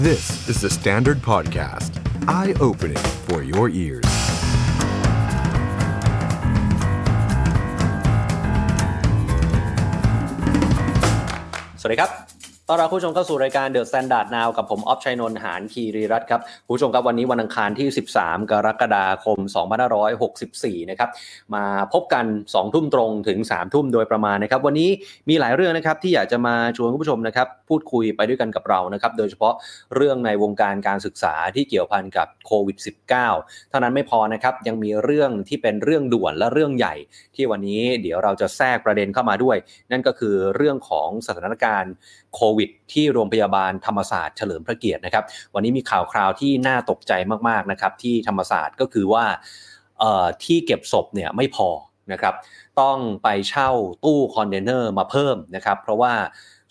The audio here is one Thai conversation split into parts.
This is the Standard Podcast. Eye-opening for your ears. สวัสดีครับ ต้อนรับผู้ชมเข้าสู่รายการ The Standard Now กับผมออฟชัยนนท์หานคีรีรัตน์ครับผู้ชมครับวันนี้วันอังคารที่ 13 กรกฎาคม 2564 นะครับมาพบกัน 2 ทุ่มตรงถึง 3 ทุ่มโดยประมาณนะครับวันนี้มีหลายเรื่องนะครับที่อยากจะมาชวนผู้ชมนะครับพูดคุยไปด้วยกันกับเรานะครับโดยเฉพาะเรื่องในวงการการศึกษาที่เกี่ยวพันกับโควิด -19 เท่านั้นไม่พอนะครับยังมีเรื่องที่เป็นเรื่องด่วนและเรื่องใหญ่ ที่วันนี้เดี๋ยวเราจะแทรกประเด็นเข้ามาด้วย นั่นก็คือเรื่องของสถานการณ์ โควิด ที่โรงพยาบาลธรรมศาสตร์เฉลิมพระเกียรตินะครับ วันนี้มีข่าวคราวที่น่าตกใจมากๆนะครับที่ธรรมศาสตร์ก็คือว่าที่เก็บศพเนี่ยไม่พอนะครับ ต้องไปเช่าตู้คอนเทนเนอร์มาเพิ่มนะครับ เพราะว่า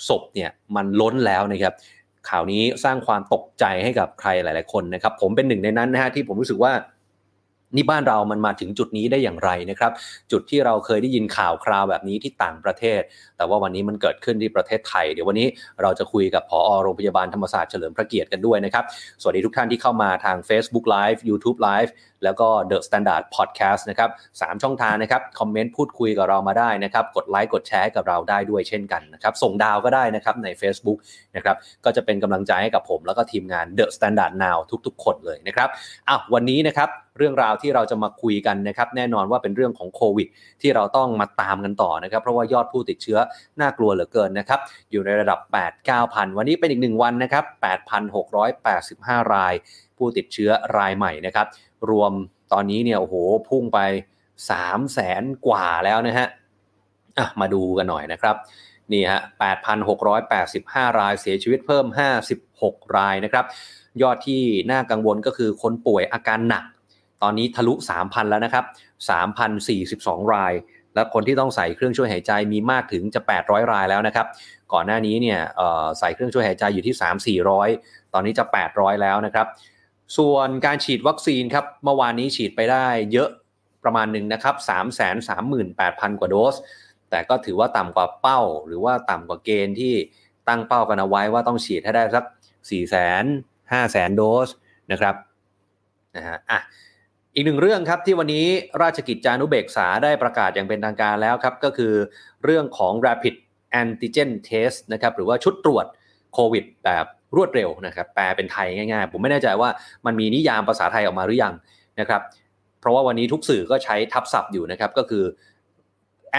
ศพเนี่ยมันล้นแล้วนะครับข่าวนี้สร้างความตกใจให้กับใครหลาย ๆ คนนะครับ ผมเป็นหนึ่งในนั้นนะฮะที่ผมรู้สึกว่า นี่บ้านเรามันมาถึงจุดนี้ได้อย่างไรนะครับ จุดที่เราเคยได้ยินข่าวคราวแบบนี้ที่ต่างประเทศ แต่ว่าวันนี้มันเกิดขึ้นที่ประเทศไทย เดี๋ยววันนี้เราจะคุยกับผอโรงพยาบาลธรรมศาสตร์เฉลิมพระเกียรติกันด้วยนะครับ สวัสดีทุกท่านที่เข้ามาทาง Facebook Live YouTube Live แล้วก็ The Standard Podcast นะครับสช่องทางนะครับคอมเมนต์พูดคุยกับเรามาได้นะครับ กดไลค์กดแชร์กับเราได้ด้วยเช่นกันนะครับ ส่งดาวก็ได้นะครับใน Facebook นะครับก็จะเป็นกำลังใจให้กับผมแล้วก็ทีมงาน The Standard Now ทุกๆ คนเลยนะครับอ้าววันนี้นะครับเรื่องราวที่เราจะมาคุยกันนะครับแน่นอนว่าเป็นเรื่องของโควิด ที่เราต้องมาตามกันต่อนะครับเพราะว่ายอดผู้ติดเชื้อน่ากลัวเหลือเกินนะครับอยู่ในระดับ 8-9,000 วันนี้เป็นอีกหนึ่งวันนะครับ 8,685 ราย ผู้ติดเชื้อรายใหม่นะครับ รวมตอนนี้เนี่ยโอ้โหพุ่งไป3 0 0แสนกว่าแล้วนะฮะอะมาดูกันหน่อยนะครับนี่ฮะ 8,685 รายเสียชีวิตเพิ่ม 56 รายนะครับ ยอดที่น่ากังวลก็คือคนป่วยอาการหนัก ตอนนี้ทะลุ 3,000 แล้วนะครับ 3,042 ราย และคนที่ต้องใส่เครื่องช่วยหายใจมีมากถึงจะ 800 รายแล้วนะครับ ก่อนหน้านี้เนี่ยใส่เครื่องช่วยหายใจอยู่ที่ 3-400 ตอนนี้จะ 800 แล้วนะครับ ส่วนการฉีดวัคซีนครับเมื่อวานนี้ฉีดไปได้เยอะประมาณหนึ่งนะครับ338,000 กว่าโดส แต่ก็ถือว่าต่ำกว่าเป้า หรือว่าต่ำกว่าเกณฑ์ที่ตั้งเป้ากันเอาไว้ว่าต้องฉีดให้ได้สัก 4 0 0 0 0 5 0 0 0 0 โดสนะครับนะฮะอะอีกหนึ่งเรื่องครับที่วันนี้ราชกิจจานุเบกษาได้ประกาศอย่างเป็นทางการแล้วครับ ก็คือเรื่องของ rapid antigen test นะครับหรือว่าชุดตรวจโควิดแบบ รวดเร็วนะครับ แปลเป็นไทยง่ายๆ ผมไม่แน่ใจว่ามันมีนิยามภาษาไทยออกมาหรือยังนะครับ เพราะว่าวันนี้ทุกสื่อก็ใช้ทับศัพท์อยู่นะครับ ก็คือ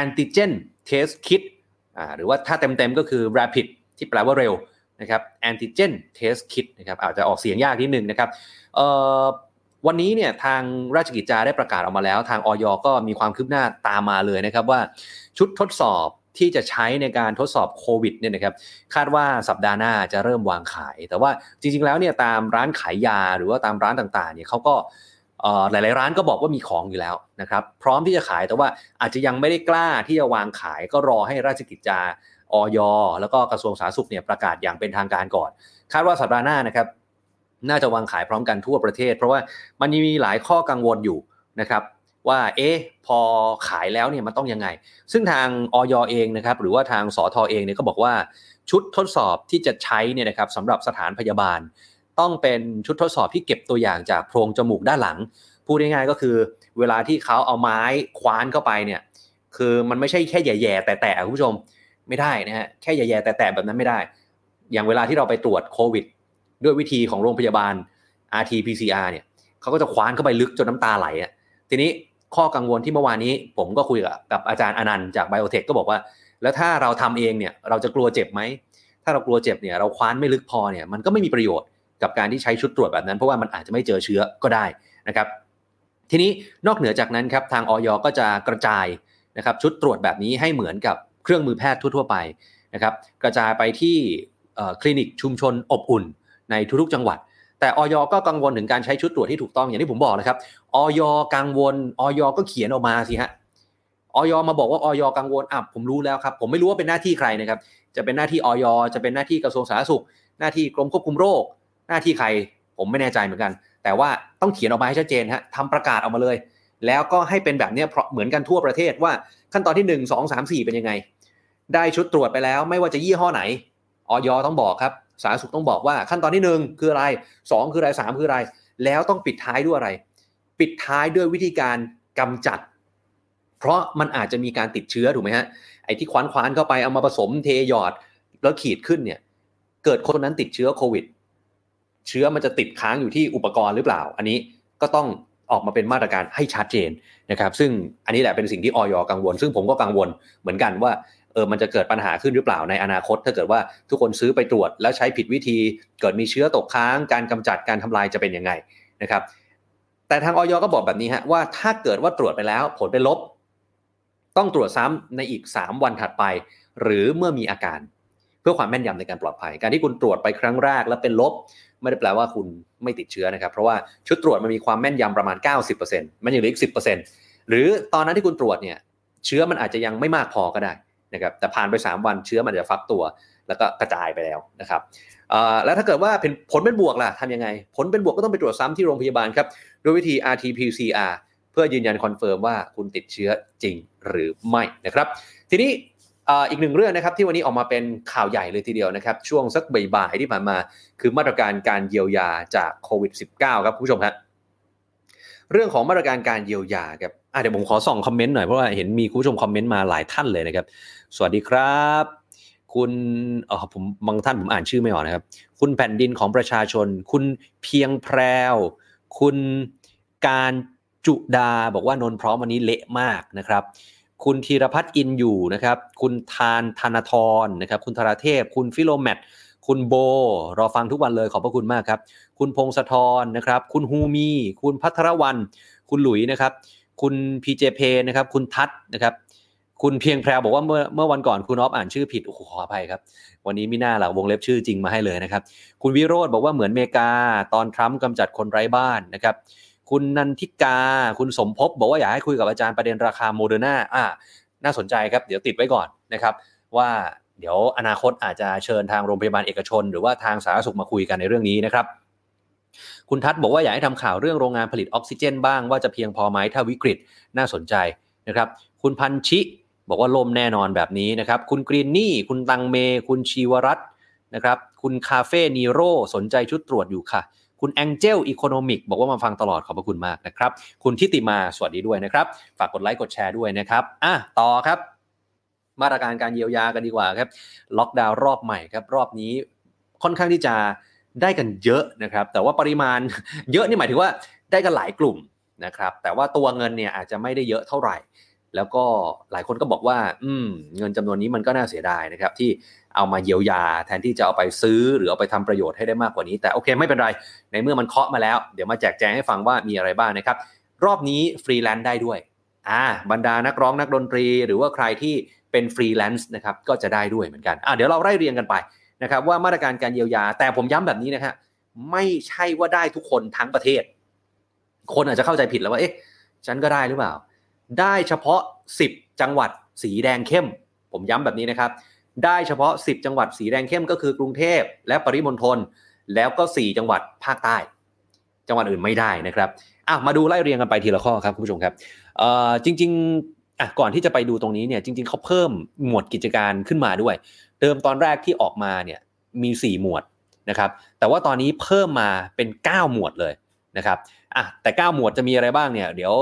antigen test kit หรือว่าถ้าเต็มๆก็คือ rapid ที่แปลว่าเร็วนะครับ antigen test kit นะครับอาจจะออกเสียงยากนิดนึงนะครับวันนี้เนี่ยทางราชกิจจาได้ประกาศออกมาแล้ว ทางออยก็มีความคืบหน้าตามมาเลยนะครับว่าชุดทดสอบ ที่จะใช้ในการทดสอบโควิดเนี่ยนะครับคาดว่าสัปดาห์หน้าจะเริ่มวางขาย แต่ว่าจริง ๆ แล้วเนี่ยตามร้านขายยาหรือว่าตามร้านต่างๆเนี่ยเขาก็หลาย ๆ ร้านก็บอกว่ามีของอยู่แล้วนะครับพร้อมที่จะขายแต่ว่าอาจจะยังไม่ได้กล้าที่จะวางขาย ก็รอให้ราชกิจจาออยแล้วก็กระทรวงสาธารณสุขเนี่ยประกาศอย่างเป็นทางการก่อน คาดว่าสัปดาห์หน้านะครับน่าจะวางขายพร้อมกันทั่วประเทศ เพราะว่ามันมีหลายข้อกังวลอยู่นะครับ ว่าเอ๊ะพอขายแล้วเนี่ยมันต้องยังไง ซึ่งทางออยเองนะครับหรือว่าทางสอทอเองเนี่ยก็บอกว่าชุดทดสอบที่จะใช้เนี่ยนะครับสำหรับสถานพยาบาล ต้องเป็นชุดทดสอบที่เก็บตัวอย่างจากโพรงจมูกด้านหลังพูดง่ายๆก็คือ เวลาที่เขาเอาไม้คว้านเข้าไปเนี่ยคือมันไม่ใช่แค่แย่ๆแต่ๆคุณผู้ชมไม่ได้นะฮะแค่แย่ๆแต่ๆแบบนั้นไม่ได้ อย่างเวลาที่เราไปตรวจโควิด ด้วยวิธีของโรงพยาบาล RT-PCR เนี่ยเขาก็จะคว้านเข้าไปลึกจนน้ำตาไหลอะทีนี้ ข้อกังวลที่เมื่อวานนี้ผมก็คุยกับอาจารย์อนันต์จากไบโอเทคก็บอกว่า แล้วถ้าเราทำเองเนี่ยเราจะกลัวเจ็บไหม ถ้าเรากลัวเจ็บเนี่ยเราคว้านไม่ลึกพอเนี่ยมันก็ไม่มีประโยชน์กับการที่ใช้ชุดตรวจแบบนั้น เพราะว่ามันอาจจะไม่เจอเชื้อก็ได้นะครับ ทีนี้นอกเหนือจากนั้นครับทางออยก็จะกระจายนะครับชุดตรวจแบบนี้ให้เหมือนกับเครื่องมือแพทย์ทั่ว ๆ ไปนะครับกระจายไปที่คลินิกชุมชนอบอุ่นในทุกๆจังหวัด แต่ออยก็กังวลถึงการใช้ชุดตรวจที่ถูกต้องอย่างที่ผมบอกนะครับออยกังวลออยก็เขียนออกมาสิฮะออยมาบอกว่าออยกังวลอะผมรู้แล้วครับ ผมไม่รู้ว่าเป็นหน้าที่ใครนะครับ จะเป็นหน้าที่ออยจะเป็นหน้าที่กระทรวงสาธารณสุข หน้าที่กรมควบคุมโรค หน้าที่ใคร ผมไม่แน่ใจเหมือนกัน แต่ว่าต้องเขียนออกมาให้ชัดเจนฮะทำประกาศออกมาเลย แล้วก็ให้เป็นแบบนี้เพราะเหมือนกันทั่วประเทศว่าขั้นตอนที่ 1 2 3 4 เป็นยังไง ได้ชุดตรวจไปแล้ว ไม่ว่าจะยี่ห้อไหนออยต้องบอกครับ สาธารณสุขต้องบอกว่าขั้นตอนที่ 1 คืออะไร 2 คืออะไร 3 คืออะไร แล้วต้องปิดท้ายด้วยอะไร ปิดท้ายด้วยวิธีการกำจัด เพราะมันอาจจะมีการติดเชื้อถูกไหมฮะไอ้ที่คว้านคว้านเข้าไปเอามาผสมเทหยอดแล้วขีดขึ้นเนี่ยเกิดคนนั้นติดเชื้อโควิด เชื้อมันจะติดค้างอยู่ที่อุปกรณ์หรือเปล่า อันนี้ก็ต้องออกมาเป็นมาตรการให้ชัดเจนนะครับ ซึ่งอันนี้แหละเป็นสิ่งที่ออยกังวล ซึ่งผมก็กังวลเหมือนกันว่า เออมันจะเกิดปัญหาขึ้นหรือเปล่าในอนาคต ถ้าเกิดว่าทุกคนซื้อไปตรวจ แล้วใช้ผิดวิธี เกิดมีเชื้อตกค้าง การกำจัดการทำลายจะเป็นยังไงนะครับ แต่ทางออยก็บอกแบบนี้ฮะว่าถ้าเกิดว่าตรวจไปแล้วผลเป็นลบ ต้องตรวจซ้ำในอีก 3 วันถัดไป หรือเมื่อมีอาการ เพื่อความแม่นยำในการปลอดภัย การที่คุณตรวจไปครั้งแรกแล้วเป็นลบ ไม่ได้แปลว่าคุณไม่ติดเชื้อนะครับ เพราะว่าชุดตรวจมันมีความแม่นยำประมาณ 90%มันยังเหลืออีก10%หรือตอนนั้นที่คุณตรวจเนี่ยเชื้อมันอาจจะยังไม่มากพอก็ได้ นะครับแต่ผ่านไป 3 วันเชื้อมันจะฟักตัว แล้วก็กระจายไปแล้วนะครับแล้วถ้าเกิดว่าผลเป็นบวกล่ะทำยังไง ผลเป็นบวกก็ต้องไปตรวจซ้ำที่โรงพยาบาลครับด้วยวิธี RT-PCR เพื่อยืนยัน confirm ว่าคุณติดเชื้อจริงหรือไม่นะครับ ทีนี้อีกหนึ่งเรื่องนะครับที่วันนี้ออกมาเป็นข่าวใหญ่เลยทีเดียวนะครับ ช่วงสักบ่ายๆที่ผ่านมา คือมาตรการการเยียวยาจากโควิด -19 ครับคุณผู้ชมครับเรื่องของมาตรการการเยียวยาครับเดี๋ยวผมขอส่อง comment หน่อยเพราะว่าเห็นมีคุณผู้ชม comment มาหลายท่านเลยนะครับ สวัสดีครับ คุณเออผมบางท่านผมอ่านชื่อไม่ออกนะครับ คุณแผ่นดินของประชาชน คุณเพียงแพรว คุณการจุดาบอกว่านนพร้อมวันนี้เละมากนะครับ คุณธีรพัฒน์อินอยู่นะครับ คุณทานธนาธรนะครับ คุณธราเทพ คุณฟิโลแมทคุณโบ รอฟังทุกวันเลยขอบพระคุณมากครับ คุณพงศธรนะครับ คุณฮูมี คุณพัทรวัน คุณหลุยนะครับ คุณพีเจเพนะครับ คุณทัศนะครับ คุณเพียงแพรบอกว่าเมื่อเมื่อวันก่อนคุณออฟอ่านชื่อผิดโอ้โหขออภัยครับ วันนี้มิน่าหลัวงเล็บชื่อจริงมาให้เลยนะครับ คุณวิโรจน์บอกว่าเหมือนเมกา ตอนทรัมป์กำจัดคนไร้บ้านนะครับ คุณนันทิกา คุณสมภพบอกว่าอยากให้คุยกับอาจารย์ประเด็นราคาโมเดอร์นาอ่า น่าสนใจครับ เดี๋ยวติดไว้ก่อนนะครับ ว่าเดี๋ยวอนาคตอาจจะเชิญทางโรงพยาบาลเอกชน หรือว่าทางสาธารณสุขมาคุยกันในเรื่องนี้นะครับคุณทัศน์บอกว่าอยากให้ทำข่าวเรื่องโรงงานผลิตออกซิเจนบ้างว่าจะเพียงพอไหมถ้าวิกฤตน่าสนใจนะครับ คุณพันชิ บอกว่าล่มแน่นอนแบบนี้นะครับ คุณกรีนนี่ คุณตังเม คุณชีวรัตน์นะครับ คุณคาเฟ่นีโร่สนใจชุดตรวจอยู่ค่ะ คุณแองเจลอีโคโนมิกบอกว่ามาฟังตลอดขอบพระคุณมากนะครับ คุณทิติมาสวัสดีด้วยนะครับ ฝากกดไลค์กดแชร์ด้วยนะครับอะต่อครับ มาตรการการเยียวยากันดีกว่าครับ ล็อกดาวน์รอบใหม่ครับ รอบนี้ค่อนข้างที่จะได้กันเยอะนะครับ แต่ว่าปริมาณเยอะนี่หมายถึงว่าได้กันหลายกลุ่มนะครับ แต่ว่าตัวเงินเนี่ยอาจจะไม่ได้เยอะเท่าไหร่ แล้วก็หลายคนก็บอกว่า อืม เงินจำนวนนี้มันก็น่าเสียดายนะครับ ที่เอามาเยียวยาแทนที่จะเอาไปซื้อหรือเอาไปทำประโยชน์ให้ได้มากกว่านี้ แต่โอเคไม่เป็นไร ในเมื่อมันเคาะมาแล้ว เดี๋ยวมาแจกแจงให้ฟังว่ามีอะไรบ้างนะครับ รอบนี้ฟรีแลนซ์ได้ด้วยอ่าบรรดานักร้องนักดนตรี หรือว่าใครที่เป็นฟรีแลนซ์นะครับก็จะได้ด้วยเหมือนกันอ่าเดี๋ยวเราไล่เรียงกันไปนะครับว่ามาตรการการเยียวยา แต่ผมย้ำแบบนี้นะฮะไม่ใช่ว่าได้ทุกคนทั้งประเทศ คนอาจจะเข้าใจผิดแล้วว่าเอ๊ะฉันก็ได้หรือเปล่า ได้เฉพาะ 10 จังหวัดสีแดงเข้ม ผมย้ำแบบนี้นะครับ ได้เฉพาะ 10 จังหวัดสีแดงเข้มก็คือกรุงเทพและปริมณฑลแล้วก็ 4 จังหวัดภาคใต้ จังหวัดอื่นไม่ได้นะครับอะมาดูไล่เรียงกันไปทีละข้อครับคุณผู้ชมครับเอ่อจริงๆอะก่อนที่จะไปดูตรงนี้เนี่ยจริง ๆเขาเพิ่มหมวดกิจการขึ้นมาด้วย เดิมตอนแรกที่ออกมาเนี่ยมี 4 หมวดนะครับ แต่ว่าตอนนี้เพิ่มมาเป็น 9 หมวดเลยนะครับอะแต่ 9 หมวดจะมีอะไรบ้างเนี่ย เดี๋ยว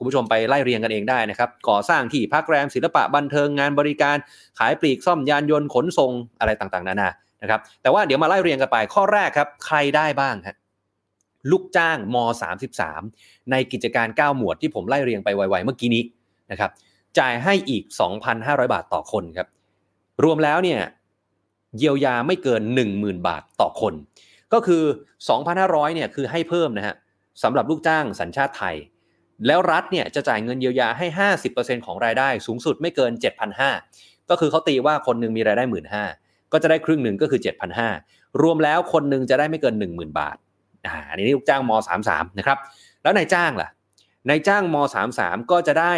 คุณผู้ชมไปไล่เรียงกันเองได้นะครับ ก่อสร้างที่พักแรมศิลปะบันเทิงงานบริการ ขายปลีกซ่อมยานยนต์ขนส่งอะไรต่างๆ นานานะครับ แต่ว่าเดี๋ยวมาไล่เรียงกันไปข้อแรกครับ ใครได้บ้างครับลูกจ้างม 33 ในกิจการ 9 หมวดที่ผมไล่เรียงไปไวๆเมื่อกี้นี้นะครับจ่ายให้อีก 2,500 บาทต่อคนครับ รวมแล้วเนี่ยเยียวยาไม่เกิน 10,000 บาทต่อคน ก็คือ 2,500เนี่ยคือให้เพิ่มนะฮะสำหรับลูกจ้างสัญชาติไทย แล้วรัฐเนี่ยจะจ่ายเงินเยียวยาให้ 50%ของรายได้สูงสุดไม่เกิน 7,500 ก็คือเขาตีว่าคนหนึ่งมีรายได้ 15,000ก็จะได้ครึ่งหนึ่งก็คือ 7,500 รวมแล้วคนหนึ่งจะได้ไม่เกิน 10,000 บาทอ่าอันนี้ลูกจ้างม 33 นะครับแล้วนายจ้างล่ะนายจ้างม 33 ก็จะได้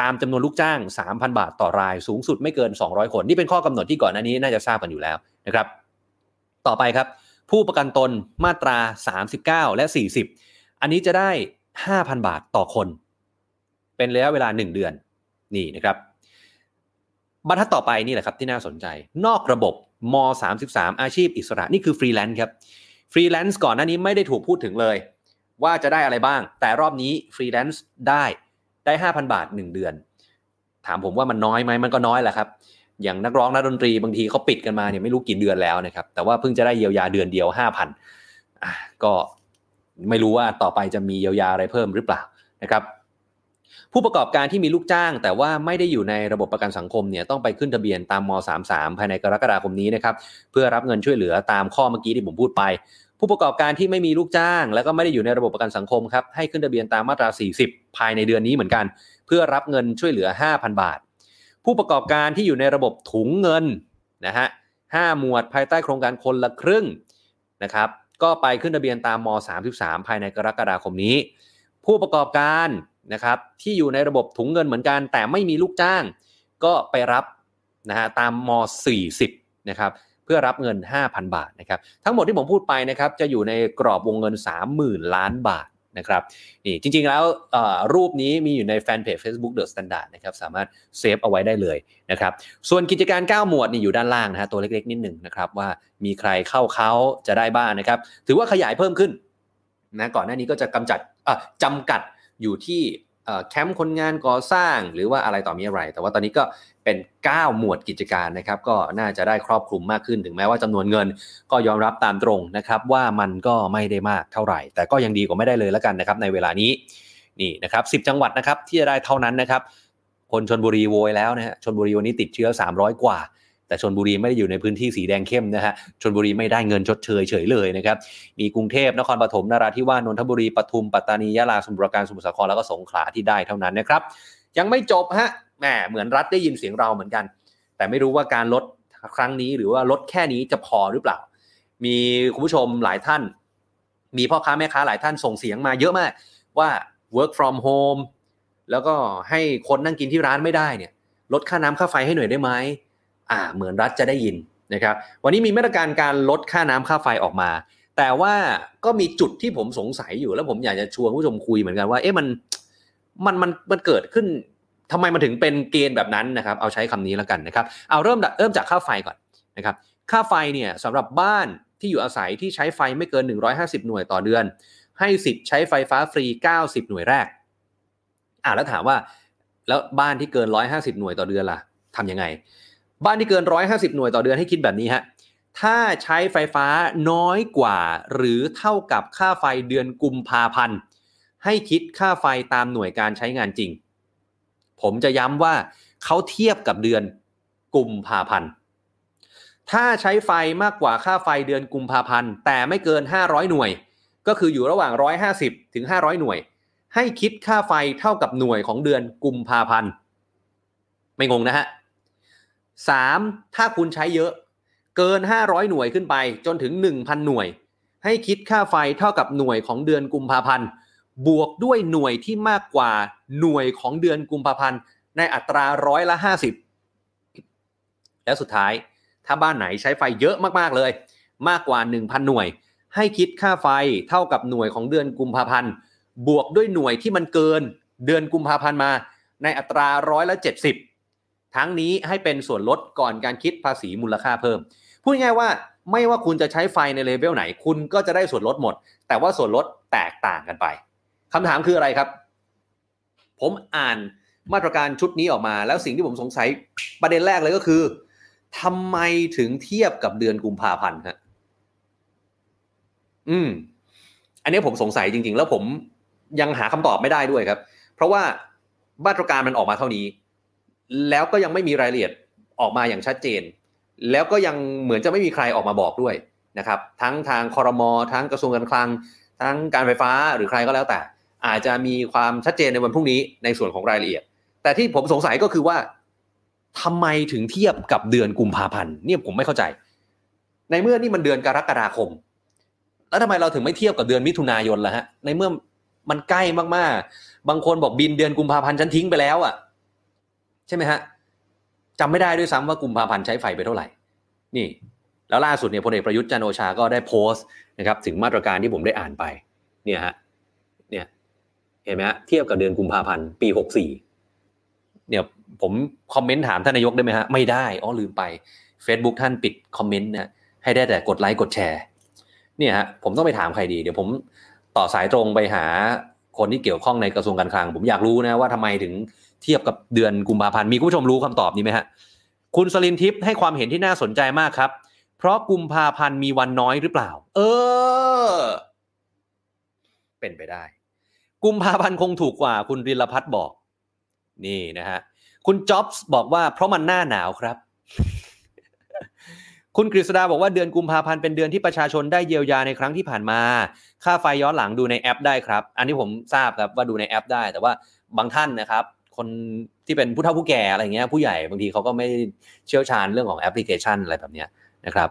ตามจำนวนลูกจ้าง 3,000 บาทต่อราย สูงสุดไม่เกิน 200 คน นี่เป็นข้อกำหนดที่ก่อนหน้านี้น่าจะทราบกันอยู่แล้วนะครับ ต่อไปครับ ผู้ประกันตนมาตรา 39 และ 40 อันนี้จะได้ 5,000 บาทต่อคน เป็นระยะเวลา 1 เดือนนี่นะครับบรรทัดต่อไปนี่แหละครับที่น่าสนใจ นอกระบบม 33 อาชีพอิสระนี่คือฟรีแลนซ์ครับฟรีแลนซ์ก่อนหน้านี้ไม่ได้ถูกพูดถึงเลย ว่าจะได้อะไรบ้าง แต่รอบนี้ฟรีแลนซ์ได้ได้ 5,000 บาท 1 เดือน ถามผมว่ามันน้อยไหมมันก็น้อยแหละครับ อย่างนักร้องนักดนตรีบางทีเขาปิดกันมาเนี่ยไม่รู้กี่เดือนแล้วนะครับแต่ว่าเพิ่งจะได้เยียวยาเดือนเดียว 5,000อะก็ ไม่รู้ว่าต่อไปจะมีเยียวยาอะไรเพิ่มหรือเปล่านะครับ ผู้ประกอบการที่มีลูกจ้าง แต่ว่าไม่ได้อยู่ในระบบประกันสังคมเนี่ยต้องไปขึ้นทะเบียนตามม 33 ภายในกรกฎาคมนี้นะครับเพื่อรับเงินช่วยเหลือตามข้อเมื่อกี้ที่ผมพูดไป ผู้ประกอบการที่ไม่มีลูกจ้าง แล้วก็ไม่ได้อยู่ในระบบประกันสังคมครับให้ขึ้นทะเบียนตามมาตรา 40 ภายในเดือนนี้เหมือนกัน เพื่อรับเงินช่วยเหลือ 5,000 บาท ผู้ประกอบการที่อยู่ในระบบถุงเงินนะฮะห้าหมวดภายใต้โครงการคนละครึ่งนะครับ ก็ไปขึ้นทะเบียนตามม 33 ภายในกรกฎาคมนี้ ผู้ประกอบการนะครับที่อยู่ในระบบถุงเงินเหมือนกัน แต่ไม่มีลูกจ้าง ก็ไปรับนะฮะตามม 40 นะครับเพื่อรับเงิน 5,000 บาทนะครับทั้งหมดที่ผมพูดไปนะครับจะอยู่ในกรอบวงเงิน 30,000 ล้านบาท นะครับนี่จริงๆแล้วรูปนี้มีอยู่ในแฟนเพจ Facebook The Standard นะครับสามารถเซฟเอาไว้ได้เลยนะครับส่วนกิจการ 9 หมวดนี่อยู่ด้านล่างนะฮะตัวเล็กๆ นิดหนึ่งนะครับว่ามีใครเข้าเขาจะได้บ้างนะครับถือว่าขยายเพิ่มขึ้นนะก่อนหน้านี้ก็จะกำจัดจำกัดอยู่ที่แคมป์คนงานก่อสร้างหรือว่าอะไรต่อมีอะไร แต่ว่าตอนนี้ก็ เป็น 9 หมวดกิจการนะครับก็น่าจะได้ครอบคลุมมากขึ้นถึงแม้ว่าจำนวนเงิน ก็ยอมรับตามตรงนะครับว่ามันก็ไม่ได้มากเท่าไหร่ แต่ก็ยังดีกว่าไม่ได้เลยแล้วกันนะครับในเวลานี้นี่นะครับ10จังหวัดนะครับที่จะได้เท่านั้นนะครับคนชนบุรีโวยแล้วนะฮะชนบุรีวันนี้ติดเชื้อ 300 กว่า แต่ชนบุรีไม่ได้อยู่ในพื้นที่สีแดงเข้มนะฮะชนบุรีไม่ได้เงินชดเชยเฉยเลยนะครับมีกรุงเทพนครปฐมนราธิวาสนนทบุรีปทุมปัตตานียะลาสมุทรปราการสมุทรสาครแล้วก็สงขลาที่ได้เท่านั้นนะครับยังไม่จบฮะ แหมเหมือนรัฐได้ยินเสียงเราเหมือนกัน แต่ไม่รู้ว่าการลดครั้งนี้หรือว่าลดแค่นี้จะพอหรือเปล่า มีคุณผู้ชมหลายท่าน มีพ่อค้าแม่ค้าหลายท่านส่งเสียงมาเยอะมากว่า work from home แล้วก็ให้คนนั่งกินที่ร้านไม่ได้เนี่ย ลดค่าน้ำค่าไฟให้หน่อยได้ไหมอ่า เหมือนรัฐจะได้ยินนะครับ วันนี้มีมาตรการการลดค่าน้ำค่าไฟออกมา แต่ว่าก็มีจุดที่ผมสงสัยอยู่แล้วผมอยากจะชวนผู้ชมคุยเหมือนกันว่า เอ๊ะมันมันมันมันเกิดขึ้น ทำไมมันถึงเป็นเกณฑ์แบบนั้นนะครับเอาใช้คำนี้แล้วกันนะครับเอาเริ่มเริ่มจากค่าไฟก่อนนะครับค่าไฟเนี่ยสำหรับบ้านที่อยู่อาศัยที่ใช้ไฟไม่เกิน 150 หน่วยต่อเดือน ให้สิทธิ์ใช้ไฟฟ้าฟรี 90 หน่วยแรกอ่าแล้วถามว่าแล้วบ้านที่เกิน 150 หน่วยต่อเดือนล่ะทำยังไง บ้านที่เกิน 150 หน่วยต่อเดือนให้คิดแบบนี้ฮะถ้าใช้ไฟฟ้าน้อยกว่า หรือเท่ากับค่าไฟเดือนกุมภาพันธ์ให้คิดค่าไฟตามหน่วยการใช้งานจริง ผมจะย้ำว่าเขาเทียบกับเดือนกุมภาพันธ์ ถ้าใช้ไฟมากกว่าค่าไฟเดือนกุมภาพันธ์ แต่ไม่เกิน 500 หน่วย ก็คืออยู่ระหว่าง 150 ถึง 500 หน่วย ให้คิดค่าไฟเท่ากับหน่วยของเดือนกุมภาพันธ์ ไม่งงนะฮะ 3. ถ้าคุณใช้เยอะเกิน 500 หน่วยขึ้นไปจนถึง 1,000 หน่วย ให้คิดค่าไฟเท่ากับหน่วยของเดือนกุมภาพันธ์ บวกด้วยหน่วยที่มากกว่าหน่วยของเดือนกุมภาพันธ์ ในอัตราร้อยละ 50 และสุดท้ายถ้าบ้านไหนใช้ไฟเยอะมากๆเลย มากกว่า 1,000 หน่วย ให้คิดค่าไฟเท่ากับหน่วยของเดือนกุมภาพันธ์ บวกด้วยหน่วยที่มันเกินเดือนกุมภาพันธ์มา ในอัตราร้อยละ 70 ทั้งนี้ให้เป็นส่วนลดก่อนการคิดภาษีมูลค่าเพิ่ม พูดง่ายว่าไม่ว่าคุณจะใช้ไฟในเลเวลไหน คุณก็จะได้ส่วนลดหมด แต่ว่าส่วนลดแตกต่างกันไป คำถามคืออะไรครับ ผมอ่านมาตรการชุดนี้ออกมา แล้วสิ่งที่ผมสงสัยประเด็นแรกเลยก็คือทำไมถึงเทียบกับเดือนกุมภาพันธ์ฮะอืม อันนี้ผมสงสัยจริง ๆ แล้วผมยังหาคำตอบไม่ได้ด้วยครับ เพราะว่ามาตรการมันออกมาเท่านี้ แล้วก็ยังไม่มีรายละเอียดออกมาอย่างชัดเจน แล้วก็ยังเหมือนจะไม่มีใครออกมาบอกด้วยนะครับ ทั้งทางคอรมอทั้งกระทรวงการคลัง ทั้งการไฟฟ้าหรือใครก็แล้วแต่ อาจจะมีความชัดเจนในวันพรุ่งนี้ในส่วนของรายละเอียด แต่ที่ผมสงสัยก็คือว่าทำไมถึงเทียบกับเดือนกุมภาพันธ์เนี่ยผมไม่เข้าใจ ในเมื่อนี่มันเดือนกรกฎาคม แล้วทำไมเราถึงไม่เทียบกับเดือนมิถุนายนล่ะฮะ ในเมื่อมันใกล้มากๆ บางคนบอกบินเดือนกุมภาพันธ์ฉันทิ้งไปแล้วอะ ใช่ไหมฮะจำไม่ได้ด้วยซ้ำว่ากุมภาพันธ์ใช้ไฟไปเท่าไหร่ นี่ แล้วล่าสุดเนี่ยพลเอกประยุทธ์จันโอชาก็ได้โพสต์นะครับถึงมาตรการที่ผมได้อ่านไป เนี่ยฮะ เห็นไหมฮะเทียบกับเดือนกุมภาพันธ์ปีหกสี่เนี่ยผมคอมเมนต์ถามท่านนายกได้ไหมฮะไม่ได้อ๋อลืมไป Facebook ท่านปิดคอมเมนต์นะให้ได้แต่กดไลค์กดแชร์เนี่ยฮะผมต้องไปถามใครดีเดี๋ยวผมต่อสายตรงไปหาคนที่เกี่ยวข้องในกระทรวงการคลัง ผมอยากรู้นะว่าทำไมถึงเทียบกับเดือนกุมภาพันธ์มีผู้ชมรู้คำตอบนี้ไหมฮะคุณสลินทิพย์ให้ความเห็นที่น่าสนใจมากครับ เพราะกุมภาพันธ์มีวันน้อยหรือเปล่า เออ เป็นไปได้ กุมภาพันธ์คงถูกกว่าคุณริลพัฒน์บอก นี่นะฮะคุณจ็อบส์บอกว่าเพราะมันหน้าหนาวครับ คุณกฤษดาบอกว่าเดือนกุมภาพันธ์เป็นเดือนที่ประชาชนได้เยียวยาในครั้งที่ผ่านมา ค่าไฟย้อนหลังดูในแอปได้ครับ อันนี้ผมทราบครับว่าดูในแอปได้ แต่ว่าบางท่านนะครับ คนที่เป็นผู้เฒ่าผู้แก่อะไรเงี้ยผู้ใหญ่บางทีเขาก็ไม่เชี่ยวชาญเรื่องของแอปพลิเคชันอะไรแบบเนี้ยนะครับ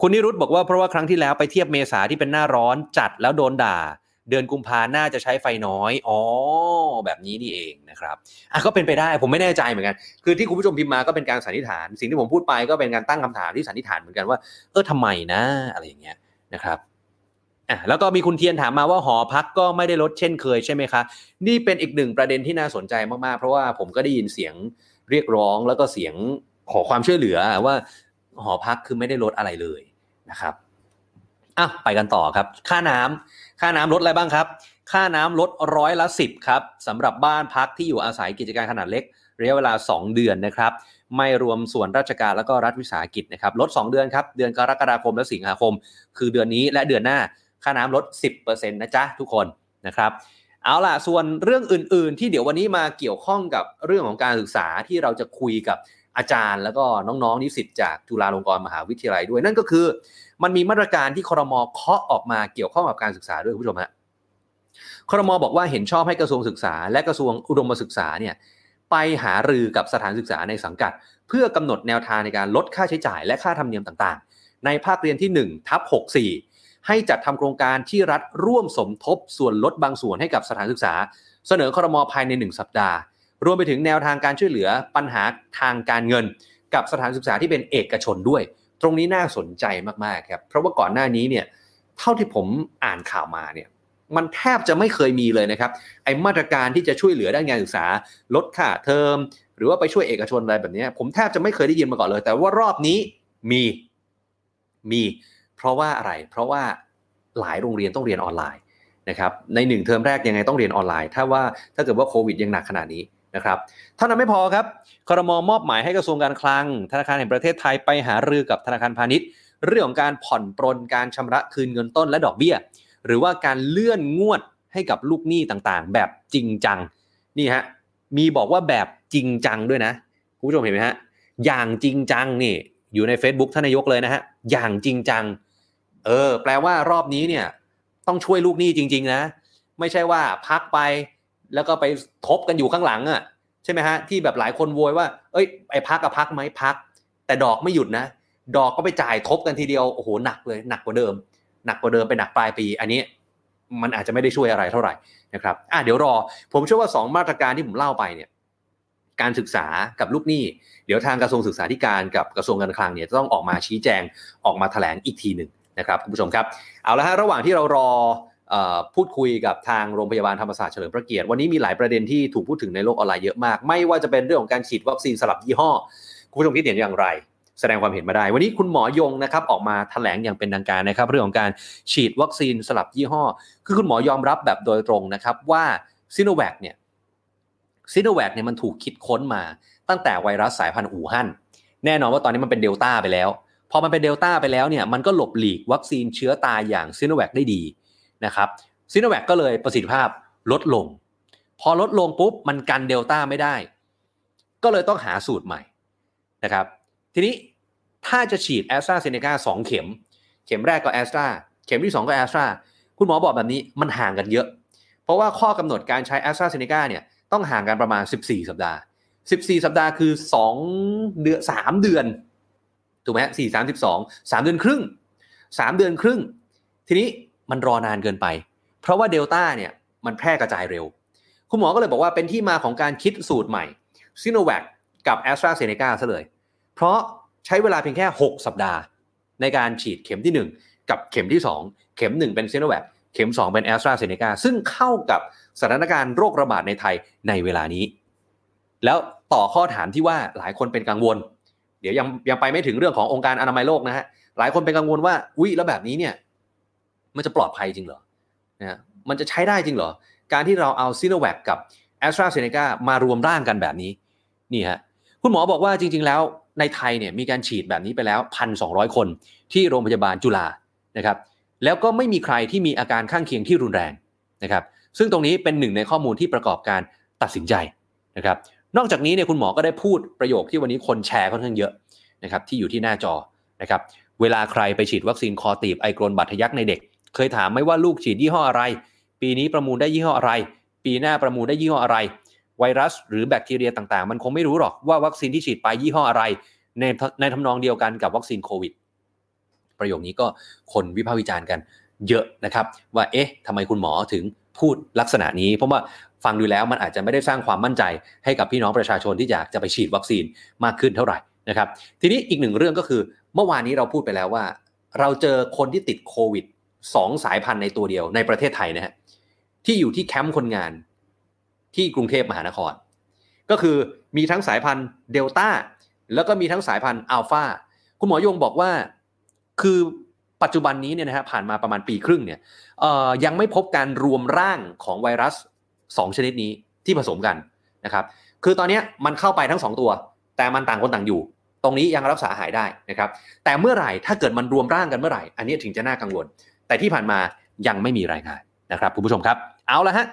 คุณนิรุตบอกว่าเพราะว่าครั้งที่แล้วไปเทียบเมษาที่เป็นหน้าร้อนจัดแล้วโดนด่า เดือนกุมภาน่าจะใช้ไฟน้อย อ๋อ แบบนี้นี่เองนะครับอะก็เป็นไปได้ผมไม่แน่ใจเหมือนกัน คือที่คุณผู้ชมพิมพ์มาก็เป็นการสันนิษฐาน สิ่งที่ผมพูดไปก็เป็นการตั้งคำถามที่สันนิษฐานเหมือนกันว่าเออทำไมนะอะไรอย่างเงี้ยนะครับอะแล้วก็มีคุณเทียนถามมาว่าหอพักก็ไม่ได้ลดเช่นเคยใช่ไหมคะ นี่เป็นอีกหนึ่งประเด็นที่น่าสนใจมากๆ เพราะว่าผมก็ได้ยินเสียงเรียกร้องแล้วก็เสียงขอความช่วยเหลือว่าหอพักคือไม่ได้ลดอะไรเลยนะครับอะไปกันต่อครับ ค่าน้ำ ค่าน้ำลดอะไรบ้างครับ ค่าน้ำลดร้อยละสิบครับสำหรับบ้านพักที่อยู่อาศัยกิจการขนาดเล็กระยะเวลา 2 เดือนนะครับ ไม่รวมส่วนราชการแล้วก็รัฐวิสาหกิจนะครับลด 2 เดือนครับ เดือนกรกฎาคมและสิงหาคม คือเดือนนี้และเดือนหน้าค่าน้ำลด 10%นะจ๊ะทุกคนนะครับเอาล่ะส่วนเรื่องอื่น ๆ ที่เดี๋ยววันนี้มาเกี่ยวข้องกับเรื่องของการศึกษาที่เราจะคุยกับอาจารย์ แล้วก็น้องๆนิสิตจากจุฬาลงกรณ์มหาวิทยาลัยด้วย นั่นก็คือ มันมีมาตรการที่ครมเคาะออกมาเกี่ยวข้องกับการศึกษาด้วยคุณผู้ชมฮะครมบอกว่าเห็นชอบให้กระทรวงศึกษา และกระทรวงอุดมศึกษาเนี่ยไปหารือกับสถานศึกษาในสังกัด เพื่อกำหนดแนวทางในการลดค่าใช้จ่ายและค่าธรรมเนียมต่างๆ ในภาคเรียนที่1ทับ64 ให้จัดทำโครงการที่รัฐร่วมสมทบส่วนลดบางส่วนให้กับสถานศึกษา เสนอครมภายใน 1 สัปดาห์ รวมไปถึงแนวทางการช่วยเหลือปัญหาทางการเงิน กับสถานศึกษาที่เป็นเอกชนด้วย ตรงนี้น่าสนใจมากๆครับ เพราะว่าก่อนหน้านี้เนี่ยเท่าที่ผมอ่านข่าวมาเนี่ยมันแทบจะไม่เคยมีเลยนะครับไอมาตรการที่จะช่วยเหลือด้านการศึกษา ลดค่าเทอม หรือว่าไปช่วยเอกชนอะไรแบบนี้ ผมแทบจะไม่เคยได้ยินมาก่อนเลย แต่ว่ารอบนี้มีมี เพราะว่าอะไร เพราะว่าหลายโรงเรียนต้องเรียนออนไลน์นะครับในหนึ่งเทอมแรกยังไงต้องเรียนออนไลน์ ถ้าว่าถ้าเกิดว่าโควิดยังหนักขนาดนี้ นะครับเท่านั้นไม่พอครับครมอมอบหมายให้กระทรวงการคลัง ธนาคารแห่งประเทศไทยไปหารือกับธนาคารพาณิชย์ เรื่องของการผ่อนปรนการชำระคืนเงินต้นและดอกเบี้ย หรือว่าการเลื่อนงวดให้กับลูกหนี้ต่างๆ แบบจริงจังนี่ฮะมีบอกว่าแบบจริงจังด้วยนะคุณผู้ชมเห็นไหมฮะอย่างจริงจังนี่อยู่ใน Facebook ท่านนายกเลยนะฮะอย่างจริงจังเออแปลว่ารอบนี้เนี่ยต้องช่วยลูกหนี้จริง ๆ นะ ไม่ใช่ว่าพักไป แล้วก็ไปทบกันอยู่ข้างหลังอะใช่ไหมฮะที่แบบหลายคนโวยว่า เอ้ยไอ้พักกับพักไหมพัก แต่ดอกไม่หยุดนะ ดอกก็ไปจ่ายทบกันทีเดียวโอ้โหหนักเลยหนักกว่าเดิม หนักกว่าเดิมไปหนักปลายปี อันนี้มันอาจจะไม่ได้ช่วยอะไรเท่าไหร่นะครับอะเดี๋ยวรอ ผมเชื่อว่า 2 มาตรการที่ผมเล่าไปเนี่ยการศึกษากับลูกหนี้ เดี๋ยวทางกระทรวงศึกษาธิการกับกระทรวงการคลังเนี่ยจะต้องออกมาชี้แจงออกมาแถลงอีกทีหนึ่งนะครับคุณผู้ชมครับ เอาละฮะระหว่างที่เรารอ พูดคุยกับทางโรงพยาบาลธรรมศาสตร์เฉลิมพระเกียรติวันนี้มีหลายประเด็นที่ถูกพูดถึงในโลกออนไลน์เยอะมาก ไม่ว่าจะเป็นเรื่องของการฉีดวัคซีนสลับยี่ห้อ คุณผู้ชมคิดเห็นอย่างไร แสดงความเห็นมาได้ วันนี้คุณหมอยงนะครับออกมาแถลงอย่างเป็นทางการนะครับ เรื่องของการฉีดวัคซีนสลับยี่ห้อ คือคุณหมอยอมรับแบบโดยตรงนะครับว่าซิโนแวคเนี่ยซิโนแวคเนี่ยมันถูกคิดค้นมาตั้งแต่ไวรัสสายพันธุ์อู่ฮั่นแน่นอนว่าตอนนี้มันเป็นเดลต้าไปแล้ว พอมันเป็นเดลต้าไปแล้วเนี่ยมันก็หลบหลีกวัคซีนเชื้อตายอย่างซิโนแวคได้ดี นะครับซิโนแวคก็เลยประสิทธิภาพลดลง พอลดลงปุ๊บมันกันเดลต้าไม่ได้ ก็เลยต้องหาสูตรใหม่นะครับทีนี้ถ้าจะฉีดแอสตราเซเนกาสองเข็ม เข็มแรกก็แอสตราเข็มที่ 2 ก็แอสตราคุณหมอบอกแบบนี้มันห่างกันเยอะ เพราะว่าข้อกำหนดการใช้แอสตราเซเนกาเนี่ยต้องห่างกันประมาณ 14 สัปดาห์ 14 สัปดาห์คือ 2 เดือน3เดือนถูกไหมสี่สามสิบสองสามเดือนครึ่งสามเดือนครึ่ง ทีนี้ มันรอนานเกินไป เพราะว่าเดลต้าเนี่ยมันแพร่กระจายเร็ว คุณหมอก็เลยบอกว่าเป็นที่มาของการคิดสูตรใหม่ซิโนแวคกับแอสตราเซเนกาซะเลย เพราะใช้เวลาเพียงแค่ 6 สัปดาห์ ในการฉีดเข็มที่ 1 กับเข็มที่ 2 เข็ม 1 เป็นซิโนแวคเข็ม 2 เป็นแอสตราเซเนกาซึ่งเข้ากับสถานการณ์โรคระบาดในไทยในเวลานี้ แล้วต่อข้อถามที่ว่าหลายคนเป็นกังวล เดี๋ยวยังยังไปไม่ถึงเรื่องขององค์การอนามัยโลกนะฮะหลายคนเป็นกังวลว่าอุ้ยแล้วแบบนี้เนี่ย มันจะปลอดภัยจริงเหรอนะมันจะใช้ได้จริงเหรอ การที่เราเอาซิโนแวคกับแอสตราเซเนกามารวมร่างกันแบบนี้นี่ฮะคุณหมอบอกว่าจริง ๆ แล้วในไทยเนี่ยมีการฉีดแบบนี้ไปแล้วพันสองคนที่โรงพยาบาลจุฬานะครับแล้วก็ไม่มีใครที่มีอาการข้างเคียงที่รุนแรงนะครับซึ่งตรงนี้เป็นหนึ่งในข้อมูลที่ประกอบการตัดสินใจนะครับนอกจากนี้เนี่ยคุณหมอก็ได้พูดประโยคที่วันนี้คนแชร์ค่อนข้างเยอะนะครับที่อยู่ที่หน้าจอนะครับเวลาใครไปฉีดวัคซีนคอตีบไอกรนบาดทะยักในเด็ก เคยถามไหมว่าลูกฉีดยี่ห้ออะไร ปีนี้ประมูลได้ยี่ห้ออะไร ปีหน้าประมูลได้ยี่ห้ออะไร ไวรัส หรือแบคทีเรียต่างๆ มันคงไม่รู้หรอกว่าวัคซีนที่ฉีดไปยี่ห้ออะไร ในในทำนองเดียวกันกับวัคซีนโควิด ประโยคนี้ก็คนวิพากษ์วิจารณ์กันเยอะนะครับ ว่าเอ๊ะทำไมคุณหมอถึงพูดลักษณะนี้ เพราะว่าฟังดูแล้วมันอาจจะไม่ได้สร้างความมั่นใจ ให้กับพี่น้องประชาชนที่อยากจะไปฉีดวัคซีนมากขึ้นเท่าไหร่นะครับ ทีนี้อีกหนึ่งเรื่องก็คือ เมื่อวานนี้เราพูดไปแล้วว่า เราเจอคนที่ติดโควิด สองสายพันธุ์ในตัวเดียวในประเทศไทยนะฮะที่อยู่ที่แคมป์คนงานที่กรุงเทพมหานคร ก็คือมีทั้งสายพันธุ์เดลต้าแล้วก็มีทั้งสายพันธุ์อัลฟาคุณหมอยงบอกว่าคือปัจจุบันนี้เนี่ยนะฮะผ่านมาประมาณปีครึ่งเนี่ยยังไม่พบการรวมร่างของไวรัส 2 ชนิดนี้ที่ผสมกันนะครับคือตอนนี้มันเข้าไปทั้ง 2 ตัว แต่มันต่างคนต่างอยู่ ตรงนี้ยังรักษาหายได้นะครับแต่เมื่อไหร่ถ้าเกิดมันรวมร่างกันเมื่อไหร่ อันนี้ถึงจะน่ากังวล แต่ที่ผ่านมายังไม่มีรายงานนะครับคุณผู้ชมครับ เอาละฮะ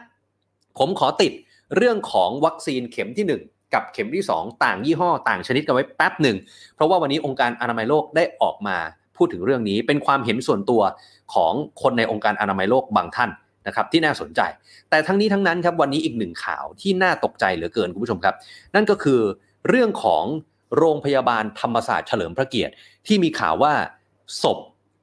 ผมขอติดเรื่องของวัคซีนเข็มที่ 1 กับเข็มที่ 2 ต่างยี่ห้อต่างชนิดกันไว้แป๊บหนึ่ง เพราะว่าวันนี้องค์การอนามัยโลกได้ออกมาพูดถึงเรื่องนี้เป็นความเห็นส่วนตัวของคนในองค์การอนามัยโลกบางท่านนะครับที่น่าสนใจ แต่ทั้งนี้ทั้งนั้นครับวันนี้อีกหนึ่งข่าวที่น่าตกใจเหลือเกินคุณผู้ชมครับ นั่นก็คือเรื่องของโรงพยาบาลธรรมศาสตร์เฉลิมพระเกียรติ ที่มีข่าวว่าศพ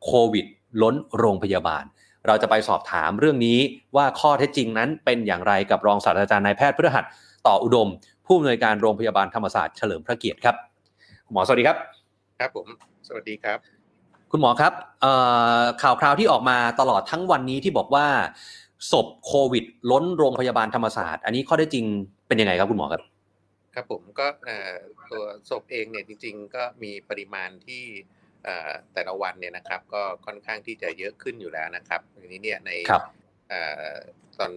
โควิด ล้นโรงพยาบาล เราจะไปสอบถามเรื่องนี้ว่าข้อเท็จจริงนั้นเป็นอย่างไรกับรองศาสตราจารย์นายแพทย์พฤหัสต่ออุดม ผู้อำนวยการโรงพยาบาลธรรมศาสตร์เฉลิมพระเกียรติครับหมอสวัสดีครับ ครับผมสวัสดีครับ คุณหมอครับข่าวคราวที่ออกมาตลอดทั้งวันนี้ที่บอกว่าศพโควิด ล้นโรงพยาบาลธรรมศาสตร์ อันนี้ข้อได้จริงเป็นยังไงครับคุณหมอครับ ครับผมก็ตัวศพเองเนี่ยจริง ๆ ก็มีปริมาณที่ แต่ละวันเนี่ยนะครับ ก็ค่อนข้างที่จะเยอะขึ้นอยู่แล้วนะครับทีนี้เนี่ยในตอน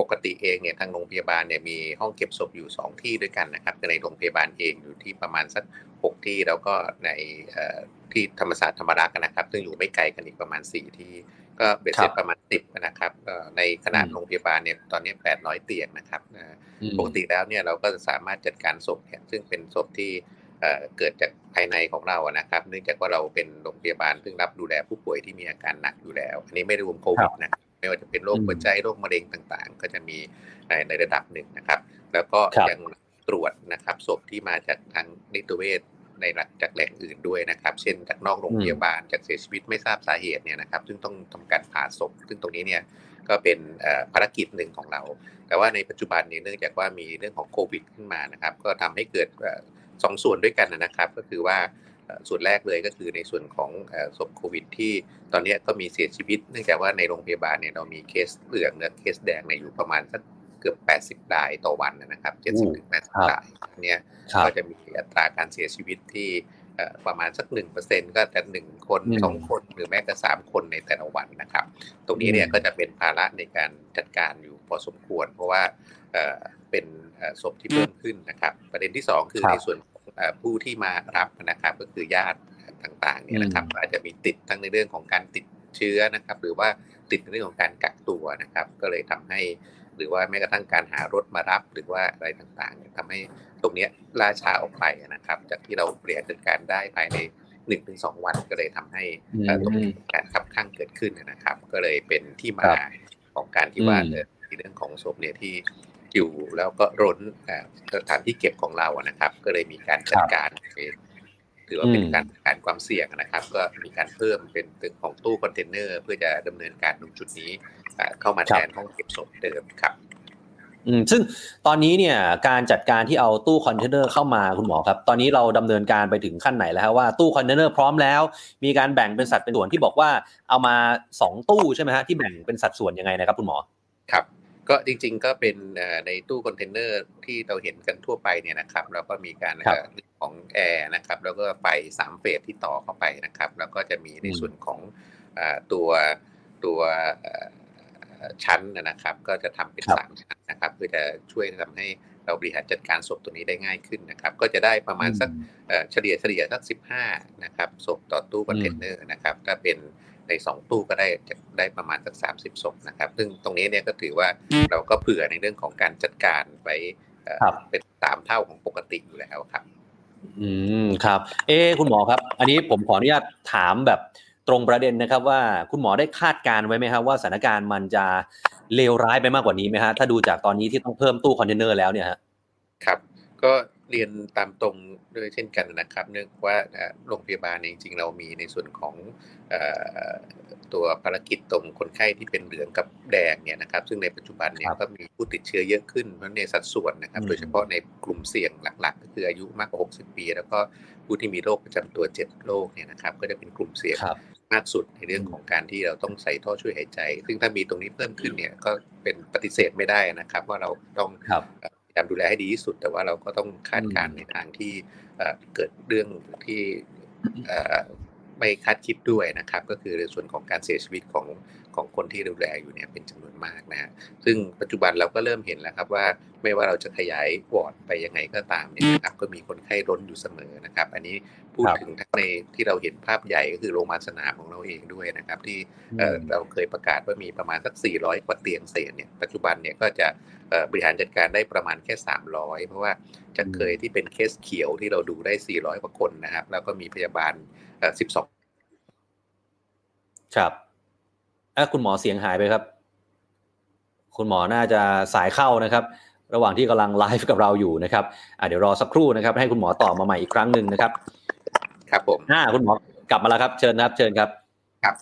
ปกติเองเนี่ยทางโรงพยาบาลเนี่ยมีห้องเก็บศพอยู่ 2 ที่ด้วยกันนะครับในโรงพยาบาลเองอยู่ที่ประมาณสัก 6 ที่แล้วก็ในที่ธรรมศาสตร์ธรรมรักษ์นะครับ ซึ่งอยู่ไม่ไกลกันอีกประมาณ 4 ที่ก็เบ็ดเสร็จประมาณสิบนะครับในขนาดโรงพยาบาลเนี่ยตอนนี้ 800 เตียงนะครับปกติแล้วเนี่ยเราก็จะสามารถจัดการศพเนี่ยซึ่งเป็นศพที่ เกิดจากภายในของเรานะครับ เนื่องจากว่าเราเป็นโรงพยาบาลซึ่งรับดูแลผู้ป่วยที่มีอาการหนักอยู่แล้ว อันนี้ไม่รวมโควิดนะไม่ว่าจะเป็นโรคหัวใจโรคมะเร็งต่างๆ ก็จะมีในในระดับหนึ่งนะครับ แล้วก็ยังตรวจนะครับศพที่มาจากทางนิติเวชในหลักจากแหล่งอื่นด้วยนะครับ เช่นจากนอกโรงพยาบาลจากเสียชีวิตไม่ทราบสาเหตุเนี่ยนะครับ ซึ่งต้องทำการผ่าศพ ซึ่งตรงนี้เนี่ยก็เป็นภารกิจหนึ่งของเรา แต่ว่าในปัจจุบันนี้เนื่องจากว่ามีเรื่องของโควิด ขึ้นมานะครับ ก็ทำให้เกิด สองส่วนด้วยกันนะครับ ก็คือว่าส่วนแรกเลยก็คือในส่วนของศพโควิด ที่ตอนนี้ก็มีเสียชีวิต เนื่องจากว่าในโรงพยาบาลเนี่ยเรามีเคสเหลืองและเคสแดงในอยู่ประมาณสักเกือบ 80รายต่อวันนะครับ70ถึง80รายเนี่ยก็จะมีอัตราการเสียชีวิตที่ประมาณสักหนึ่งเปอร์เซ็นก็จะหนึ่งคนสองคนหรือแม้แต่สามคนในแต่ละวันนะครับ ตรงนี้เนี่ยก็จะเป็นภาระในการจัดการอยู่พอสมควร เพราะว่าเป็นศพที่เพิ่มขึ้นนะครับ ประเด็นที่สองคือในส่วน ผู้ที่มารับนะครับ ก็คือญาติต่างๆเนี่ยนะครับ อาจจะมีติดทั้งในเรื่องของการติดเชื้อนะครับ หรือว่าติดในเรื่องของการกักตัวนะครับ ก็เลยทำให้หรือว่าแม้กระทั่งการหารถมารับหรือว่าอะไรต่างๆเนี่ยทำให้ตรงนี้ล่าช้าออกไปนะครับ จากที่เราเปลี่ยนจัดการได้ภายในหนึ่งถึงสองวันก็เลยทำให้ตรงนี้การขับข้างเกิดขึ้นนะครับ ก็เลยเป็นที่มาของการที่ว่าในเรื่องของศพเนี่ยที่ อยู่แล้วก็ร้นสถานที่เก็บของเรานะครับ ก็เลยมีการจัดการถือว่าเป็นการกันความเสี่ยงนะครับ ก็มีการเพิ่มเป็นตึกของตู้คอนเทนเนอร์ เพื่อจะดำเนินการตรงจุดนี้เข้ามาแทนห้องเก็บศพเดิมครับอืมซึ่งตอนนี้เนี่ยการจัดการที่เอาตู้คอนเทนเนอร์เข้ามาคุณหมอครับ ตอนนี้เราดำเนินการไปถึงขั้นไหนแล้วว่าตู้คอนเทนเนอร์พร้อมแล้ว มีการแบ่งเป็นสัดเป็นส่วนที่บอกว่าเอามา 2 ตู้ใช่ไหมฮะที่แบ่งเป็นสัดส่วนยังไงนะครับคุณหมอครับ ก็จริงๆก็เป็นในตู้คอนเทนเนอร์ที่เราเห็นกันทั่วไปเนี่ยนะครับแล้วก็มีการของแอร์นะครับแล้วก็ไปสาม phase ที่ต่อเข้าไปนะครับแล้วก็จะมีในส่วนของตัวตัวชั้นนะครับ ก็จะทำเป็นสามชั้นนะครับเพื่อจะช่วยทำให้เราบริหารจัดการศพตัวนี้ได้ง่ายขึ้นนะครับ ก็จะได้ประมาณสักเฉลี่ยเฉลี่ยสักสิบห้านะครับศพต่อตู้คอนเทนเนอร์นะครับถ้าเป็น ในสองตู้ก็ได้จะได้ประมาณสักสามสิบศพนะครับ ซึ่งตรงนี้เนี่ยก็ถือว่าเราก็เผื่อในเรื่องของการจัดการไว้เป็นสามเท่าของปกติอยู่แล้วครับ อืมครับ เอคุณหมอครับ อันนี้ผมขออนุญาตถามแบบตรงประเด็นนะครับว่าคุณหมอได้คาดการณ์ไว้ไหมครับว่าสถานการณ์มันจะเลวร้ายไปมากกว่านี้ไหมฮะถ้าดูจากตอนนี้ที่ต้องเพิ่มตู้คอนเทนเนอร์แล้วเนี่ยฮะครับ ก็ เรียนตามตรงด้วยเช่นกันนะครับ เนื่องว่าโรงพยาบาลจริงๆเรามีในส่วนของตัวภารกิจตรงคนไข้ที่เป็นเหลืองกับแดงเนี่ยนะครับ ซึ่งในปัจจุบันเนี่ยก็มีผู้ติดเชื้อเยอะขึ้นเพราะในสัดส่วนนะครับ โดยเฉพาะในกลุ่มเสี่ยงหลัก ๆ ก็คืออายุมากกว่า 60 ปี แล้วก็ผู้ที่มีโรคประจำตัว 7 โรคเนี่ยนะครับ ก็จะเป็นกลุ่มเสี่ยงมากสุดในเรื่องของการที่เราต้องใส่ท่อช่วยหายใจ ซึ่งถ้ามีตรงนี้เพิ่มขึ้นเนี่ยก็เป็นปฏิเสธไม่ได้นะครับ ว่าเราต้อง พยายามดูแลให้ดีที่สุด แต่ว่าเราก็ต้องคาดการณ์ในทางที่เกิดเรื่องที่ไม่คาดคิดด้วยนะครับ ก็คือในส่วนของการเสียชีวิตของของคนที่ดูแลอยู่เนี่ยเป็นจำนวนมากนะฮะซึ่งปัจจุบันเราก็เริ่มเห็นแล้วครับว่าไม่ว่าเราจะขยายวอร์ดไปยังไงก็ตามเนี่ยนะครับก็มีคนไข้ล้นอยู่เสมอนะครับ อันนี้พูดถึงทั้งในที่เราเห็นภาพใหญ่ก็คือโรงพยาบาลสนามของเราเองด้วยนะครับ ที่เราเคยประกาศว่ามีประมาณสัก 400 กว่าเตียงเศษเนี่ยปัจจุบันเนี่ยก็จะ บริหารจัดการได้ประมาณแค่ 300 เพราะว่าจะเคยที่เป็นเคสเขียวที่เราดูได้ 400กว่าคนนะครับ แล้วก็มีพยาบาล 12 ครับอะคุณหมอเสียงหายไปครับ คุณหมอน่าจะสายเข้านะครับ ระหว่างที่กำลังไลฟ์กับเราอยู่นะครับอะเดี๋ยวรอสักครู่นะครับ ให้คุณหมอตอบมาใหม่อีกครั้งหนึ่งนะครับ ครับผมอ่าคุณหมอกลับมาแล้วครับ เชิญครับ เชิญครับ ครับ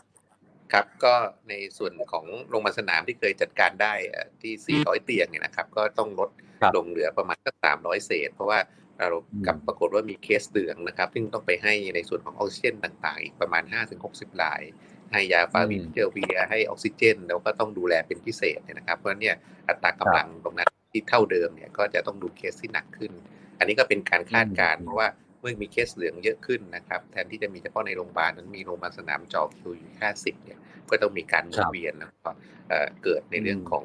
ครับก็ในส่วนของโรงพยาบาลสนามที่เคยจัดการได้ที่ 400 เตียงเนี่ยนะครับ ก็ต้องลดลงเหลือประมาณสัก300 เศษ เพราะว่าเรากับปรากฏว่ามีเคสเหลืองนะครับซึ่งต้องไปให้ในส่วนของออกซิเจนต่างๆ อีกประมาณ 5-60 ราย ให้ยาฟาวิพิราเวียร์ให้ออกซิเจน แล้วก็ต้องดูแลเป็นพิเศษเนี่ยนะครับ เพราะเนี่ยอัตรากำลังตรงนั้นที่เท่าเดิมเนี่ยก็จะต้องดูเคสที่หนักขึ้น อันนี้ก็เป็นการคาดการณ์เพราะว่า เมื่อมีเคสเหลืองเยอะขึ้นนะครับแทนที่จะมีเฉพาะในโรงพยาบาลนั้นมีโรงพยาบาลสนามจอคิวอยู่แค่สิบเนี่ยก็ต้องมีการหมุนเวียนแล้วก็เกิดในเรื่องของ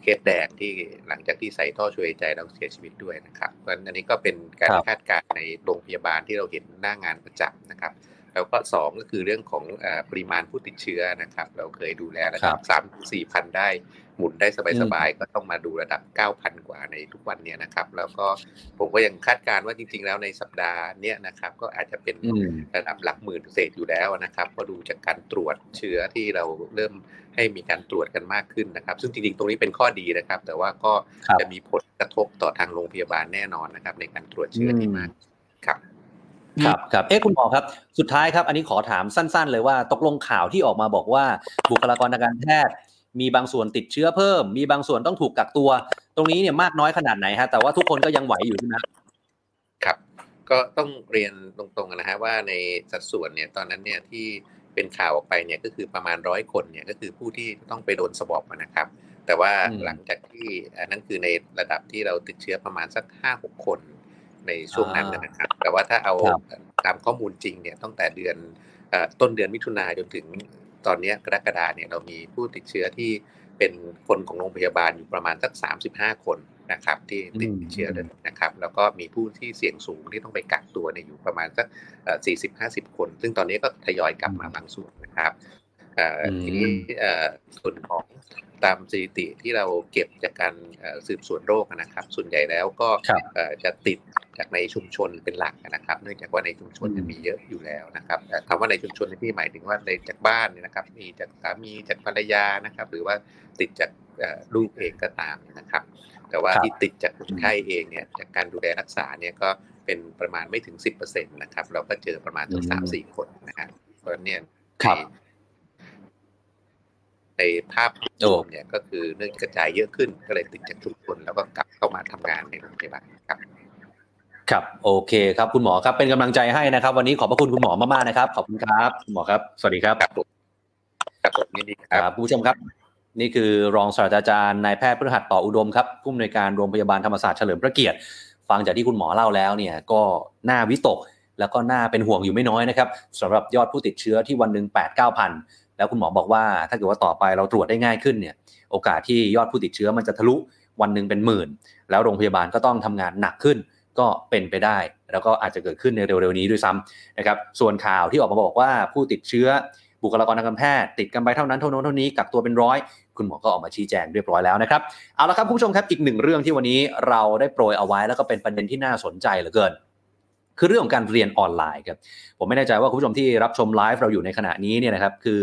เคสแดงที่หลังจากที่ใส่ท่อช่วยใจเราเสียชีวิตด้วยนะครับเพราะอันนี้ก็เป็นการคาดการณ์ในโรงพยาบาลที่เราเห็นหน้างานประจำนะครับแล้วก็สองก็คือเรื่องของปริมาณผู้ติดเชื้อนะครับ เราเคยดูแลระดับสามสี่พันได้ หมุนได้สบายๆก็ต้องมาดูระดับเก้าพันกว่าในทุกวันนี้นะครับ แล้วก็ผมก็ยังคาดการณ์ว่าจริง ๆ แล้วในสัปดาห์นี้นะครับ ก็อาจจะเป็นระดับหลักหมื่นเศษอยู่แล้วนะครับก็ดูจากการตรวจเชื้อที่เราเริ่มให้มีการตรวจกันมากขึ้นนะครับ ซึ่งจริงๆ ตรงนี้เป็นข้อดีนะครับ แต่ว่าก็จะมีผลกระทบต่อทางโรงพยาบาลแน่นอนนะครับ ในการตรวจเชื้อที่มากครับครับครับเอ๊ะคุณหมอครับ สุดท้ายครับ อันนี้ขอถามสั้น ๆ เลยว่าตกลงข่าวที่ออกมาบอกว่าบุคลากรทางการแพทย์ มีบางส่วนติดเชื้อเพิ่ม มีบางส่วนต้องถูกกักตัว ตรงนี้เนี่ยมากน้อยขนาดไหนฮะแต่ว่าทุกคนก็ยังไหวอยู่ใช่ไหมครับก็ต้องเรียนตรงๆนะฮะว่าในสัดส่วนเนี่ยตอนนั้นเนี่ยที่เป็นข่าวออกไปเนี่ยก็คือประมาณร้อยคนเนี่ยก็คือผู้ที่ต้องไปโดนสบอบนะครับ แต่ว่าหลังจากที่อันนั้นคือในระดับที่เราติดเชื้อประมาณสักห้าหกคนในช่วงนั้นนะครับ แต่ว่าถ้าเอาตามข้อมูลจริงเนี่ยตั้งแต่เดือนต้นเดือนมิถุนาจนถึง ตอนนี้กรกฎาเนี่ยเรามีผู้ติดเชื้อที่เป็นคนของโรงพยาบาลอยู่ประมาณสัก 35 คนนะครับที่ติดเชื้อนะครับ แล้วก็มีผู้ที่เสี่ยงสูงที่ต้องไปกักตัวเนี่ยอยู่ประมาณสัก 40-50 คน ซึ่งตอนนี้ก็ทยอยกลับมาบางส่วนนะครับ ทีนี้ส่วนของตามสถิติที่เราเก็บจากการสืบสวนโรคนะครับ ส่วนใหญ่แล้วก็จะติดจากในชุมชนเป็นหลักนะครับ เนื่องจากว่าในชุมชนจะมีเยอะอยู่แล้วนะครับคำว่าในชุมชนที่หมายถึงว่าในจากบ้านนะครับ มีจากสามีจากภรรยานะครับ หรือว่าติดจากลูกเองก็ตามนะครับ แต่ว่าที่ติดจากคนไข้เองเนี่ยจากการดูแลรักษาเนี่ยก็เป็นประมาณไม่ถึง 10%นะครับ เราก็เจอประมาณถึงสามสี่คนนะครับเพราะเนี่ย ในภาพรวมเนี่ยก็คือเนื่องกระจายเยอะขึ้นก็เลยติดจากทุกคนแล้วก็กลับเข้ามาทำงานในโรงพยาบาลครับครับโอเคครับคุณหมอครับเป็นกำลังใจให้นะครับ วันนี้ขอบพระคุณคุณหมอมากๆนะครับขอบคุณครับคุณหมอครับ สวัสดีครับครับผมยินดีครับผู้ชมครับ นี่คือรองศาสตราจารย์นายแพทย์พฤหัสต่ออุดมครับผู้อำนวยการโรงพยาบาลธรรมศาสตร์เฉลิมพระเกียรติ ฟังจากที่คุณหมอเล่าแล้วเนี่ยก็น่าวิตกแล้วก็น่าเป็นห่วงอยู่ไม่น้อยนะครับสำหรับยอดผู้ติดเชื้อที่วันหนึ่ง8 9 0 0 0 แล้วคุณหมอบอกว่าถ้าเกิดว่าต่อไปเราตรวจได้ง่ายขึ้นเนี่ยโอกาสที่ยอดผู้ติดเชื้อมันจะทะลุวันหนึ่งเป็นหมื่น แล้วโรงพยาบาลก็ต้องทำงานหนักขึ้นก็เป็นไปได้ แล้วก็อาจจะเกิดขึ้นในเร็วๆนี้ด้วยซ้ำนะครับส่วนข่าวที่ออกมาบอกว่าผู้ติดเชื้อบุคลากรทางการแพทย์ติดกันไปเท่านั้นเท่านั้นเท่านี้กักตัวเป็นร้อยคุณหมอก็ออกมาชี้แจงเรียบร้อยแล้วนะครับเอาละครับคุณผู้ชมครับอีกหนึ่งเรื่องที่วันนี้เราได้โปรยเอาไว้แล้วก็เป็นประเด็นที่น่าสนใจเหลือเกิน คือเรื่องของการเรียนออนไลน์ครับผมไม่แน่ใจว่าคุณผู้ชมที่รับชมไลฟ์เราอยู่ในขณะนี้เนี่ยนะครับคือ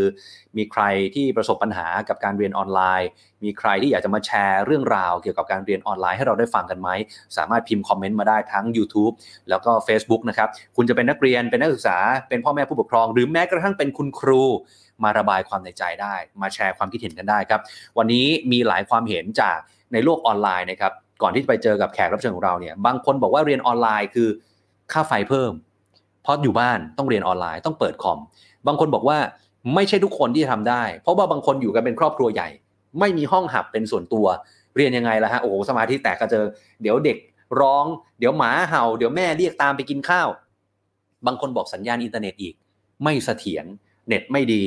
มีใครที่ประสบปัญหากับการเรียนออนไลน์ มีใครที่อยากจะมาแชร์เรื่องราวเกี่ยวกับการเรียนออนไลน์ให้เราได้ฟังกันไหม สามารถพิมพ์คอมเมนต์มาได้ทั้ง YouTube แล้วก็ Facebook นะครับคุณจะเป็นนักเรียนเป็นนักศึกษาเป็นพ่อแม่ผู้ปกครอง หรือแม้กระทั่งเป็นคุณครูมาระบายความในใจได้ มาแชร์ความคิดเห็นกันได้ครับ วันนี้มีหลายความเห็นจากในโลกออนไลน์นะครับก่อนที่จะไปเจอกับแขกรับเชิญของเราเนี่ยบางคนบอกว่าเรียนออนไลน์คือ ค่าไฟเพิ่ม เพราะอยู่บ้านต้องเรียนออนไลน์ต้องเปิดคอม บางคนบอกว่าไม่ใช่ทุกคนที่ทำได้ เพราะว่าบางคนอยู่กันเป็นครอบครัวใหญ่ ไม่มีห้องหับเป็นส่วนตัว เรียนยังไงล่ะฮะโอ้โหสมาธิแตกกระเจิงเดี๋ยวเด็กร้อง เดี๋ยวหมาเห่า เดี๋ยวแม่เรียกตามไปกินข้าว บางคนบอกสัญญาณอินเทอร์เน็ตอีก ไม่เสถียรเน็ตไม่ดี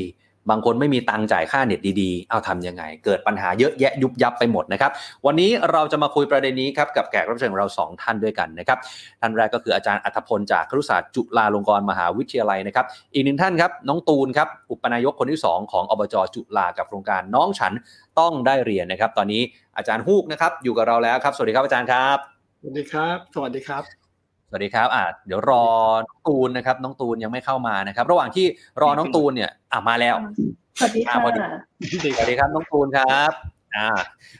บางคนไม่มีตังจ่ายค่าเน็ตดีๆ เอาทำยังไง เกิดปัญหาเยอะแยะยุบยับไปหมดนะครับ วันนี้เราจะมาคุยประเด็นนี้ครับกับแขกรับเชิญของเราสองท่านด้วยกันนะครับ ท่านแรกก็คืออาจารย์อัธพลจากครุศาสตร์จุฬาลงกรณ์มหาวิทยาลัยนะครับ อีกหนึ่งท่านครับน้องตูนครับอุปนายกคนที่ 2 ของอบจจุฬากับโครงการน้องฉันต้องได้เรียนนะครับ ตอนนี้อาจารย์ฮูกนะครับอยู่กับเราแล้วครับ สวัสดีครับอาจารย์ครับ สวัสดีครับ สวัสดีครับ สวัสดีครับอ่าเดี๋ยวรอน้องตูนนะครับ น้องตูนยังไม่เข้ามานะครับ ระหว่างที่รอน้องตูนเนี่ยอะมาแล้วสวัสดีค่ะอ่าพอดีสวัสดีครับน้องตูนครับอ่า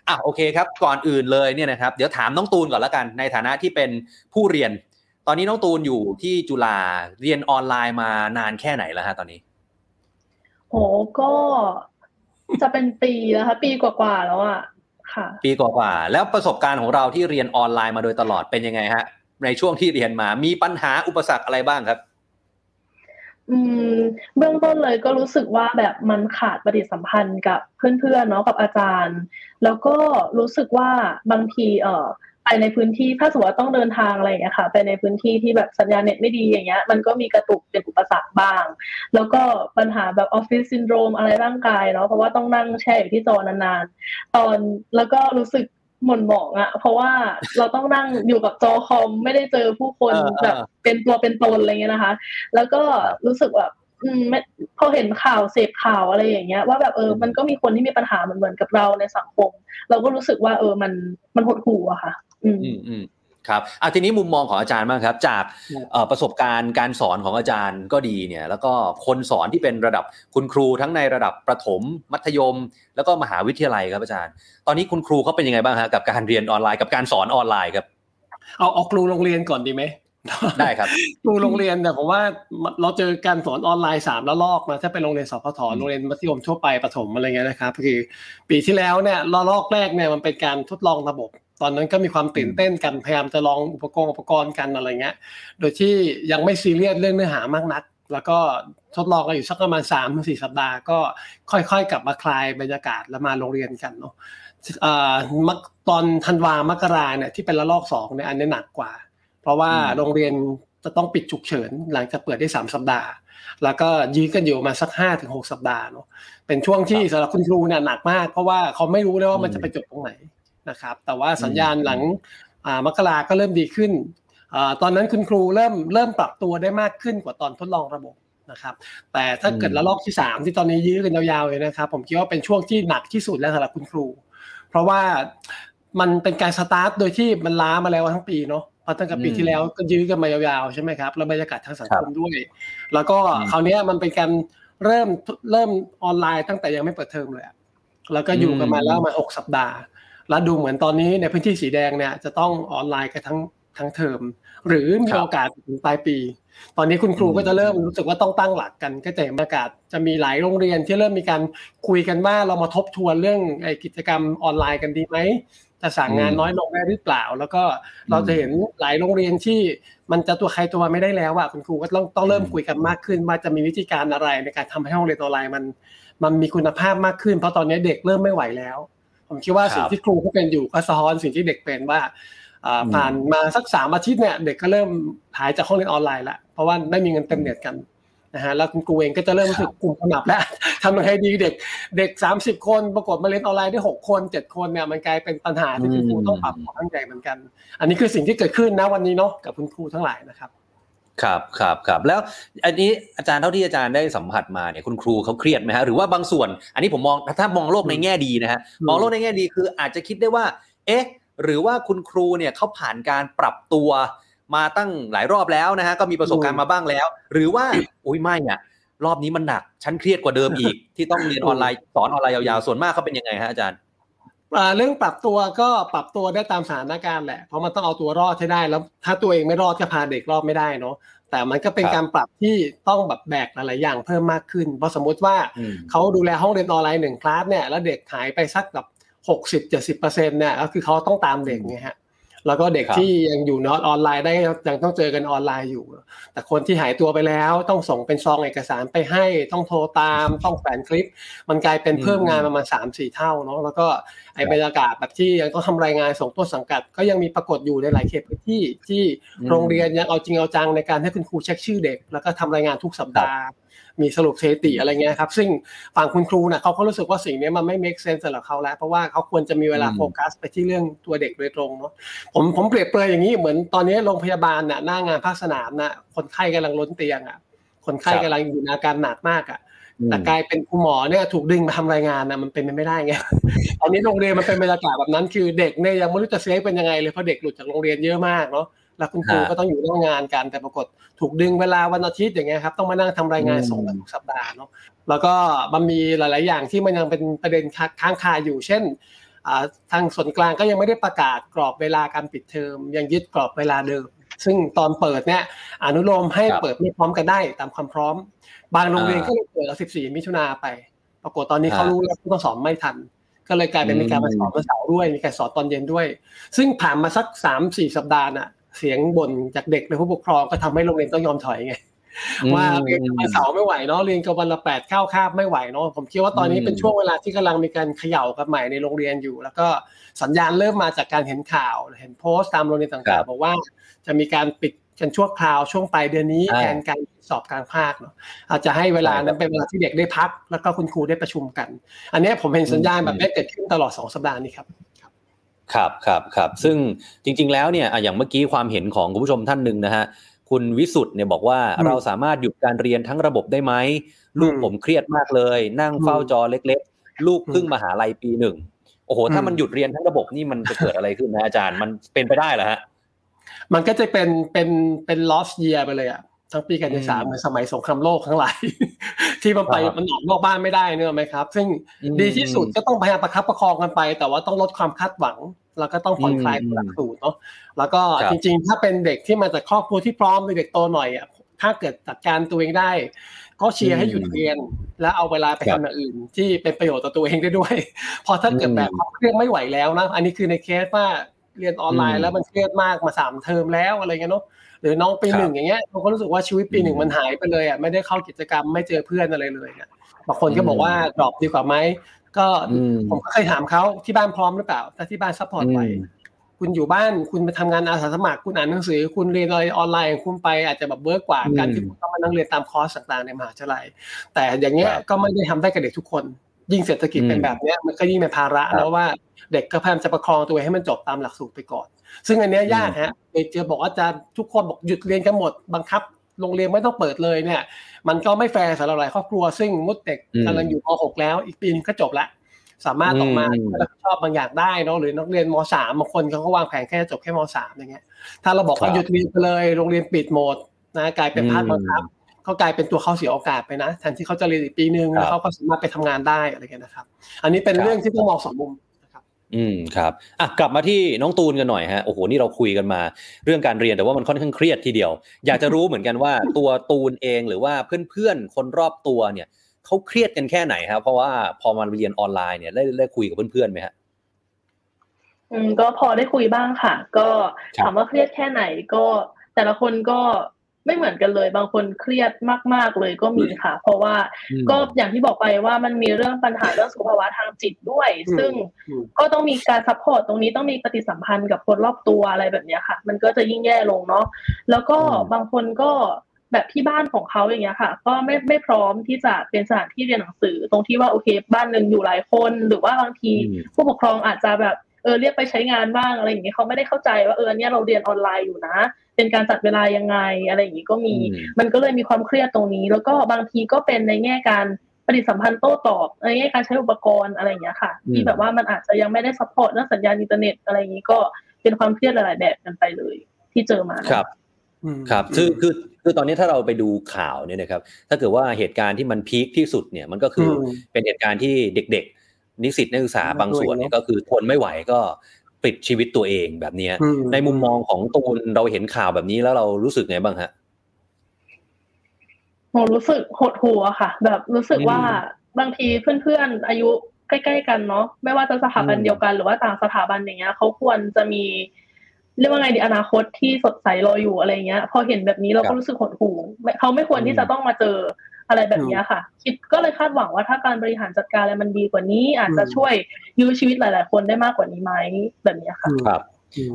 อะโอเคครับ ก่อนอื่นเลยเนี่ยนะครับ เดี๋ยวถามน้องตูนก่อนละกัน ในฐานะที่เป็นผู้เรียน ตอนนี้น้องตูนอยู่ที่จุฬาเรียนออนไลน์มานานแค่ไหนแล้วฮะตอนนี้โหก็จะเป็นปีแล้วค่ะปีกว่าๆแล้วอะค่ะ ปีกว่าๆแล้วประสบการณ์ของเราที่เรียนออนไลน์มาโดยตลอดเป็นยังไงฮะ ในช่วงที่เรียนมา มีปัญหาอุปสรรคอะไรบ้างครับ อืม เบื้องต้นเลยก็รู้สึกว่าแบบมันขาดปฏิสัมพันธ์กับเพื่อนๆเนาะกับอาจารย์ แล้วก็รู้สึกว่าบางที เอ่อไปในพื้นที่ถ้าสมมติว่าต้องเดินทางอะไรอย่างเงี้ยค่ะไปในพื้นที่ที่แบบสัญญาณเน็ตไม่ดีอย่างเงี้ย มันก็มีกระตุกเป็นอุปสรรคบ้าง แล้วก็ปัญหาแบบออฟฟิศซินโดรมอะไรร่างกายเนาะเพราะว่าต้องนั่งแช่อยู่ที่จอนานๆ ตอนแล้วก็รู้สึก หม่นหมองอะเพราะว่าเราต้องนั่งอยู่กับจอคอมไม่ได้เจอผู้คนเออเออแบบเป็นตัวเป็นตนอะไรเงี้ยนะคะ แล้วก็รู้สึกแบบอืมไม่พอเห็นข่าวเสพข่าวอะไรอย่างเงี้ย ว่าแบบเออมันก็มีคนที่มีปัญหาเหมือนเหมือนกับเราในสังคม เราก็รู้สึกว่า เออมันมันหดหู่อะค่ะ อืมอืมอืม ครับอะทีนี้มุมมองของอาจารย์บ้างครับ จากเอ่อประสบการณ์การสอนของอาจารย์ก็ดีเนี่ย แล้วก็คนสอนที่เป็นระดับคุณครูทั้งในระดับประถม มัธยม แล้วก็มหาวิทยาลัยครับอาจารย์ ตอนนี้คุณครูเขาเป็นยังไงบ้างฮะกับการเรียนออนไลน์กับการสอนออนไลน์ครับ เอาเอาครูโรงเรียนก่อนดีไหมได้ครับครูโรงเรียนเนี่ยผมว่าเราเจอการสอนออนไลน์สามระลอกนะถ้าเป็นโรงเรียนสพทโรงเรียนมัธยมทั่วไปประถมอะไรเงี้ยนะครับคือปีที่แล้วเนี่ยระลอกแรกเนี่ยมันเป็นการทดลองระบบ ตอนนั้นก็มีความตื่นเต้นกันพยายามจะลองอุปกรณ์อุปกรณ์กันอะไรเงี้ย โดยที่ยังไม่ซีเรียสเรื่องเนื้อหามากนัก แล้วก็ทดลองกันอยู่สักประมาณสามถึงสี่สัปดาห์ก็ค่อยๆ กลับมาคลายบรรยากาศแล้วมาโรงเรียนกันเนาะอ่ามักตอนธันวามกราเนี่ยที่เป็นระลอกสองเนี่ยอันนี้หนักกว่า เพราะว่าอืมโรงเรียนจะต้องปิดฉุกเฉินหลังจากเปิดได้สามสัปดาห์ แล้วก็ยื้อกันอยู่มาสักห้าถึงหกสัปดาห์เนาะเป็นช่วงที่สำหรับคุณครูเนี่ยหนักมาก เพราะว่าเขาไม่รู้เลยว่ามันจะไปจบตรงไหน นะครับ แต่ว่าสัญญาณหลังอ่ามกราก็เริ่มดีขึ้นอ่าตอนนั้นคุณครูเริ่มเริ่มปรับตัวได้มากขึ้นกว่าตอนทดลองระบบนะครับ แต่ถ้าเกิดอืมระลอกที่สามที่ตอนนี้ยื้อกันยาวๆเลยนะครับ ผมคิดว่าเป็นช่วงที่หนักที่สุดแล้วสำหรับคุณครู เพราะว่ามันเป็นการสตาร์ทโดยที่มันล้ามาแล้วทั้งปีเนาะเพราะตั้งแต่ปีอืมที่แล้วก็ยื้อกันมายาวๆใช่ไหมครับแล้วบรรยากาศทางสังคมด้วย แล้วก็อืมคราวเนี้ยมันเป็นการเริ่มเริ่มออนไลน์ตั้งแต่ยังไม่เปิดเทอมเลยอะแล้วก็อยู่กันมาอืมแล้วมาหกสัปดาห์ แล้วดูเหมือนตอนนี้ในพื้นที่สีแดงเนี่ยจะต้องออนไลน์กันทั้งทั้งเทอม หรือมีครับโอกาสถึงปลายปี ตอนนี้คุณครูอืมก็จะเริ่มรู้สึกว่าต้องตั้งหลักกันก็จะเห็นบรรยากาศจะมีหลายโรงเรียนที่เริ่มมีการคุยกันว่าเรามาทบทวนเรื่องไอ้กิจกรรมออนไลน์กันดีไหมจะสั่งงานอืมน้อยลงได้หรือเปล่า แล้วก็เราจะเห็นหลายโรงเรียนที่มันจะตัวใครตัวมันไม่ได้แล้วอะคุณครูก็ต้องต้องเริ่มอืมคุยกันมากขึ้นว่าจะมีวิธีการอะไรในการทำให้ห้องเรียนออนไลน์มัน มันมีคุณภาพมากขึ้น เพราะตอนนี้เด็กเริ่มไม่ไหวแล้ว ผมคิดว่าสิ่งที่ครูเขาเป็นอยู่ก็สะท้อนสิ่งที่เด็กเป็นว่าผ่านมาสักสามอาทิตย์เนี่ยเด็กก็เริ่มหายจากห้องเรียนออนไลน์แล้วเพราะว่าไม่มีเงินเต็มเน็ตกันนะฮะแล้วคุณครูเองก็จะเริ่มรู้สึกกลุ่มขนับแล้วทำยังไงดีเด็กเด็กสามสิบคนปรากฏมาเรียนออนไลน์ได้หกคนเจ็ดคนเนี่ยมันกลายเป็นปัญหาที่คุณครูต้องปรับความตั้งใจเหมือนกัน อันนี้คือสิ่งที่เกิดขึ้นนะวันนี้เนาะกับคุณครูทั้งหลายนะครับ ครับครับครับแล้วอันนี้อาจารย์เท่าที่อาจารย์ได้สัมผัสมาเนี่ยคุณครูเขาเครียดไหมฮะหรือว่าบางส่วน อันนี้ผมมองถ้ามองโลกในแง่ดีนะฮะมองโลกในแง่ดีคืออาจจะคิดได้ว่า เอ๊ะ หรือว่าคุณครูเนี่ยเขาผ่านการปรับตัวมาตั้งหลายรอบแล้วนะฮะก็มีประสบการณ์มาบ้างแล้ว หรือว่าอุ้ยไม่อะรอบนี้มันหนักฉันเครียดกว่าเดิมอีก ที่ต้องเรียนออนไลน์สอนออนไลน์ยาวๆส่วนมากเขาเป็นยังไงฮะอาจารย์ เรื่องปรับตัวก็ปรับตัวได้ตามสถานการณ์แหละ เพราะมันต้องเอาตัวรอดให้ได้ แล้วถ้าตัวเองไม่รอดก็พาเด็กรอดไม่ได้เนาะ แต่มันก็เป็นการปรับที่ต้องแบบแบกหลายๆอย่างเพิ่มมากขึ้น เพราะสมมุติว่าเขาดูแลห้องเรียนออนไลน์หนึ่งคลาสเนี่ย แล้วเด็กหายไปสักแบบหกสิบเจ็ดสิบเปอร์เซ็นต์เนี่ย ก็คือเขาต้องตามเด็กไงฮะ แล้วก็เด็กที่ยังอยู่นอตออนไลน์ได้ยังต้องเจอกันออนไลน์อยู่ แต่คนที่หายตัวไปแล้วต้องส่งเป็นซองเอกสารไปให้ต้องโทรตามต้องแฝนคลิป มันกลายเป็นเพิ่มงานประมาณสามสี่เท่าเนาะแล้วก็ไอบรรยากาศแบบที่ยังต้องทำรายงานส่งต้นสังกัด ก็ยังมีปรากฏอยู่ในหลายเขตพื้นที่ที่โรงเรียนยังเอาจริงเอาจังในการให้คุณครูเช็คชื่อเด็ก แล้วก็ทำรายงานทุกสัปดาห์ มีสรุปสถิติอะไรเงี้ยครับ ซึ่งฝั่งคุณครูน่ะเขาก็รู้สึกว่าสิ่งนี้มันไม่ make sense สำหรับเขาแล้ว เพราะว่าเขาควรจะมีเวลาโฟกัสไปที่เรื่องตัวเด็กโดยตรงเนาะผมผมเปรียบเปรยอย่างนี้เหมือนตอนนี้โรงพยาบาลน่ะหน้างานภาคสนามน่ะคนไข้กำลังล้นเตียงอะคนไข้กำลังอยู่ในอาการหนักมากอะแต่กลายเป็นคุณหมอเนี่ยถูกดึงมาทำรายงานนะมันเป็นไปไม่ได้ไงตอนนี้โรงเรียนมันเป็นบรรยากาศแบบนั้น คือเด็กเนี่ยยังไม่รู้จะเซฟเป็นยังไงเลยเพราะเด็กหลุดจากโรงเรียนเยอะมากเนาะ แล้วคุณครูก็ต้องอยู่ร่วมงานกันแต่ปรากฏถูกดึงเวลาวันอาทิตย์อย่างเงี้ยครับต้องมานั่งทำรายงานส่งทุกสัปดาห์เนาะแล้วก็มันมีหลาย ๆ อย่างที่มันยังเป็นประเด็นค้างคาอยู่ เช่นทางส่วนกลางก็ยังไม่ได้ประกาศกรอบเวลาการปิดเทอมยังยึดกรอบเวลาเดิม ซึ่งตอนเปิดเนี่ยอนุโลมให้เปิดไม่พร้อมกันได้ตามความพร้อม บางโรงเรียนก็เลยเปิด14 มิถุนาไป ปรากฏตอนนี้เขารู้แล้วผู้ต้องสอนไม่ทัน ก็เลยกลายเป็นมีการมาสอนวันเสาร์ด้วยมีการสอนตอนเย็นด้วย ซึ่งผ่านมาสักสามสี่สัปดาห์น่ะ เสียงบ่นจากเด็กและผู้ปกครองก็ทำให้โรงเรียนต้องยอมถอยไงว่าเรียนวันเสาร์ไม่ไหวเนาะเรียนกับวันละแปดข้าวคาบไม่ไหวเนาะผมคิดว่าตอนนี้เป็นช่วงเวลาที่กำลังมีการเขย่ากับใหม่ในโรงเรียนอยู่ แล้วก็สัญญาณเริ่มมาจากการเห็นข่าว เห็นโพสต์ตามโรงเรียนต่างๆบอกว่าจะมีการปิดกันชั่วคราวช่วงปลายเดือนนี้แทนการสอบกลางภาคเนาะอาจจะให้เวลานั้นเป็นเวลาที่เด็กได้พัก แล้วก็คุณครูได้ประชุมกัน อันนี้ผมเห็นสัญญาณแบบนี้เกิดขึ้นตลอดสองสัปดาห์นี้ครับ ครับครับครับซึ่งจริง ๆ แล้วเนี่ยอย่างเมื่อกี้ความเห็นของคุณผู้ชมท่านหนึ่งนะฮะคุณวิสุทธ์เนี่ยบอกว่าเราสามารถหยุดการเรียนทั้งระบบได้ไหมลูกผมเครียดมากเลย นั่งเฝ้าจอเล็ก ๆ ลูกเพิ่งมาหาลัยปีหนึ่งโอ้โหถ้ามันหยุดเรียนทั้งระบบนี่มันจะเกิดอะไรขึ้นนะอาจารย์มันเป็นไปได้เหรอฮะมันก็จะเป็นเป็นเป็น lost year ไปเลยอะ ทั้งปีการศึกษาเหมือนสมัยสงครามโลกทั้งหลาย ที่มันไปมันออกนอกบ้านไม่ได้เนอะไหมครับ ซึ่งดีที่สุดก็ต้องพยายามประคับประคองกันไป แต่ว่าต้องลดความคาดหวัง แล้วก็ต้องผ่อนคลายหลักสูตรเนาะแล้วก็จริง ๆ ถ้าเป็นเด็กที่มาจากครอบครัวที่พร้อมเด็กโตหน่อยอะถ้าเกิดจัดการตัวเองได้ ก็เชียร์ให้หยุดเรียน แล้วเอาเวลาไปทำอย่างอื่น ที่เป็นประโยชน์ต่อตัวเองได้ด้วย พอถ้าเกิดแบบเครียดไม่ไหวแล้วนะอันนี้คือในเคสว่าเรียนออนไลน์แล้วมันเครียดมากมาสามเทอมแล้วอะไรเงี้ยเนาะ หรือน้องปีหนึ่งอย่างเงี้ยเขาก็รู้สึกว่าชีวิตปีหนึ่งมันหายไปเลยอะไม่ได้เข้ากิจกรรมไม่เจอเพื่อนอะไรเลยเนี่ยบางคนก็บอกว่า drop ดีกว่าไหมก็ผมก็เคยถามเขาที่บ้านพร้อมหรือเปล่าถ้าที่บ้าน support ไหวคุณอยู่บ้านคุณไปทำงานอาสาสมัครคุณอ่านหนังสือ คุณเรียนอะไรออนไลน์คุณไปอาจจะแบบ work กว่าการที่คุณต้องมานั่งเรียนตามคอร์สต่างๆในมหาวิทยาลัย แต่อย่างเงี้ยก็ไม่ได้ทำได้กับเด็กทุกคน ยิ่งเศรษฐกิจเป็นแบบเนี้ยมันก็ยิ่งเป็นภาระแล้วว่าเด็กก็พยายามจะประคองตัวให้มันจบตามหลักสูตรไปก่อน ซึ่งอันนี้ยากฮะเด็กจะบอกว่าจะทุกคนบอกหยุดเรียนกันหมดบังคับโรงเรียนไม่ต้องเปิดเลยเนี่ย มันก็ไม่แฟร์สำหรับหลายครอบครัว ซึ่งมุดเด็กกำลังอยู่ม .6 แล้ว อีกปีนึงก็จบละสามารถออกมารับผิดชอบบางอย่างได้เนาะหรือนักเรียนม .3 บางคนเขาก็วางแผนแค่จบแค่ม .3 อย่างเงี้ยถ้าเราบอกว่าหยุดเรียนไปเลยโรงเรียนปิดหมดนะกลายเป็นภาคบังคับเขากลายเป็นตัวเขาเสียโอกาสไปนะแทนที่เขาจะเรียนอีกปีนึงแล้วเขาก็สามารถไปทำงานได้อะไรเงี้ยนะครับ อันนี้เป็นเรื่องที่ต้องมองสองมุม อืมครับอะกลับมาที่น้องตูนกันหน่อยฮะโอ้โหนี่เราคุยกันมา เรื่องการเรียนแต่ว่ามันค่อนข้างเครียดทีเดียว อยากจะรู้เหมือนกันว่าตัวตูนเองหรือว่าเพื่อนๆคนรอบตัวเนี่ยเขาเครียดกันแค่ไหนครับเพราะว่าพอมาเรียนออนไลน์เนี่ยได้ได้คุยกับเพื่อนๆไหมฮะอืมก็พอได้คุยบ้างค่ะ ก็ถามว่าเครียดแค่ไหนก็แต่ละคนก็ ไม่เหมือนกันเลย บางคนเครียดมากๆเลยก็มีค่ะ เพราะว่าก็อย่างที่บอกไปว่ามันมีเรื่องปัญหาเรื่องสุขภาวะทางจิตด้วย ซึ่งก็ต้องมีการ support ตรงนี้ต้องมีปฏิสัมพันธ์กับคนรอบตัวอะไรแบบนี้ค่ะ มันก็จะยิ่งแย่ลงเนาะแล้วก็บางคนก็แบบที่บ้านของเขาอย่างเงี้ยค่ะ ก็ไม่ไม่พร้อมที่จะเป็นสถานที่เรียนหนังสือ ตรงที่ว่าโอเค บ้านหนึ่งอยู่หลายคน หรือว่าบางทีผู้ปกครองอาจจะแบบ เออเรียกไปใช้งานบ้างอะไรอย่างเงี้ยเขาไม่ได้เข้าใจว่าเออเนี่ยเราเรียนออนไลน์อยู่นะ เป็นการจัดเวลายังไงอะไรอย่างงี้ก็มี มันก็เลยมีความเครียดตรงนี้ แล้วก็บางทีก็เป็นในแง่การปฏิสัมพันธ์โต้ตอบในแง่การใช้อุปกรณ์อะไรอย่างเงี้ยค่ะที่แบบว่ามันอาจจะยังไม่ได้ support เรื่องสัญญาณอินเทอร์เน็ตอะไรอย่างงี้ก็เป็นความเครียดหลาย ๆ แบบกันไปเลย ที่เจอมาครับครับคือคือคือตอนนี้ถ้าเราไปดูข่าวเนี่ยนะครับ ถ้าเกิดว่าเหตุการณ์ที่มัน peak ที่สุดเนี่ยมันก็คือเป็นเหตุการณ์ที่เด็กๆ นิสิตนักศึกษาบางส่วนเนี่ยก็คือทนไม่ไหวก็ปิดชีวิตตัวเองแบบนี้ในมุมมองของตูนเราเห็นข่าวแบบนี้แล้วเรารู้สึกไงบ้างฮะโหรู้สึกหดหัวค่ะ แบบรู้สึกว่าบางทีเพื่อนๆอายุใกล้ๆกันเนาะไม่ว่าจะสถาบันเดียวกันหรือว่าต่างสถาบันอย่างเงี้ยเขาควรจะมีเรียกว่าไงดีอนาคตที่สดใสรออยู่อะไรเงี้ย พอเห็นแบบนี้เราก็รู้สึกหดหู่เขาไม่ควรที่จะต้องมาเจอ อะไรแบบนี้ค่ะ คิดก็เลยคาดหวังว่าถ้าการบริหารจัดการอะไรมันดีกว่านี้ อาจจะช่วยยื้อชีวิตหลาย ๆ คนได้มากกว่านี้ไหมแบบนี้ค่ะครับ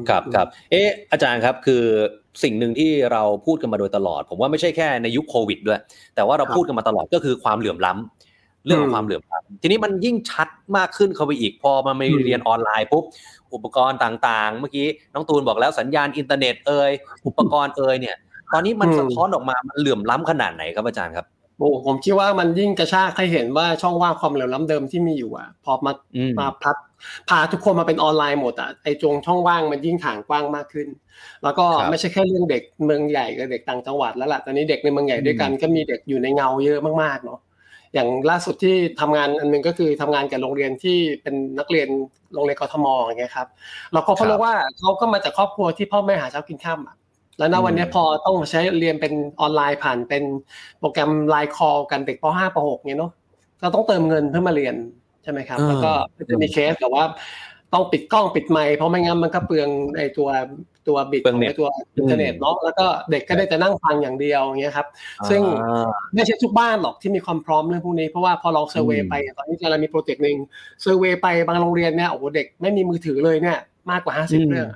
ครับครับเอออาจารย์ครับคือสิ่งหนึ่งที่เราพูดกันมาโดยตลอด ผมว่าไม่ใช่แค่ในยุคโควิดด้วย แต่ว่าเราพูดกันมาตลอดก็คือความเหลื่อมล้ำเรื่องของความเหลื่อมล้ำทีนี้มันยิ่งชัดมากขึ้นเข้าไปอีกพอมาไม่เรียนออนไลน์ปุ๊บอุปกรณ์ต่างๆ เมื่อกี้น้องตูนบอกแล้วสัญญาณอินเทอร์เน็ตเอ่ยอุปกรณ์เอ่ยเนี่ย ตอนนี้มันสะท้อนออกมามันเหลื่อมล้ำขนาดไหนครับอาจารย์ครับ โอ้ผมคิดว่ามันยิ่งกระชากให้เห็นว่าช่องว่างความเหลื่อมล้ำเดิมที่มีอยู่อะ พอมามาพัดพาทุกคนมาเป็นออนไลน์หมดอะไอจงช่องว่างมันยิ่งถ่างกว้างมากขึ้น แล้วก็ไม่ใช่แค่เรื่องเด็กเมืองใหญ่กับเด็กต่างจังหวัดแล้วล่ะตอนนี้เด็กในเมืองใหญ่ด้วยกันก็มีเด็กอยู่ในเงาเยอะมากๆเนาะอย่างล่าสุดที่ทำงานอันนึงก็คือทำงานกับโรงเรียนที่เป็นนักเรียนโรงเรียนกทมอย่างเงี้ยครับเราก็เพราะว่าเขาก็มาจากครอบครัวที่พ่อแม่หาเช้ากินข้ามอะ แล้วณวันนี้พอต้องใช้เรียนเป็นออนไลน์ผ่านเป็นโปรแกรมไลน์คอลกันเด็กป .5 ป .6 เนี่ยเนาะเราต้องเติมเงินเพื่อมาเรียนใช่ไหมครับ แล้วก็จะมีเคสแบบว่าต้องปิดกล้องปิดไมค์เพราะไม่งั้นมันก็เปลืองในตัวตัว bit ของตัวอินเทอร์เน็ตเนาะแล้วก็เด็กก็ได้แต่นั่งฟังอย่างเดียวอย่างเงี้ยครับ ซึ่งไม่ใช่ทุกบ้านหรอกที่มีความพร้อมเรื่องพวกนี้เพราะว่าพอลอง survey ไปตอนนี้เรามี project หนึ่ง survey ไปบางโรงเรียนเนี่ยโอ้โหเด็กไม่มีมือถือเลยเนี่ยมากกว่าห้าสิบเรื่อง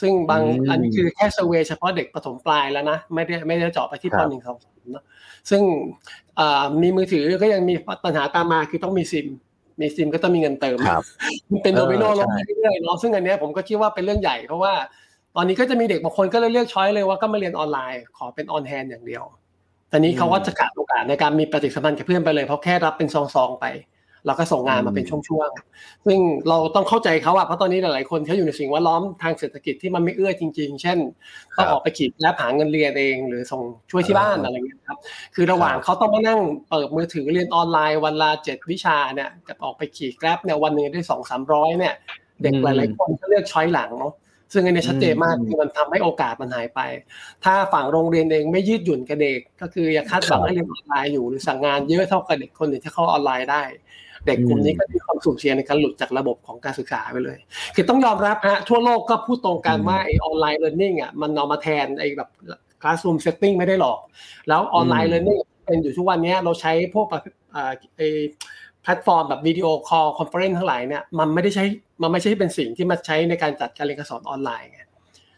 ซึ่งบางอันนี้คือแค่ survey เฉพาะเด็กประถมปลายแล้วนะ ไม่ได้ไม่ได้เจาะไปที่ปหนึ่งสองเนาะซึ่งมีมือถือก็ยังมีปัญหาตามมาคือต้องมีซิม มีซิมก็ต้องมีเงินเติมมันเป็นโดมิโนลงไปเรื่อยๆเนาะซึ่งอันนี้ผมก็คิดว่าเป็นเรื่องใหญ่เพราะว่า ตอนนี้ก็จะมีเด็กบางคนก็เลยเลือก choice เลยว่าก็มาเรียนออนไลน์ ขอเป็น on-hand อย่างเดียวตอนนี้เขาก็จะขาดโอกาสในการมีปฏิสัมพันธ์กับเพื่อนไปเลยเพราะแค่รับเป็นซองๆไป เราก็ส่งงานมาเป็นช่วงๆซึ่งเราต้องเข้าใจเขาอะเพราะตอนนี้หลายๆคนเขาอยู่ในสิ่งแวดล้อมทางเศรษฐกิจที่มันไม่เอื้อจริง ๆ เช่นต้องออกไปขีดและหาเงินเรียนเอง หรือส่งช่วยที่บ้านอะไรเงี้ยครับคือระหว่างเขาต้องมานั่งเปิดมือถือเรียนออนไลน์วันละเจ็ดวิชาเนี่ยกับออกไปขีดแกร็บเนี่ยวันหนึ่งได้สองสามร้อยเนี่ย เด็กหลายๆคนก็เลือกช้อยหลังเนาะซึ่งอันนี้ชัดเจนมากคือมันทำให้โอกาสมันหายไป ถ้าฝั่งโรงเรียนเองไม่ยืดหยุ่นกับเด็ก ก็คืออย่าคาดหวังให้เรียนออนไลน์อยู่หรือสั่งงานเยอะเท่ากับเด็กคนอื่นที่เข้าออนไลน์ได้ เด็กกลุ่มนี้ก็มีความสูญเสียในการหลุดจากระบบของการศึกษาไปเลย คือต้องยอมรับฮะทั่วโลกก็พูดตรงกันว่าไอ online learning อะมันเอามาแทนไอแบบ classroom setting ไม่ได้หรอก แล้ว online learning เป็นอยู่ทุกวันนี้เราใช้พวกแบบไอแพลตฟอร์มแบบ video call conference ทั้งหลายเนี่ยมันไม่ได้ใช้มันไม่ใช่เป็นสิ่งที่มาใช้ในการจัดการเรียนการสอนออนไลน์ไง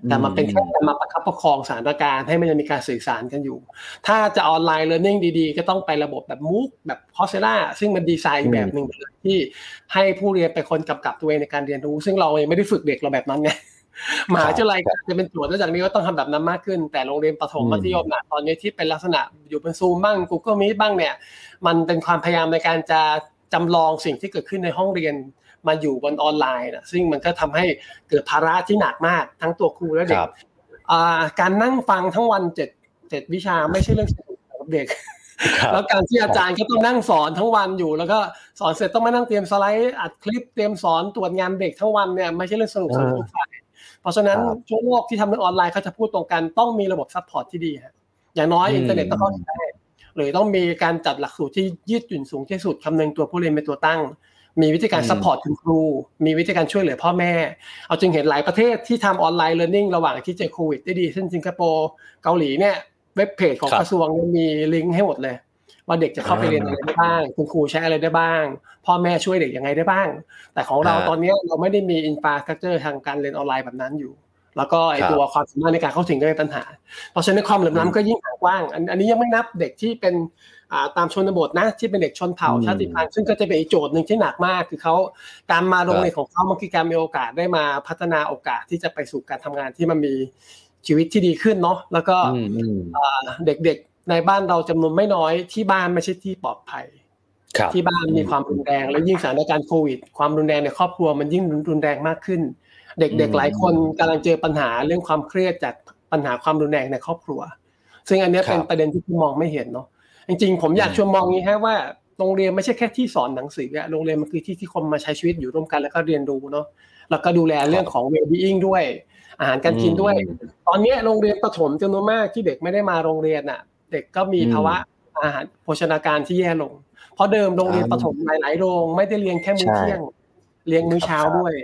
แต่มันเป็นแค่การมาประคับประคองสถานการณ์ให้มันมีการสื่อสารกันอยู่ ถ้าจะ online learning ดีๆ ก็ต้องไประบบแบบ MOOC แบบ Courseraซึ่งมันดีไซน์แบบหนึ่งที่ให้ผู้เรียนเป็นคนกำกับตัวเองในการเรียนรู้ ซึ่งเรายังไม่ได้ฝึกเด็กเราแบบนั้นไงมหาวิทยาลัยจะเป็นโจทย์นอกจากนี้ก็ต้องทำแบบนั้นมากขึ้น แต่โรงเรียนประถมมัธยมนะตอนนี้ที่เป็นลักษณะอยู่เป็นซูมบ้าง Google Meet บ้างเนี่ย มันเป็นความพยายามในการจะจำลองสิ่งที่เกิดขึ้นในห้องเรียน มาอยู่บนออนไลน์นะซึ่งมันก็ทำให้เกิดภาระที่หนักมากทั้งตัวครูและเด็กการนั่งฟังทั้งวันเจ็ดเจ็ดวิชาไม่ใช่เรื่องสนุกของเด็กแล้วการที่อาจารย์ก็ต้องนั่งสอนทั้งวันอยู่ แล้วก็สอนเสร็จต้องมานั่งเตรียมสไลด์อัดคลิปเตรียมสอนตรวจงานเด็กทั้งวันเนี่ยไม่ใช่เรื่องสนุกสนุกทุกฝ่ายเพราะฉะนั้นช่วงโลกที่ทำเรื่องออนไลน์เขาจะพูดตรงกันต้องมีระบบ support ที่ดีฮะอย่างน้อยอินเทอร์เน็ตต้องเข้าใช้หรือต้องมีการจัดหลักสูตรที่ยืดหยุ่นสูงที่สุดคำนึงตัวผู้เรียนเป็นตัวตั้ง มีวิธีการ support คุณครู มีวิธีการช่วยเหลือพ่อแม่ เอาจึงเห็นหลายประเทศที่ทำ online learning ระหว่างที่เจอโควิดได้ดีเช่นสิงคโปร์เกาหลีเนี่ยเว็บเพจของครับกระทรวงเนี่ยมีลิงก์ให้หมดเลย ว่าเด็กจะเข้าไปเรียนอะไรได้บ้าง คุณครูใช้อะไรได้บ้าง พ่อแม่ช่วยเด็กยังไงได้บ้าง แต่ของเราอ่าตอนเนี้ยเราไม่ได้มีอินฟาสตรักเจอร์ทางการเรียนออนไลน์แบบนั้นอยู่ แล้วก็ไอครับตัวความสามารถในการเข้าถึงก็เป็นปัญหา เพราะฉะนั้นความเหลื่อมล้ำก็ยิ่งกว้างอันอันนี้ยังไม่นับเด็กที่เป็นอ่าตามชนบทนะที่เป็นเด็กชนเผ่าอืมชาติพันธุ์ซึ่งก็จะเป็นอีกโจทย์หนึ่งที่หนักมาก คือเขาการมาโรงเรียนของเขามันคือการมีโอกาสได้มาพัฒนาโอกาสที่จะไปสู่การทำงานที่มันมีชีวิตที่ดีขึ้นเนาะแล้วก็อืมอืมอ่าเด็กๆในบ้านเราจำนวนไม่น้อยที่บ้านไม่ใช่ที่ปลอดภัยครับที่บ้านมีความรุนแรง แล้วยิ่งสถานการณ์โควิด ความรุนแรงในครอบครัวมันยิ่งรุนแรงมากขึ้น เด็กอืมๆหลายคนกำลังเจอปัญหาเรื่องความเครียดจากปัญหาความรุนแรงในครอบครัว ซึ่งอันเนี้ยเป็นประเด็นที่ผมมองไม่เห็นเนาะจริงๆ ผมอยากชวนมองอย่างนี้ฮะว่าโรงเรียนไม่ใช่แค่ที่สอนหนังสืออะโรงเรียนมันคือที่ที่คนมาใช้ชีวิตอยู่ร่วมกันแล้วก็เรียนรู้เนาะแล้วก็ดูแลเรื่องของ well-being ด้วย อาหารการกินด้วยอืมตอนเนี้ยโรงเรียนประถมจำนวนมากที่เด็กไม่ได้มาโรงเรียนอะเด็กก็มีอืมภาวะอาหารโภชนาการที่แย่ลง เพราะเดิมโรงเรียนอ่าประถมหลายๆโรงไม่ได้เรียนแค่มื้อใช่เที่ยง เรียนมื้อเช้าด้วย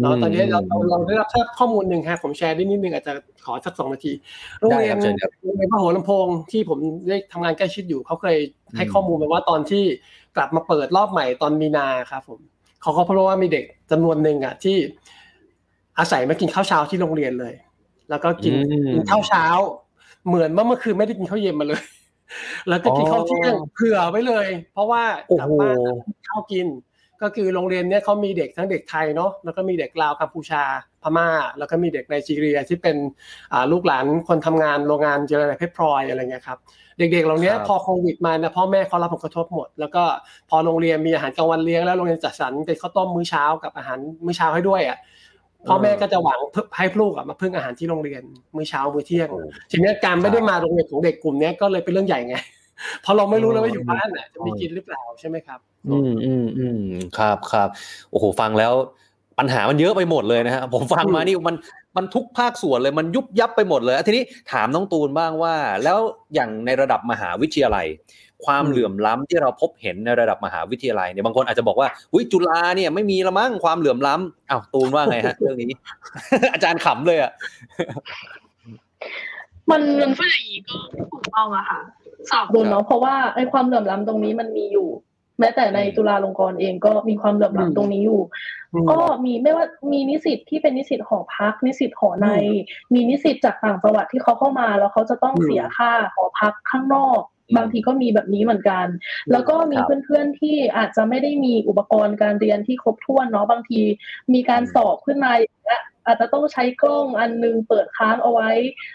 เนาะตอนนี้เราเราเราได้รับทราบข้อมูลหนึ่งครับผมแชร์ได้นิดนึงอาจจะขอสักสองนาทีโรงเรียนได้ครับเชิญครับโรงเรียนพระโหลำโพงที่ผมได้ทำงานใกล้ชิดอยู่เขาเคยให้อืมข้อมูลมาว่าตอนที่กลับมาเปิดรอบใหม่ตอนมีนาครับผมเขาก็เพราะว่ามีเด็กจำนวนหนึ่งอะที่อาศัยมากินข้าวเช้าที่โรงเรียนเลย แล้วก็กินอืมกินข้าวเช้า เหมือนว่าเมื่อคืนไม่ได้กินข้าวเย็นมาเลย แล้วก็กินข้าวเที่ยงอ๋อเผื่อไว้เลย เพราะว่าโอ้กลับโหบ้านมีข้าวกิน ก็คือโรงเรียนเนี้ยเขามีเด็กทั้งเด็กไทยเนาะแล้วก็มีเด็กลาวกัมพูชาพม่า แล้วก็มีเด็กไนจีเรียที่เป็นอ่าลูกหลานคนทำงานโรงงานเจริญเพชรพลอยอะไรเงี้ยครับเด็กๆเหล่านี้ครับพอโควิดมาเนี่ยพ่อแม่เขารับผลกระทบหมด แล้วก็พอโรงเรียนมีอาหารกลางวันเลี้ยงแล้วโรงเรียนจัดสรรเป็นข้าวต้มมื้อเช้ากับอาหารมื้อเช้าให้ด้วยอะพ่อแม่ก็จะหวังให้ลูกอะมาพึ่งอาหารที่โรงเรียนมื้อเช้ามื้อเที่ยงทีเนี้ยการไม่ได้มาโรงเรียนของเด็กกลุ่มเนี้ยก็เลยเป็นเรื่องใหญ่ไง เพราะเราไม่รู้เลยว่าอยู่บ้านน่ะจะมีกินหรือเปล่าใช่ไหมครับ อืมอืมอืมครับครับโอ้โหฟังแล้วปัญหามันเยอะไปหมดเลยนะฮะผมฟังมานี่มันมันทุกภาคส่วนเลยมันยุบยับไปหมดเลยอะทีนี้ถามน้องตูนบ้างว่า แล้วอย่างในระดับมหาวิทยาลัย ความอืมเหลื่อมล้ำที่เราพบเห็นในระดับมหาวิทยาลัยเนี่ยบางคนอาจจะบอกว่าอุ้ยจุฬาเนี่ยไม่มีละมั้งความเหลื่อมล้ำอ้าวตูนว่าไงฮะเรื่องนี้ อาจารย์ขำเลยอะ มันมันพูดอย่างนี้ก็ถูกต้องอะค่ะสอบโดนเนาะเพราะว่าไอ้ความเหลื่อมล้ำตรงนี้มันมีอยู่ แม้แต่ในจุฬาลงกรณ์เองก็มีความเหลื่อมอืมล้ำตรงนี้อยู่ ก็มีไม่ว่ามีนิสิตที่เป็นนิสิตหอพัก นิสิตหอใน มีนิสิตจากต่างจังหวัดที่เขาเข้ามาแล้วเขาจะต้องอืมเสียค่าหอพักข้างนอกอืมบางทีก็มีแบบนี้เหมือนกัน แล้วก็มีครับเพื่อนๆที่อาจจะไม่ได้มีอุปกรณ์การเรียนที่ครบถ้วนเนาะบางที มีการอืมสอบขึ้นมาอย่างเงี้ย อาจจะต้องใช้กล้องอันนึงเปิดค้างเอาไว้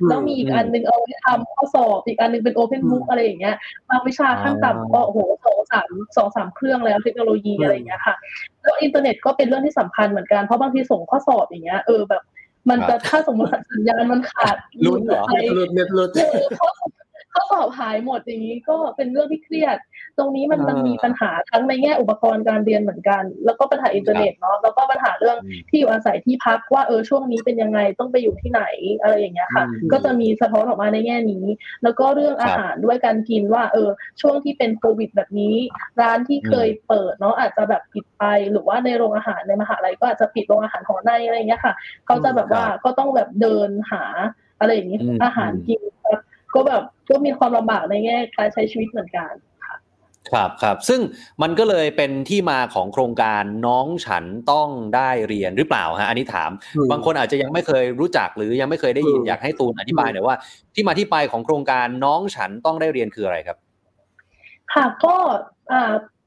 แล้วมีอีกอืมอันนึงเอาไว้ทำข้อสอบ อีกอันนึงเป็นโอเพนบุ๊กอืมอะไรอย่างเงี้ยบางวิชาขั้นต่ำก็โอ้โหสองสามสองสามเครื่องแล้วเทคโนโลยีอืมอะไรอย่างเงี้ยค่ะ แล้วอินเทอร์เน็ตก็เป็นเรื่องที่สำคัญเหมือนกันเพราะบางทีส่งข้อสอบอย่างเงี้ยเออแบบ มันจะถ้าสมมติสัญญาณมันขาดลุ้นเหรอไปเน็ตหลุดเน็ตหลุดเออข้อสอบข้อสอบหายหมดอย่างนี้ก็เป็นเรื่องที่เครียด ตรงนี้มันอ่ามัมันมีปัญหาทั้งในแง่อุปกรณ์การเรียนเหมือนกัน แล้วก็ปัญหาอินเทอร์เน็ตเนาะแล้วก็ปัญหาเรื่องอืมที่อยู่อาศัยที่พักว่าเออช่วงนี้เป็นยังไงต้องไปอยู่ที่ไหนอะไรอย่างเงี้ยค่ะอืมก็จะมีสะท้อนออกมาในแง่นี้ แล้วก็เรื่องครับอาหารด้วยการกินว่าเออช่วงที่เป็นโควิดแบบนี้ ร้านที่เคยเปิดเนาะอาจจะแบบปิดไปหรือว่าในโรงอาหารในมหาลัยก็อาจจะปิดโรงอาหารหอในอะไรอย่างเงี้ยค่ะเขาจะแบบว่าก็ต้องแบบเดินหาอะไรอย่างนี้อืมอาหารกินแบบก็แบบก็มีความลำบากในแง่การใช้ชีวิตเหมือนกัน ครับครับซึ่งมันก็เลยเป็นที่มาของโครงการน้องฉันต้องได้เรียนหรือเปล่าฮะอันนี้ถามอืมบางคนอาจจะยังไม่เคยรู้จักหรือยังไม่เคยได้ยินอืมอยากให้ตูนอธิบายหน่อยว่า ที่มาที่ไปของโครงการน้องฉันต้องได้เรียนคืออะไรครับ ค่ะก็อ่า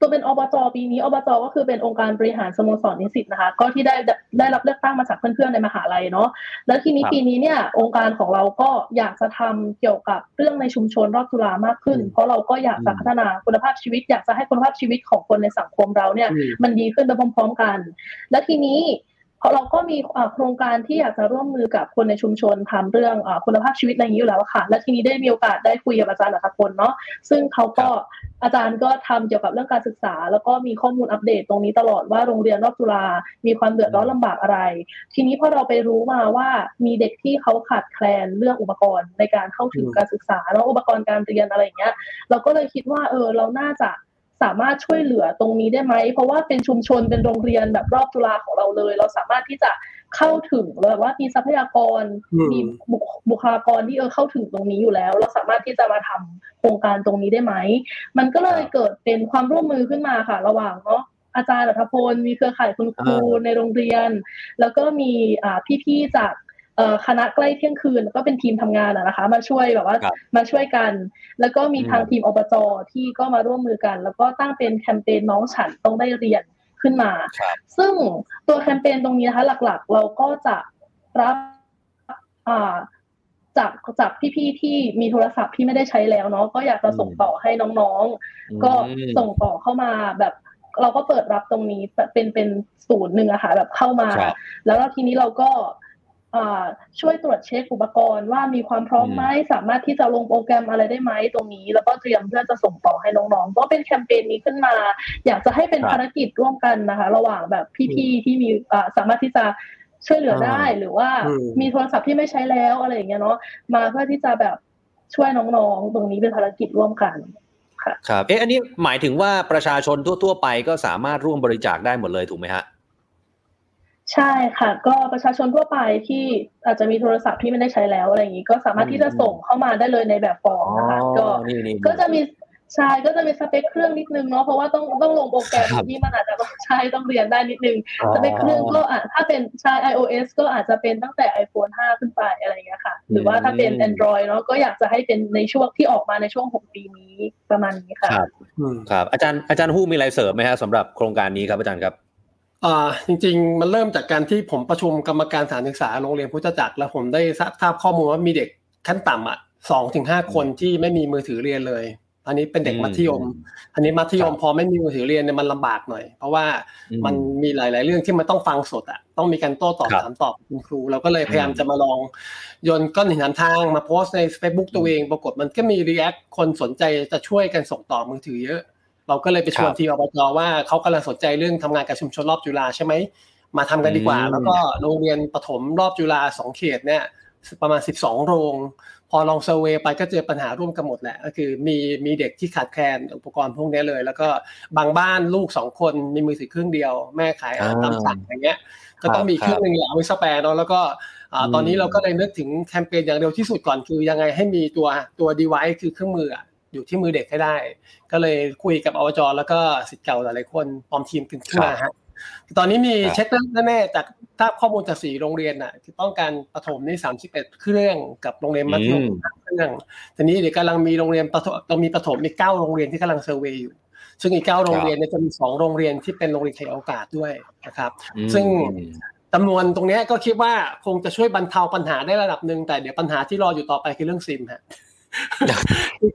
ตัวเป็นอบจปีนี้อบจก็คือเป็นองค์การบริหารสโมสรนิสิตนะคะ ก็ที่ได้ได้รับเลือกตั้งมาจากเพื่อนๆในมหาลัยเนาะแล้วทีนี้ครับปีนี้เนี่ยองค์การของเราก็อยากจะทำเกี่ยวกับเรื่องในชุมชนรอบจุฬามากขึ้นอืมเพราะเราก็อยากจะอืมพัฒนาคุณภาพชีวิต อยากจะให้คุณภาพชีวิตของคนในสังคมเราเนี่ยอืมมันดีขึ้นไปพร้อม ๆ กัน และทีนี้เพราะเราก็มีอ่าโครงการที่อยากจะร่วมมือกับคนในชุมชนทำเรื่องอาคุณภาพชีวิตอะไรอย่างนี้อยู่แล้วอะค่ะ และทีนี้ได้มีโอกาสได้คุยกับอาจารย์อัตพลเนาะซึ่งเขาก็ อาจารย์ก็ทำเกี่ยวกับเรื่องการศึกษา แล้วก็มีข้อมูลอัปเดตตรงนี้ตลอดว่าโรงเรียนรอบจุฬามีความเดือดร้อนลำบากอะไร ทีนี้พอเราไปรู้มาว่ามีเด็กที่เขาขาดแคลนเรื่องอุปกรณ์ในการเข้าถึงการศึกษาแล้วอุปกรณ์การเรียนอะไรอย่างเงี้ย เราก็เลยคิดว่าเออเราน่าจะสามารถช่วยเหลือตรงนี้ได้ไหม เพราะว่าเป็นชุมชนเป็นโรงเรียนแบบรอบจุฬาของเราเลย เราสามารถที่จะ เข้าถึงแบบว่ามีทรัพยากรมีบุคลากรที่เออเข้าถึงตรงนี้อยู่แล้ว เราสามารถที่จะมาทำโครงการตรงนี้ได้ไหม มันก็เลยเกิดเป็นความร่วมมือขึ้นมาค่ะ ระหว่างเนาะอาจารย์อัธพล มีเครือข่ายคุณครูในโรงเรียน แล้วก็มีพี่ๆจากคณะใกล้เที่ยงคืนก็เป็นทีมทำงานนะคะ มาช่วยแบบว่ามาช่วยกัน แล้วก็มีทางทีมอบจที่ก็มาร่วมมือกัน แล้วก็ตั้งเป็นแคมเปญน้องฉันต้องได้เรียน ขึ้นมา ซึ่งตัวแคมเปญตรงนี้นะคะหลักๆ เราก็จะรับจากจากพี่ๆที่มีโทรศัพท์ที่ไม่ได้ใช้แล้วเนาะก็อยากจะส่งต่อให้น้องๆ ก็ส่งต่อเข้ามาแบบเราก็เปิดรับตรงนี้เป็นเป็นศูนย์หนึ่งอะค่ะแบบเข้ามา แล้วทีนี้เราก็ ช่วยตรวจเช็คอุปกรณ์ว่ามีความพร้อมไหมสามารถที่จะลงโปรแกรมอะไรได้ไหมตรงนี้ แล้วก็เตรียมเพื่อจะส่งต่อให้น้องๆก็เป็นแคมเปญนี้ขึ้นมา อยากจะให้เป็นภารกิจร่วมกันนะคะ ระหว่างแบบพี่ๆที่มีสามารถที่จะช่วยเหลือได้หรือว่ามีโทรศัพท์ที่ไม่ใช้แล้วอะไรอย่างเงี้ยเนาะมาเพื่อที่จะแบบช่วยน้องๆ ตรงนี้เป็นภารกิจร่วมกันครับเอ๊ะอันนี้หมายถึงว่าประชาชนทั่ว ๆ ไปก็สามารถร่วมบริจาคได้หมดเลยถูกไหมฮะ ใช่ค่ะ ก็ประชาชนทั่วไปที่อาจจะมีโทรศัพท์ที่ไม่ได้ใช้แล้วอะไรอย่างนี้ ก็สามารถที่จะส่งเข้ามาได้เลยในแบบฟอร์มนะคะก็ก็จะมีใช่ก็จะมีสเปคเครื่องนิดนึงเนาะเพราะว่าต้องต้องลงโปรแกรมที่มันอาจจะต้องใช้ต้องเรียนได้นิดนึงสเปคเครื่องก็อะถ้าเป็นใช้ iOS ก็อาจจะเป็นตั้งแต่ iPhone 5 ขึ้นไปอะไรอย่างเงี้ยค่ะ หรือว่าถ้าเป็น Android เนาะก็อยากจะให้เป็นในช่วงที่ออกมาในช่วง 6 ปีนี้ประมาณนี้ค่ะ ครับครับอาจารย์อาจารย์ฮู้มีอะไรเสริมไหมฮะสำหรับโครงการนี้ครับอาจารย์ครับ อ่าจริงๆ มันเริ่มจากการที่ผมประชุมกรรมการสถานศึกษาโรงเรียนพุทธจักรแล้วผมได้ทราบข้อมูลว่ามีเด็กขั้นต่ำอะสองถึงห้าคนที่ไม่มีมือถือเรียนเลย อันนี้เป็นเด็กมัธยม อันนี้มัธยมพอไม่มีมือถือเรียนเนี่ยมันลำบากหน่อย เพราะว่ามันมีหลาย ๆ เรื่องที่มันต้องฟังสดอะต้องมีการโต้ตอบถามตอบคุณครู เราก็เลยพยายามจะมาลองโยนก้อนหินทางมาโพสใน Facebook ตัวเอง ปรากฏมันก็มี react คนสนใจจะช่วยกันส่งต่อมือถือเยอะ เราก็เลยไปชวนทีมอบจว่าเขากำลังสนใจเรื่องทำงานกับชุมชนรอบจุฬาใช่ไหมมาทำกันดีกว่า แล้วก็โรงเรียนประถมรอบจุฬาสองเขตเนี่ยประมาณ 12 โรง พอลองเซอร์เวยไปก็เจอปัญหาร่วมกันหมดแหละก็คือมีมีเด็กที่ขาดแคลนอุปกรณ์พวกนี้เลย แล้วก็บางบ้านลูกสองคนมีมือถือเครื่องเดียว แม่ขายตามสั่งอย่างเงี้ยก็ต้องมีเครื่องหนึ่งเอาไว้สแปร์เนาะแล้วก็ตอนนี้เราก็เลยนึกถึงแคมเปญอย่างเดียวที่สุดก่อนคือยังไงให้มีตัวตัว device คือเครื่องมือ อยู่ที่มือเด็กให้ได้ ก็เลยคุยกับอวจแล้วก็สิทธิ์เก่าหลายๆคนพร้อมทีมขึ้นมาฮะตอนนี้มีเช็คแน่ๆจากถ้าข้อมูลจากสี่โรงเรียนอะที่ต้องการประถมนี่สามสิบเอ็ดเครื่องกับโรงเรียนมัธยมเครื่องทีนี้เดี๋ยวกำลังมีโรงเรียนประถมต้องมีประถมมีเก้าโรงเรียนที่กำลังเซอร์เวยอยู่ ซึ่งอีกเก้าโรงเรียนเนี่ยจะมีสองโรงเรียนที่เป็นโรงเรียนขยายโอกาสด้วยนะครับ ซึ่งจำนวนตรงนี้ก็คิดว่าคงจะช่วยบรรเทาปัญหาได้ระดับหนึ่งแต่เดี๋ยวปัญหาที่รออยู่ต่อไปคือเรื่องซิมฮะคือ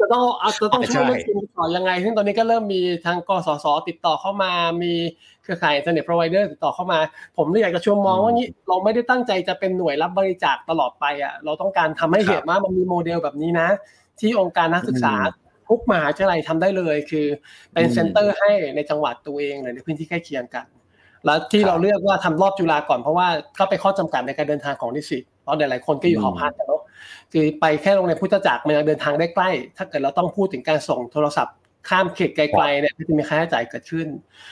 จะต้องเอาจะต้องช่วยเรื่องซิมต่อยังไง ซึ่งตอนนี้ก็เริ่มมีทางกสศติดต่อเข้ามา มีเครือข่าย internet provider ติดต่อเข้ามา ผมเลยอยากจะชวนมองว่านี้เราไม่ได้ตั้งใจจะเป็นหน่วยรับบริจาคตลอดไปอะ เราต้องการทำให้เห็นว่ามันมีโมเดลแบบนี้นะ ที่องค์การนักศึกษาทุกมหาวิทยาลัยทำได้เลย คือเป็น center ให้ในจังหวัดตัวเองหรือในพื้นที่ใกล้เคียงกัน แล้วที่เราเลือกว่าทำรอบจุฬาก่อนเพราะว่าก็ไปข้อจำกัดในการเดินทางของนิสิตเพราะหลายๆคนก็อยู่หอพักกันเนาะ คือไปแค่โรงเรียนพุทธจักรมันยังเดินทางได้ใกล้ ถ้าเกิดเราต้องพูดถึงการส่งโทรศัพท์ข้ามเขตไกลๆเนี่ยจะมีค่าใช้จ่ายเกิดขึ้น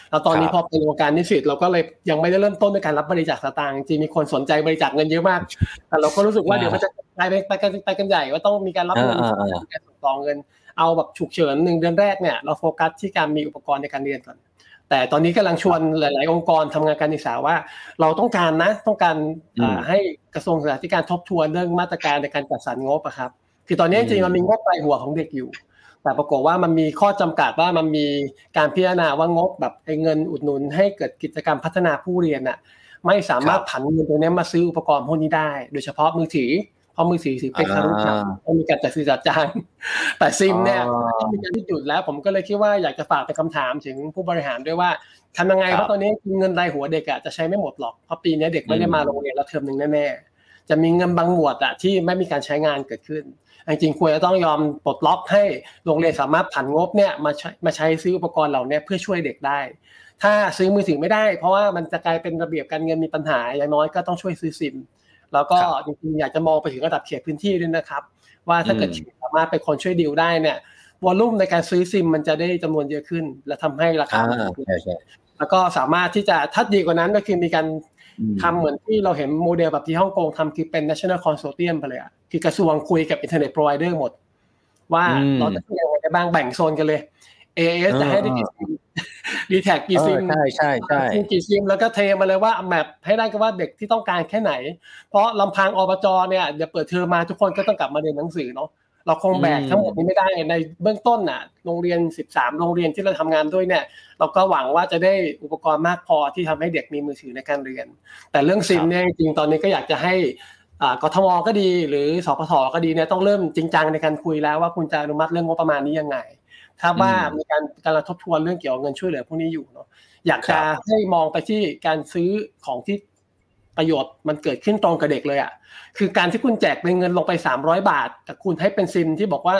แล้วตอนนี้พอเป็นวงการนิสิตเราก็เลยยังไม่ได้เริ่มต้นในการรับบริจาคสตางค์จริงมีคนสนใจบริจาคเงินเยอะมาก แต่เราก็รู้สึกว่าเดี๋ยวมันจะกลายไปไปกันไปกันใหญ่ว่าต้องมีการรับเงินการส่งต่อเงิน เอาแบบฉุกเฉินหนึ่งเดือนแรกเนี่ยเราโฟกัสที่การมีอุปกรณ์ในการเรียนก่อน แต่ตอนนี้กำลังชวนหลาย ๆ องค์กรทำงานการศึกษาว่า เราต้องการนะต้องการให้กระทรวงศึกษาธิการทบทวนเรื่องมาตรการในการจัดสรรงบอะครับ คือตอนนี้จริงมันมีงบปลายหัวของเด็กอยู่ แต่ปรากฏว่ามันมีข้อจำกัดว่ามันมีการพิจารณาว่างบแบบเงินอุดหนุน ให้เกิดกิจกรรมพัฒนาผู้เรียนอะไม่สามารถผันเงินตรงนี้มาซื้ออุปกรณ์พวกนี้ได้ โดยเฉพาะมือถือเพ ราะมือถือถือเป็นคารุพันต้องมีการจัดซื้อจัดจ้าง แต่ซิมเนี่ยต้องมีการที่หยุดแล้ว ผมก็เลยคิดว่าอยากจะฝากเป็นคำถามถึงผู้บริหารด้วยว่าทำยังไงเพราะตอนนี้เงินรายหัวเด็กอะจะใช้ไม่หมดหรอกเพราะปีนี้เด็กไม่ได้มาโรงเรียนแล้วเทอมหนึ่งแน่ๆจะมีเงินบางหมวดอะที่ไม่มีการใช้งานเกิดขึ้นจริงๆควรจะต้องยอมปลดล็อกให้โรงเรียนสามารถผันงบเนี่ยมาใช้มาใช้ซื้ออุปกรณ์เหล่านี้เพื่อช่วยเด็กได้ ถ้าซื้อมือถือไม่ได้ เพราะว่ามันจะกลายเป็นระเบียบการเงินมีปัญหาอย่างน้อยก็ต้องช่วยซื้อซิม แล้วก็จริงๆอยากจะมองไปถึงระดับเขตพื้นที่ด้วยนะครับ ว่าถ้าเกิดสามารถเป็นคนช่วยดีลได้เนี่ยvolume ในการซื้อซิมมันจะได้จำนวนเยอะขึ้น และทำให้ราคาแล้วก็สามารถที่จะที่ดีกว่านั้นก็คือมีการทำเหมือนที่เราเห็นโมเดลแบบที่ฮ่องกงทำคือเป็น national consortium ไปเลยอะคือกระทรวงคุยกับ internet provider หมด ว่าเราจะทำยังไงบ้างแบ่งโซนกันเลย AIS จะให้ได้กี่ซิม ดีแท็กกี่ซิมใช่ใช่ใช่กี่ซิมแล้วก็เทมาเลยว่า map ให้ได้ก็ว่าเด็กที่ต้องการแค่ไหน เพราะลำพังอบจเนี่ยเดี๋ยวเปิดเทอมมาทุกคนก็ต้องกลับมาเรียนหนังสือเนาะเราคงแบกทั้งหมดนี้ไม่ได้ในเบื้องต้นน่ะโรงเรียน 13 โรงเรียนที่เราทำงานด้วยเนี่ย เราก็หวังว่าจะได้อุปกรณ์มากพอที่ทำให้เด็กมีมือถือในการเรียน แต่เรื่องซิมเนี่ยจริงๆตอนนี้ก็อยากจะให้กทมก็ดี หรือสพทก็ดีเนี่ยต้องเริ่มจริงจังในการคุยแล้วว่าคุณจะอนุมัติเรื่องงบประมาณนี้ยังไง ถ้าว่ามีการกำลังทบทวนเรื่องเกี่ยวกับเงินช่วยเหลือพวกนี้อยู่เนาะอยากจะให้มองไปที่การซื้อของที่ประโยชน์มันเกิดขึ้นตรงกับเด็กเลยอะคือการที่คุณแจกเป็นเงินลงไป 300 บาท แต่คุณให้เป็นซิมที่บอกว่า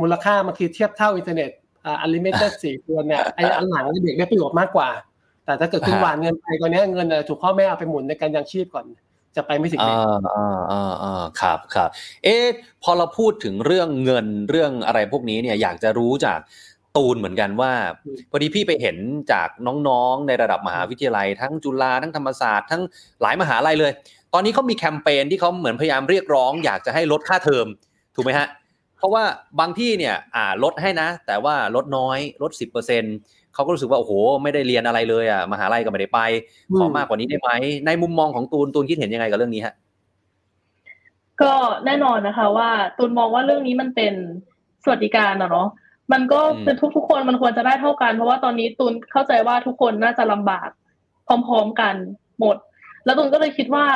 มูลค่ามันคือเทียบเท่าอินเทอร์เน็ตอ่า unlimited สี่ตัวเนี่ยไอ้อันหลังเด็กได้ประโยชน์มากกว่า แต่ถ้าเกิดคุณหว่านเงินไปตอนนี้เงินถูกพ่อแม่เอาไปหมุนในการยังชีพก่อน จะไปไม่ถึงอ่าอ่าอ่าอ่าครับครับเอ๊ะพอเราพูดถึงเรื่องเงินเรื่องอะไรพวกนี้เนี่ยอยากจะรู้จากตูนเหมือนกันว่าพอดีพี่ไปเห็นจากน้องๆ ในระดับมหาวิทยาลัย ทั้งจุฬาทั้งธรรมศาสตร์ทั้งหลายมหาลัยเลย ตอนนี้เขามีแคมเปญที่เขาเหมือนพยายามเรียกร้อง อยากจะให้ลดค่าเทอมถูกไหมฮะ เพราะว่าบางที่เนี่ยอ่าลดให้นะ แต่ว่าลดน้อยลดสิบเปอร์เซ็นเขาก็รู้สึกว่าโอ้โห ไม่ได้เรียนอะไรเลยอะมหาลัยก็ไม่ได้ไปขอมากกว่านี้ได้ไหมในมุมมองของตูนตูนคิดเห็นยังไงกับเรื่องนี้ฮะก็แน่นอนนะคะ ว่าตูนมองว่าเรื่องนี้มันเป็นสวัสดิการอะเนาะมันก็เป็นทุกๆคนมันควรจะได้เท่ากัน เพราะว่าตอนนี้ตูนเข้าใจว่าทุกคนน่าจะลำบากพร้อม ๆกันหมด แล้วตูนก็เลยคิดว่า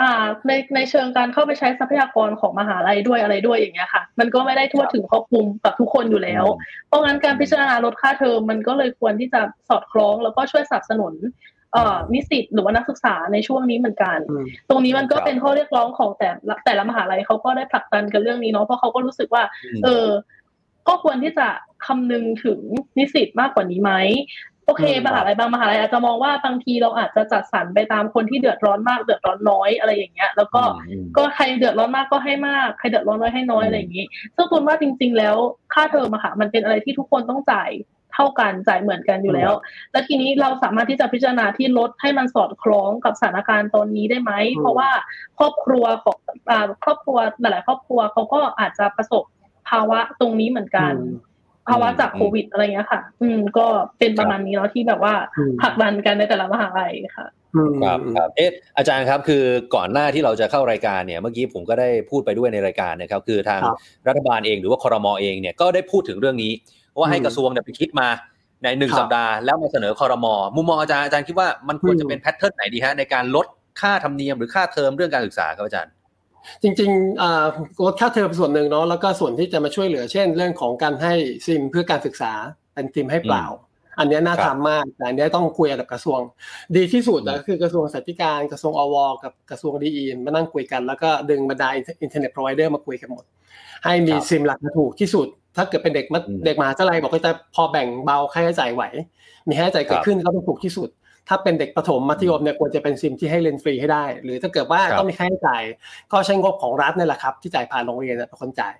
อ่าในในเชิงการเข้าไปใช้ทรัพยากรของมหาลัยด้วยอะไรด้วยอย่างเงี้ยค่ะ มันก็ไม่ได้ทั่วถึงครอบคลุมกับทุกคนอยู่แล้ว เพราะงั้นการพิจารณาลดค่าเทอมมันก็เลยควรที่จะสอดคล้องแล้วก็ช่วยสนับสนุนเอ่อนิสิตหรือว่านักศึกษาในช่วงนี้เหมือนกัน ตรงนี้มันก็เป็นข้อเรียกร้องของแต่ละแต่ละมหาลัยเขาก็ได้ผลักดันกันเรื่องนี้เนาะเพราะเขาก็รู้สึกว่า เออก็ควรที่จะคำนึงถึงนิสิตมากกว่านี้ไหม โอเคมหาลัยบางมหาลัยอาจจะมองว่าบางทีเราอาจจะจัดสรรไปตามคนที่เดือดร้อนมากเดือดร้อนน้อยอะไรอย่างเงี้ย แล้วก็ก็ใครเดือดร้อนมากก็ให้มากใครเดือดร้อนน้อยให้น้อยอะไรอย่างงี้ซึ่งคุณว่าจริง ๆ แล้วค่าเทอมอะค่ะมันเป็นอะไรที่ทุกคนต้องจ่ายเท่ากันจ่ายเหมือนกันอยู่แล้ว แล้วทีนี้เราสามารถที่จะพิจารณาที่ลดให้มันสอดคล้องกับสถานการณ์ตอนนี้ได้ไหม เพราะว่าครอบครัวของอ่าครอบครัวหลายๆครอบครัวเขาก็อาจจะประสบภาวะตรงนี้เหมือนกัน ภาวะจากโควิดอะไรเงี้ยค่ะ อืม ก็เป็นประมาณนี้เนาะที่แบบว่าผลักดันกันในแต่ละมหาลัยค่ะครับครับเอ๊ะอาจารย์ครับคือก่อนหน้าที่เราจะเข้ารายการเนี่ยเมื่อกี้ผมก็ได้พูดไปด้วยในรายการนะครับ คือทางรัฐบาลเองหรือว่าคอรมอเองเนี่ยก็ได้พูดถึงเรื่องนี้ ว่าให้กระทรวงเนี่ยไปคิดมาในหนึ่งสัปดาห์แล้วมาเสนอคอรมอมุมมองอาจารย์อาจารย์คิดว่ามันควรจะเป็น pattern ไหนดีฮะในการลดค่าธรรมเนียมหรือค่าเทอมเรื่องการศึกษาครับอาจารย์ จริงๆลดค่าเทอมส่วนหนึ่งเนาะแล้วก็ส่วนที่จะมาช่วยเหลือเช่น เรื่องของการให้ซิมเพื่อการศึกษาเป็นซิมให้เปล่า อันนี้น่าทำมากแต่อันนี้ต้องคุยกับกระทรวง ดีที่สุดก็คือกระทรวงศึกษาธิการกระทรวงอวกับกระทรวงดีอีมานั่งคุยกัน แล้วก็ดึงบรรดา internet provider มาคุยกันหมด ให้มีซิมราคาถูกที่สุด ถ้าเกิดเป็นเด็กเด็กมหาวิทยาลัยบอกว่าจะพอแบ่งเบาค่าใช้จ่ายไหว มีค่าใช้จ่ายเกิดขึ้นก็ต้องถูกที่สุด ถ้าเป็นเด็กประถมมัธยมเนี่ยควรจะเป็นซิมที่ให้เรียนฟรีให้ได้ หรือถ้าเกิดว่าต้องมีค่าใช้จ่ายก็ใช้งบของรัฐนี่แหละครับ ที่จ่ายผ่านโรงเรียนเป็นคนจ่าย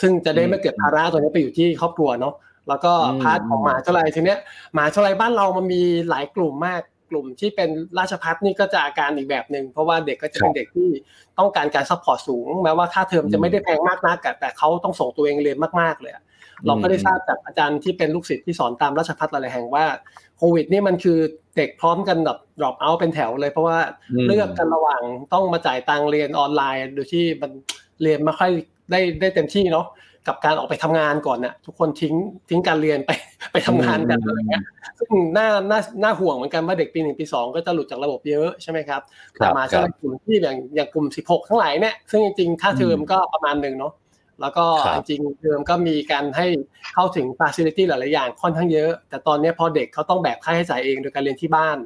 ซึ่งจะได้ไม่เกิดภาระตัวนี้ไปอยู่ที่ครอบครัวเนาะแล้วก็ part ของมหาวิทยาลัยทีเนี้ยมหาวิทยาลัยบ้านเรามันมีหลายกลุ่มมากกลุ่มที่เป็นราชภัฏนี่ก็จะอาการอีกแบบหนึ่งเพราะว่าเด็กก็จะเป็นเด็กที่ต้องการการ support สูง แม้ว่าค่าเทอมจะไม่ได้แพงมากนักแต่เขาต้องส่งตัวเองเรียนมากๆเลยเราก็ได้ทราบจากอาจารย์ที่เป็นลูกศิษย์ที่สอนตามราชภัฏหลายแห่งว่าโควิดนี่มันคือ เด็กพร้อมกันแบบ drop out เป็นแถวเลย เพราะว่าเลือกกันระหว่างต้องมาจ่ายตังเรียนออนไลน์โดยที่มันเรียนไม่ค่อยได้ได้เต็มที่เนาะกับการออกไปทำงานก่อนน่ะทุกคนทิ้งทิ้งการเรียนไปไปทำงานกันอะไรเงี้ยซึ่งน่าน่าน่าห่วงเหมือนกันว่าเด็กปีหนึ่งปีสองก็จะหลุดจากระบบเยอะใช่ไหมครับแต่มหาลัยกลุ่มที่อย่างอย่างกลุ่มสิบหกทั้งหลายเนี่ยซึ่งจริงๆค่าเทอมก็ประมาณหนึ่งเนาะ แล้วก็จริงๆเทอมก็มีการให้เข้าถึง facility หลาย ๆ อย่างค่อนข้างเยอะ แต่ตอนนี้พอเด็กเขาต้องแบกค่าใช้จ่ายเองโดยการเรียนที่บ้าน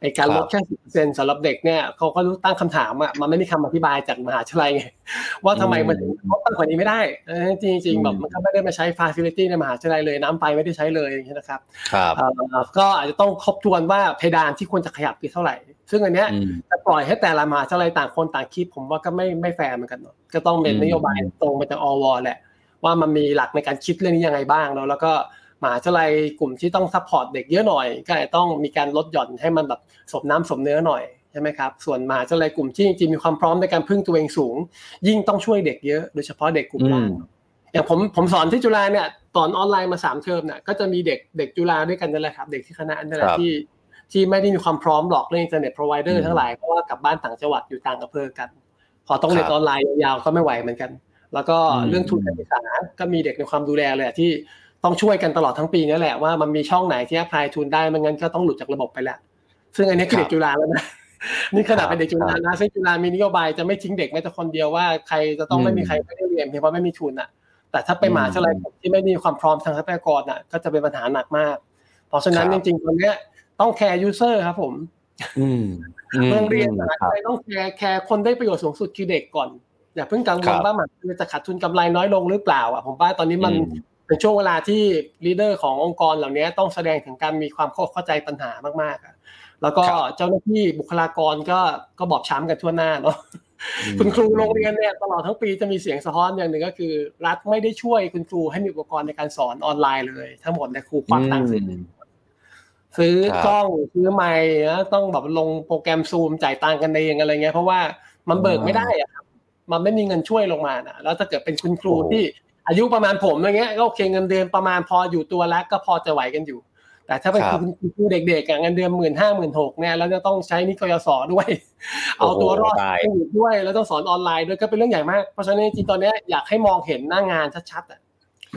ไอการลดแค่สิบเปอร์เซ็นต์สำหรับเด็กเนี่ยเขาก็รู้ตั้งคำถามอะมันไม่มีคำอธิบายจากมหาวิทยาลัยไงว่าทำไมมันถึงลดต่ำกว่านี้ไม่ได้จริงจริงแบบมันก็ไม่ได้มาใช้ facility ในมหาวิทยาลัยเลยน้ำไฟไม่ได้ใช้เลยนะครับ ก็อาจจะต้องทบทวนว่าเพดานที่ควรจะขยับคือเท่าไหร่ ซึ่งอันเนี้ยจะปล่อยให้แต่ละมหาวิทยาลัยต่างคนต่างคิด ผมว่าก็ไม่ไม่แฟร์เหมือนกันก็ต้องเป็นนโยบายตรงมาจากอวแหละว่ามันมีหลักในการคิดเรื่องนี้ยังไงบ้างแล้วแล้วก็มหาวิทยาลัยกลุ่มที่ต้อง support เด็กเยอะหน่อย ก็ต้องมีการลดหย่อนให้มันแบบสมน้ำสมเนื้อหน่อยใช่ไหมครับส่วนมหาวิทยาลัยกลุ่มที่จริงๆมีความพร้อมในการพึ่งตัวเองสูง ยิ่งต้องช่วยเด็กเยอะโดยเฉพาะเด็กกลุ่มล่างอย่างผมผมสอนที่จุฬาเนี่ยตอนออนไลน์มาสามเทอมเนี่ยก็จะมีเด็กเด็กจุฬาด้วยกันนั่นแหละครับ เด็กที่คณะนั่นแหละที่ ที่ไม่ได้มีความพร้อมหรอกเรื่อง internet provider ทั้งหลายเพราะว่ากลับบ้านต่างจังหวัดอยู่ต่างอำเภอกัน พอต้องเรียนออนไลน์ยาวๆก็ไม่ไหวเหมือนกัน แล้วก็เรื่องทุนการศึกษาก็มีเด็กในความดูแลเลยที่ต้องช่วยกันตลอดทั้งปีนี่แหละว่ามันมีช่องไหนที่ apply ทุนได้ไม่งั้นก็ต้องหลุดจากระบบไปแล้วซึ่งอันนี้คือเด็กจุฬาแล้วนะนี่ขนาดเป็นเด็กจุฬานะซึ่งจุฬามีนโยบายจะไม่ทิ้งเด็กแม้แต่คนเดียวว่าใครจะต้องไม่มีใครไม่ได้เรียนเพียงเพราะไม่มีทุนอะ แต่ถ้าไปมหาวิทยาลัยที่ไม่มีความพร้อมทางทรัพยากรอะ ก็จะเป็นปัญหาหนักมาก เพราะฉะนั้นจริงๆตอนนี้ ต้อง care user ครับผมโรงเรียนมหาวิทยาลัยต้อง care care คนได้ประโยชน์สูงสุดคือเด็กก่อนอย่าเพิ่งกังวลว่ามันจะขาดทุนกำไรน้อยลงหรือเปล่าอะผมว่าตอนนี้มันเป็นช่วงเวลาที่ leader ขององค์กรเหล่านี้ต้องแสดงถึงการมีความเข้าใจปัญหามากๆแล้วก็เจ้าหน้าที่บุคลากรก็ก็บอบช้ำกันทั่วหน้าเนาะคุณครูโรงเรียนเนี่ยตลอดทั้งปีจะมีเสียงสะท้อนอย่างหนึ่งก็คือ รัฐไม่ได้ช่วยคุณครูให้มีอุปกรณ์ในการสอนออนไลน์เลย ทั้งหมดเนี่ยครูควักตังค์ซื้อ ซื้อกล้องซื้อไมค์นะต้องแบบลงโปรแกรมซูมจ่ายตังกันเองอะไรเงี้ยเพราะว่ามันเบิกไม่ได้อะครับมันไม่มีเงินช่วยลงมานะแล้วถ้าเกิดเป็นคุณครูที่อายุประมาณผมอย่างเงี้ยก็โอเคเงินเดือนประมาณพออยู่ตัวแล้วก็พอจะไหวกันอยู่ แต่ถ้าเป็นคุณครูเด็กๆเงินเดือนหมื่นห้าหมื่นหกเนี่ยแล้วจะต้องใช้นิกยศด้วย เอาตัวรอดด้วยแล้วต้องสอนออนไลน์ด้วยก็เป็นเรื่องใหญ่มากเพราะฉะนั้นจริงตอนนี้อยากให้มองเห็นหน้างานชัดๆอะ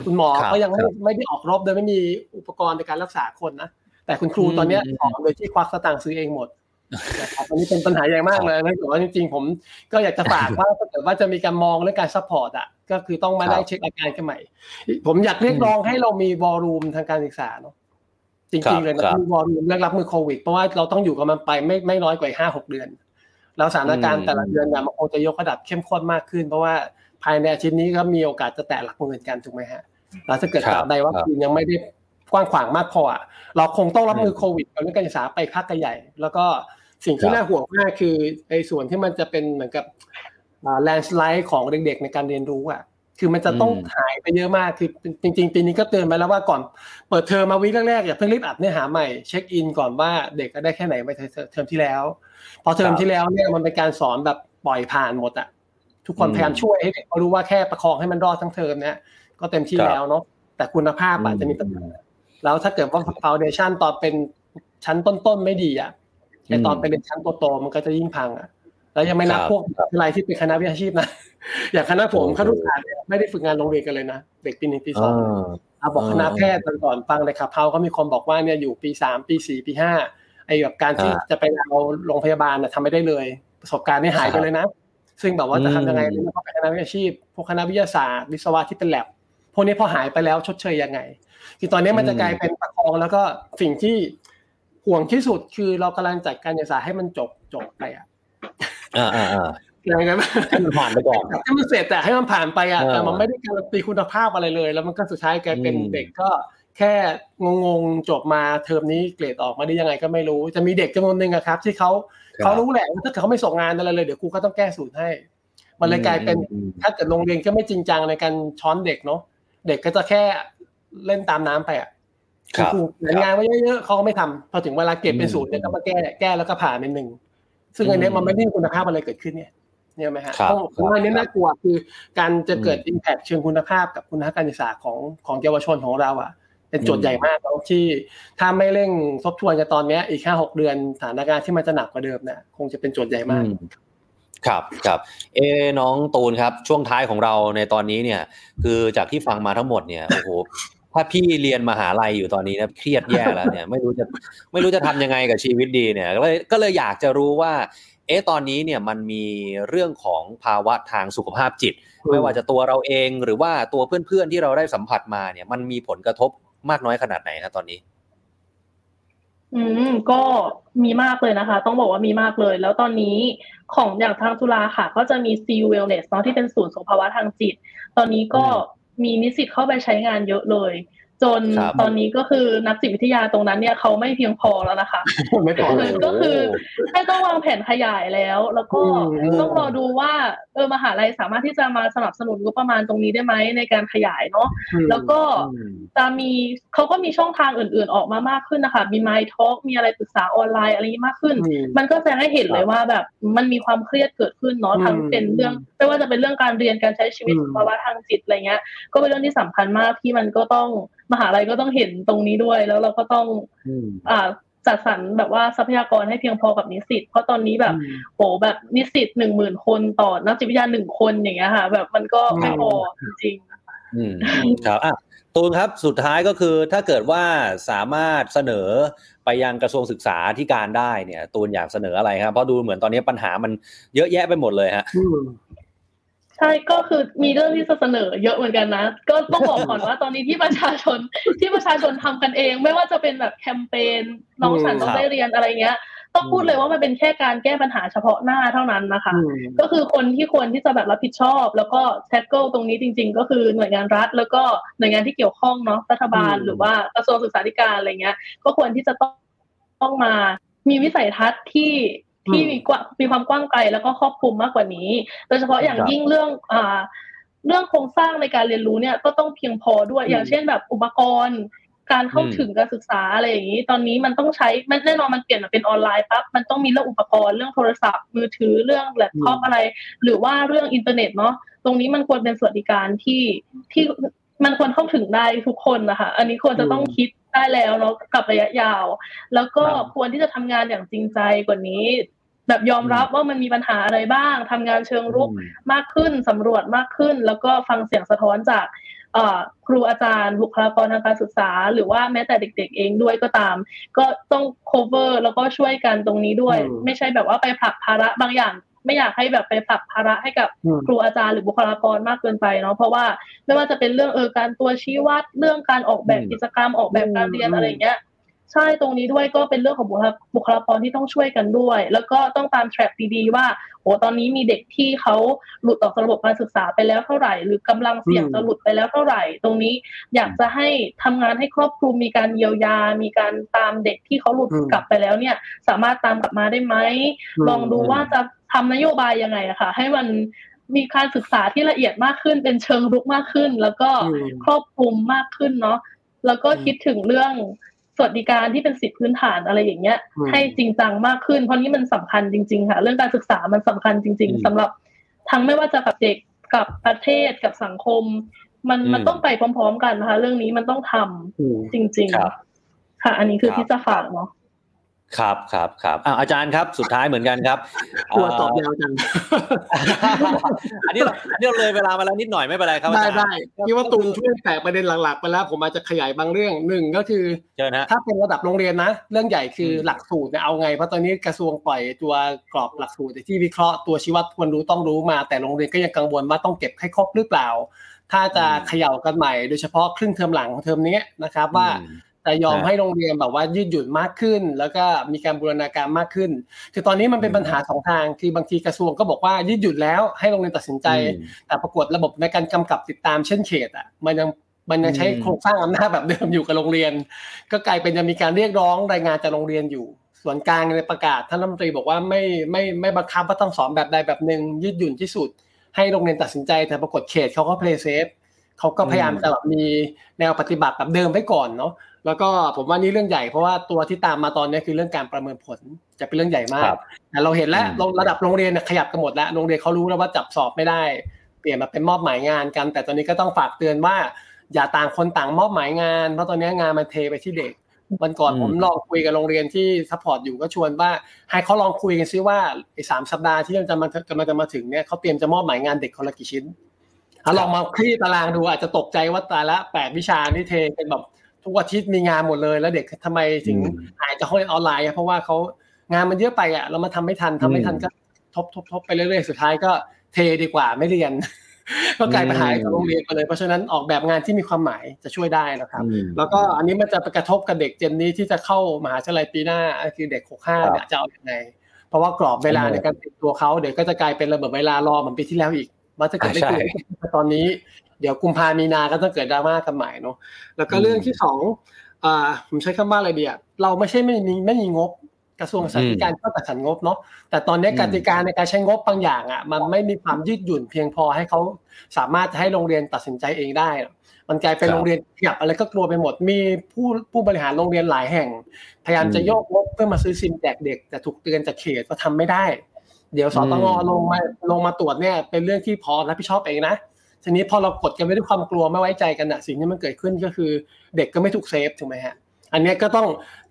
คุณหมอก็ยังไม่ไม่ได้ออกรบโดยไม่มีอุปกรณ์ในการรักษาคนนะ แต่คุณครูตอนนี้สอนโดยที่ควักสตางค์ซื้อเองหมดนะครับอันนี้เป็นปัญหาใหญ่มากเลยนะแต่ว่าจริงๆผมก็อยากจะฝากว่าถ้าเกิดว่าจะมีการมองเรื่องการ support อะก็คือต้องมาไล่เช็คอาการกันใหม่ ผมอยากเรียกร้องให้เรามี war room ทางการศึกษาเนาะจริงๆเลยนะมี war room เรื่องรับมือโควิด เพราะว่าเราต้องอยู่กับมันไปไม่ไม่น้อยกว่าห้าหกเดือน แล้วสถานการณ์แต่ละเดือนเนี่ยมันคงจะยกระดับเข้มข้นมากขึ้น เพราะว่าภายในอาทิตย์นี้ก็มีโอกาสจะแตะหลักหมื่นกันถูกไหมฮะแล้วถ้าเกิดตราบใดว่าจีนยังไม่ได้ กว้างขวางมากพอเราคงต้องรับมือโควิดกับเรื่องการศึกษาไปพักใหญ่ แล้วก็สิ่งที่น่าห่วงมากคือไอ้ส่วนที่มันจะเป็นเหมือนกับแลนสไลด์ของเด็กๆในการเรียนรู้อะคือมันจะต้องหายไปเยอะมากคือจริงๆปีนี้ก็เตือนไปแล้วว่าก่อนเปิดเทอมมาวิแรกๆอย่าเพิ่งรีบอัดเนื้อหาใหม่เช็คอินก่อนว่าเด็กได้แค่ไหนไปเทอมที่แล้ว พอเทอมที่แล้วเนี่ยมันเป็นการสอนแบบปล่อยผ่านหมดอะทุกคนพยายามช่วยให้เด็กเขารู้ว่าแค่ประคองให้มันรอดทั้งเทอมเนี่ยก็เต็มที่แล้วเนาะแต่คุณภาพอาจจะมีปัญหา แล้วถ้าเกิดว่า foundation ตอนเป็นชั้นต้นๆไม่ดีอะไอตอนไปเรียนชั้นโตๆมันก็จะยิ่งพังอะแล้วยังไม่นับพวกอะไรที่เป็นคณะวิชาชีพนะอย่างคณะผมคณะครุศาสตร์ไม่ได้ฝึกงานโรงเรียนกันเลยนะเด็กปีหนึ่งปีสองอาบอกคณะแพทย์ตอนก่อนฟังเลยครับเขาก็มีคนบอกว่าเนี่ยอยู่ปีสามปีสี่ปีห้าไอ้แบบการที่จะไปเอาโรงพยาบาลน่ะทำไม่ได้เลย ประสบการณ์นี่หายไปเลยนะ ซึ่งแบบว่าจะทำยังไงเพราะเป็นคณะวิชาชีพพวกคณะวิทยาศาสตร์ วิศวะที่เป็นแลบพวกนี้พอหายไปแล้วชดเชยยังไง คือตอนนี้มันจะกลายเป็นประคองแล้วก็สิ่งที่ห่วงที่สุดคือเรากำลังจัดการศึกษาให้มันจบจบไปอะอ่าอ่าอ่าอย่างนั้นให้มันผ่านไปก่อนให้มันเสร็จแต่ให้มันผ่านไปอะแต่มันไม่ได้การันตีคุณภาพอะไรเลย แล้วมันก็สุดท้ายกลายเป็นเด็กก็แค่งงๆจบมาเทอมนี้เกรดออกมาได้ยังไงก็ไม่รู้ จะมีเด็กจำนวนหนึ่งอะครับ ที่เขาเขารู้แหละว่าถ้าเขาไม่ส่งงานอะไรเลยเดี๋ยวครูก็ต้องแก้สูตรให้ มันเลยกลายเป็นถ้าเกิดโรงเรียนก็ไม่จริงจังในการช้อนเด็กเนาะเด็กก็จะแค่ เล่นตามน้ำไปอะครูงานไว้เยอะๆเขาก็ไม่ทำพอถึงเวลาเก็บเป็นสูตรเนี่ยก็มาแก้แก้แล้วก็ผ่านเป็นหนึ่งซึ่งอันนี้มันไม่ได้คุณภาพอะไรเกิดขึ้นเนี่ยเนี่ยไหมฮะเพราะว่านี้น่ากลัวคือการจะเกิดอิมแพคเชิงคุณภาพกับคุณภาพการศึกษาของของเยาวชนของเราอะ เป็นโจทย์ใหญ่มากแล้วที่ถ้าไม่เร่งทบทวนกันตอนนี้อีกแค่หกเดือนสถานการณ์ที่มันจะหนักกว่าเดิมเนี่ยคงจะเป็นโจทย์ใหญ่มากครับครับเอน้องตูนครับช่วงท้ายของเราในตอนนี้เนี่ย คือจากที่ฟังมาทั้งหมดเนี่ยโอ้โห ถ้าพี่เรียนมหาลัยอยู่ตอนนี้นะเครียดแย่แล้วเนี่ยไม่รู้จะไม่รู้จะทำยังไงกับชีวิตดีเนี่ยก็เลยก็เลยอยากจะรู้ว่า เอ๊ะตอนนี้เนี่ยมันมีเรื่องของภาวะทางสุขภาพจิต ไม่ว่าจะตัวเราเองหรือว่าตัวเพื่อนๆที่เราได้สัมผัสมาเนี่ย มันมีผลกระทบมากน้อยขนาดไหนครับตอนนี้ อืมก็มีมากเลยนะคะ ต้องบอกว่ามีมากเลย แล้วตอนนี้ของอย่างทางจุฬาค่ะ ก็จะมี C Wellness เนาะที่เป็นศูนย์สุขภาวะทางจิต ตอนนี้ก็ มีนิสิตเข้าไปใช้งานเยอะเลย จนครับตอนนี้ก็คือนักจิตวิทยาตรงนั้นเนี่ยเขาไม่เพียงพอแล้วนะคะไม่พอเลยก็คือให้ต้องวางแผนขยายแล้ว แล้วก็อืมต้องรอดูว่าเออมหาลัยสามารถที่จะมาสนับสนุนงบประมาณตรงนี้ได้ไหมในการขยายเนาะแล้วก็จะมีเขาก็มีช่องทางอื่น ๆ ออกมามากขึ้นนะคะมี My Talk มีอะไรปรึกษาออนไลน์อะไรอย่างนี้มากขึ้นอืมมันก็จะให้เห็นเลยว่าแบบมันมีความเครียดเกิดขึ้นเนาะอืมทั้งเป็นเรื่องไม่ว่าจะเป็นเรื่องการเรียนการใช้ชีวิตอืมภาวะทางจิตอะไรเงี้ย ก็เป็นเรื่องที่สำคัญมากที่มันก็ต้องมหาลัยก็ต้องเห็นตรงนี้ด้วย แล้วเราก็ต้องอ่าจัดสรรแบบว่าทรัพยากรให้เพียงพอกับนิสิต เพราะตอนนี้แบบโหแบบนิสิตหนึ่งหมื่นคนต่อนักจิตวิทยาหนึ่งคนอย่างเงี้ยค่ะ แบบมันก็ไม่พอจริงอืมครับอะตูนครับสุดท้ายก็คือถ้าเกิดว่าสามารถเสนอไปยังกระทรวงศึกษาที่การได้เนี่ย ตูนอยากเสนออะไรครับเพราะดูเหมือนตอนนี้ปัญหามันเยอะแยะไปหมดเลยฮะอืมๆใช่ก็คือมีเรื่องที่จะเสนอเยอะเหมือนกันนะ ก็ต้องบอกก่อนว่าตอนนี้ที่ประชาชนที่ประชาชนทำกันเอง ไม่ว่าจะเป็นแบบแคมเปญน้องฉันต้องได้เรียนอะไรเงี้ย ต้องพูดเลยว่ามันเป็นแค่การแก้ปัญหาเฉพาะหน้าเท่านั้นนะคะ ก็คือคนที่ควรที่จะแบบรับผิดชอบ แล้วก็ tackle ตรงนี้จริง ๆ ก็คือหน่วยงานรัฐ แล้วก็หน่วยงานที่เกี่ยวข้องเนาะรัฐบาลอืมหรือว่ากระทรวงศึกษาธิการอะไรเงี้ย ก็ควรที่จะต้องต้องมามีวิสัยทัศน์ที่ ที่มีกว่ามีความกว้างไกลแล้วก็ครอบคลุมมากกว่านี้ โดยเฉพาะอย่างครับยิ่งเรื่องอ่าเรื่องโครงสร้างในการเรียนรู้เนี่ยก็ต้องเพียงพอด้วยอืมอย่างเช่นแบบอุปกรณ์ การเข้าอืมถึงการศึกษาอะไรอย่างนี้ ตอนนี้มันต้องใช้มันแน่นอนมันเปลี่ยนมาเป็นออนไลน์ปั๊บมันต้องมีเรื่องอุปกรณ์เรื่องโทรศัพท์มือถือเรื่องแล็ปท็อปอะไร หรือว่าเรื่องอินเทอร์เน็ตเนาะตรงนี้มันควรเป็นสวัสดิการที่ที่ มันควรเข้าถึงได้ทุกคนนะคะ อันนี้ควรจะต้องคิดได้แล้วเนาะกับระยะยาว แล้วก็ครับควรที่จะทำงานอย่างจริงใจกว่านี้ แบบยอมรับว่ามันมีปัญหาอะไรบ้างทำงานเชิงรุกมากขึ้นสำรวจมากขึ้น แล้วก็ฟังเสียงสะท้อนจากเอ่อครูอาจารย์บุคลากรทางการศึกษา หรือว่าแม้แต่เด็ก ๆ เองด้วยก็ตาม ก็ต้อง cover แล้วก็ช่วยกันตรงนี้ด้วยอืมไม่ใช่แบบว่าไปผลักภาระบางอย่าง ไม่อยากให้แบบไปผลักภาระให้กับอืมครูอาจารย์หรือบุคลากรมากเกินไปเนาะเพราะว่าไม่ว่าจะเป็นเรื่องเออการตัวชี้วัดเรื่องการออกแบบอืมกิจกรรมออกแบบการเรียนอืมอะไรอย่างเงี้ยใช่ตรงนี้ด้วยก็เป็นเรื่องของบุคลาบุคลากรที่ต้องช่วยกันด้วย แล้วก็ต้องตามแทร็กดีๆว่าโอ้ตอนนี้มีเด็กที่เขาหลุดออกจากระบบการศึกษาไปแล้วเท่าไหร่ หรือกำลังเสี่ยงอืมจะหลุดไปแล้วเท่าไหร่ ตรงนี้อยากจะให้ทำงานให้ครอบคลุมมีการเยียวยา มีการตามเด็กที่เขาหลุดอืมกลับไปแล้วเนี่ย สามารถตามกลับมาได้ไหมอืมลองดูว่าจะ ทำนโยบายยังไงอะค่ะ ให้มันมีการศึกษาที่ละเอียดมากขึ้น เป็นเชิงรุกมากขึ้น แล้วก็อืมครอบคลุมมากขึ้นเนาะแล้วก็คิดถึงเรื่องสวัสดิการที่เป็นสิทธิพื้นฐานอะไรอย่างเงี้ยอืมให้จริงจังมากขึ้น เพราะนี่มันสำคัญจริง ๆ ค่ะ เรื่องการศึกษามันสำคัญจริงอืมๆสำหรับทั้งไม่ว่าจะกับเด็กกับประเทศกับสังคม มันอืมมันต้องไปพร้อม ๆ กันนะคะ เรื่องนี้มันต้องทำอืมจริงครับๆค่ะ อันนี้คือครับที่จะฝากเนาะ ครับครับครับอะอาจารย์ครับสุดท้ายเหมือนกันครับกลัวตอบยาวจังอันนี้เราอันนี้เราเลยเวลามาแล้วนิดหน่อยไม่เป็นไรครับอาได้จารย์ได้คิดว่าตูนช่วยแตะประเด็นหลักๆไปแล้วผมอาจจะขยายบางเรื่องหนึ่งก็คือเชิญฮะถ้าเป็นระดับโรงเรียนนะ เรื่องใหญ่คืออมหลักสูตรเนี่ยเอาไงเพราะตอนนี้กระทรวงปล่อยตัวกรอบหลักสูตรที่วิเคราะห์ตัวชี้วัดควรรู้ต้องรู้มา แต่โรงเรียนก็ยังกังวลว่าต้องเก็บให้ครบหรือเปล่า ถ้าจะเขย่ากันใหม่ โดยเฉพาะครึ่งเทอมหลังของเทอมนี้นะครับว่า อืมจะยอมนะให้โรงเรียนแบบว่ายืดหยุ่นมากขึ้น แล้วก็มีการบูรณาการมากขึ้น คือตอนนี้มันเป็นปัญหาสองทาง คือบางทีกระทรวงก็บอกว่ายืดหยุ่นแล้วให้โรงเรียนตัดสินใจอืมแต่ปรากฏระบบในการกำกับติดตามเช่นเขตอะมันยังมันยังใช้อืมโครงสร้างอำนาจแบบเดิมอยู่กับโรงเรียน ก็กลายเป็นจะมีการเรียกร้องรายงานจากโรงเรียนอยู่ ส่วนกลางในประกาศท่านรัฐมนตรีบอกว่าไม่ไม่ไม่บังคับว่าต้องสอนแบบใดแบบหนึ่งยืดหยุ่นที่สุด ให้โรงเรียนตัดสินใจแต่ปรากฏเขตเขาก็เพลย์เซฟ เขาก็พยายามจะแบบมีแนวปฏิบัติแบบเดิมไว้ก่อนเนาะแล้วก็ผมว่านี่เรื่องใหญ่เพราะว่าตัวที่ตามมาตอนนี้คือเรื่องการประเมินผลจะเป็นเรื่องใหญ่มากครับแต่เราเห็นแล้วอืมเราระดับโรงเรียนเนี่ยขยับกันหมดแล้วโรงเรียนเขารู้แล้วว่าจัดสอบไม่ได้ เปลี่ยนมาเป็นมอบหมายงานกัน แต่ตอนนี้ก็ต้องฝากเตือนว่า อย่าต่างคนต่างมอบหมายงาน เพราะตอนนี้งานมันเทไปที่เด็กวันก่อนอืมผมลองคุยกับโรงเรียนที่ support อยู่ก็ชวนว่า ให้เขาลองคุยกันซิว่าไอ้สามสัปดาห์ที่จะมากำลังจะมาถึงเนี่ยเขาเตรียมจะมอบหมายงานเด็กคนละกี่ชิ้น อะลองมาคลี่ตารางดูอาจจะตกใจว่าตายละแปดวิชานี่เทเป็นแบบทุกอาทิตย์มีงานหมดเลย แล้วเด็กทำไมถึงอืมหายจากห้องเรียนออนไลน์อะเพราะว่าเขางานมันเยอะไปอะแล้วมันทำไม่ทันทำไม่ทันอืมก็ทบทบทบไปเรื่อยๆสุดท้ายก็เทดีกว่าไม่เรียน ก็กลายเป็นหายจากโรงเรียนไปเลย เพราะฉะนั้นออกแบบงานที่มีความหมายจะช่วยได้นะครับอืมแล้วก็อันนี้มันจะไปกระทบกับเด็กเจนนี้ที่จะเข้ามหาวิทยาลัยปีหน้าคือเด็ก65เนี่ยจะเอาอย่างไง เพราะว่ากรอบเวลาอืมในการเตรียมตัวเขาเดี๋ยวก็จะกลายเป็นระเบิดเวลารอเหมือนปีที่แล้วอีก ว่าถ้าเกิดไม่ใช่เตรียมตอนนี้ เดี๋ยวกุมภามีนาก็ต้องเกิดดราม่ากันใหม่เนาะแล้วก็เรื่องที่สองอ่าผมใช้คำว่าอะไรเดียเราไม่ใช่ไม่มีไม่มีงบกระทรวงสาธารณสุขก็จัดสรรงบเนาะแต่ตอนนี้กติกาในการใช้งบบางอย่างอะมันไม่มีความยืดหยุ่นเพียงพอให้เขาสามารถให้โรงเรียนตัดสินใจเองได้ มันกลายเป็นโรงเรียนขยับอะไรก็กลัวไปหมดมีผู้ผู้บริหารโรงเรียนหลายแห่ง พยายามจะโยกงบเพื่อมาซื้อซิมแจกเด็ก แต่ถูกเตือนจากเขตว่าทำไม่ได้ เดี๋ยวสตงลงมาลงมาตรวจเนี่ยเป็นเรื่องที่พอรับผิดชอบเองนะทีนี้พอเรากดกันไม่ด้วยความกลัวไม่ไว้ใจกันอะสิ่งที่มันเกิดขึ้นก็คือ เด็กก็ไม่ถูกเซฟถูกไหมฮะอันนี้ก็ต้อง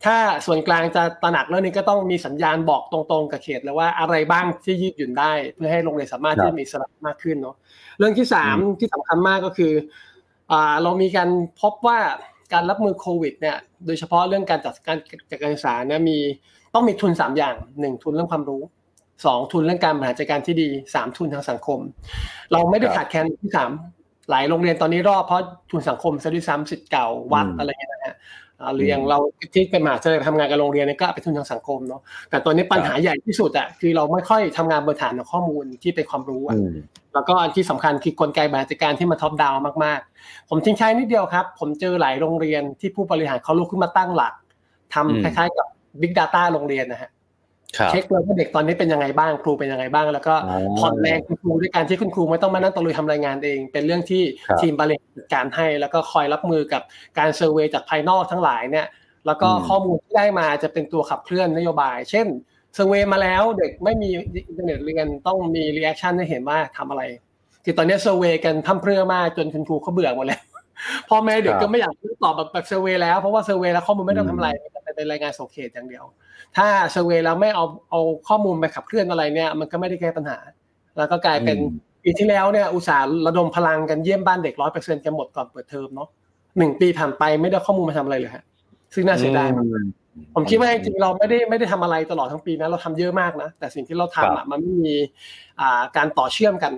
ถ้าส่วนกลางจะตระหนักเรื่องนี้ก็ต้องมีสัญญาณบอกตรงๆกับเขตแล้วว่าอะไรบ้างที่ยืดหยุ่นได้ เพื่อให้โรงเรียนสามารถที่จะมีสระมากขึ้นเนาะเรื่องที่สามที่สำคัญมากก็คือเรามีการพบว่าการรับมือโควิดเนี่ยโดยเฉพาะเรื่องการจัดการจัดการศึกษาเนี่ยมีต้องมีทุนสามอย่างหนึ่งทุนเรื่องความรู้ สองทุนเรื่องการบริหารจัดการที่ดีสามทุนทางสังคม เราไม่ได้ขาดแคลนที่สามหลายโรงเรียนตอนนี้รอดเพราะทุนสังคมซะด้วยซ้ำสิทธิ์เก่าวัดอะไรเงี้ยนะฮะหรืออย่างเราที่เป็นมหาวิทยาลัยทำงานกับโรงเรียนนี่ก็เป็นทุนทางสังคมเนาะแต่ตอนนี้ปัญหาใหญ่ที่สุดอะคือเราไม่ค่อยทำงานบนฐานของข้อมูลที่เป็นความรู้อะแล้วก็อันที่สำคัญคือกลไกบริหารจัดการที่มาท็อปดาวมากๆ ผมทิ้งใช้นิดเดียวครับ ผมเจอหลายโรงเรียนที่ผู้บริหารเขาลุกขึ้นมาตั้งหลักทำคล้ายๆกับ Big Data โรงเรียนนะฮะ เช็คเลยว่าเด็กตอนนี้เป็นยังไงบ้างครูเป็นยังไงบ้าง แล้วก็ผ่อนแรงคุณครูด้วยการที่คุณครูไม่ต้องมานั่งตะลุยทำรายงานเอง เป็นเรื่องที่ทีมบริหารจัดการให้ แล้วก็คอยรับมือกับการ survey จากภายนอกทั้งหลายเนี่ย แล้วก็ข้อมูลที่ได้มาจะเป็นตัวขับเคลื่อนนโยบาย เช่น survey มาแล้วเด็กไม่มีอินเทอร์เน็ตเรียนต้องมี reaction ให้เห็นว่าทำอะไร คือตอนนี้ survey กันทำเฟ้อมากจนคุณครูเขาเบื่อหมดแล้วพ่อแม่เด็กก็ไม่อยากตอบแบบแบบ survey แล้วเพราะว่า survey แล้วข้อมูลไม่ต้องทำอะไรแต่เป็นรายงานส่งเขตอย่างเดียว ถ้า survey แล้วไม่เอาเอาข้อมูลไปขับเคลื่อนอะไรเนี่ย มันก็ไม่ได้แก้ปัญหา แล้วก็กลายเป็นปีที่แล้วเนี่ยอุตส่าห์ระดมพลังกันเยี่ยมบ้านเด็กร้อยเปอร์เซ็นต์กันหมดก่อนเปิดเทอมเนาะหนึ่งปีผ่านไปไม่ได้ข้อมูลมาทำอะไรเลยฮะซึ่งน่าเสียดายมากผมคิดว่าจริงๆเราไม่ได้ไม่ได้ทำอะไรตลอดทั้งปีนะเราทำเยอะมากนะแต่สิ่งที่เราทำอะมันไม่มีอ่าการต่อเชื่อมกัน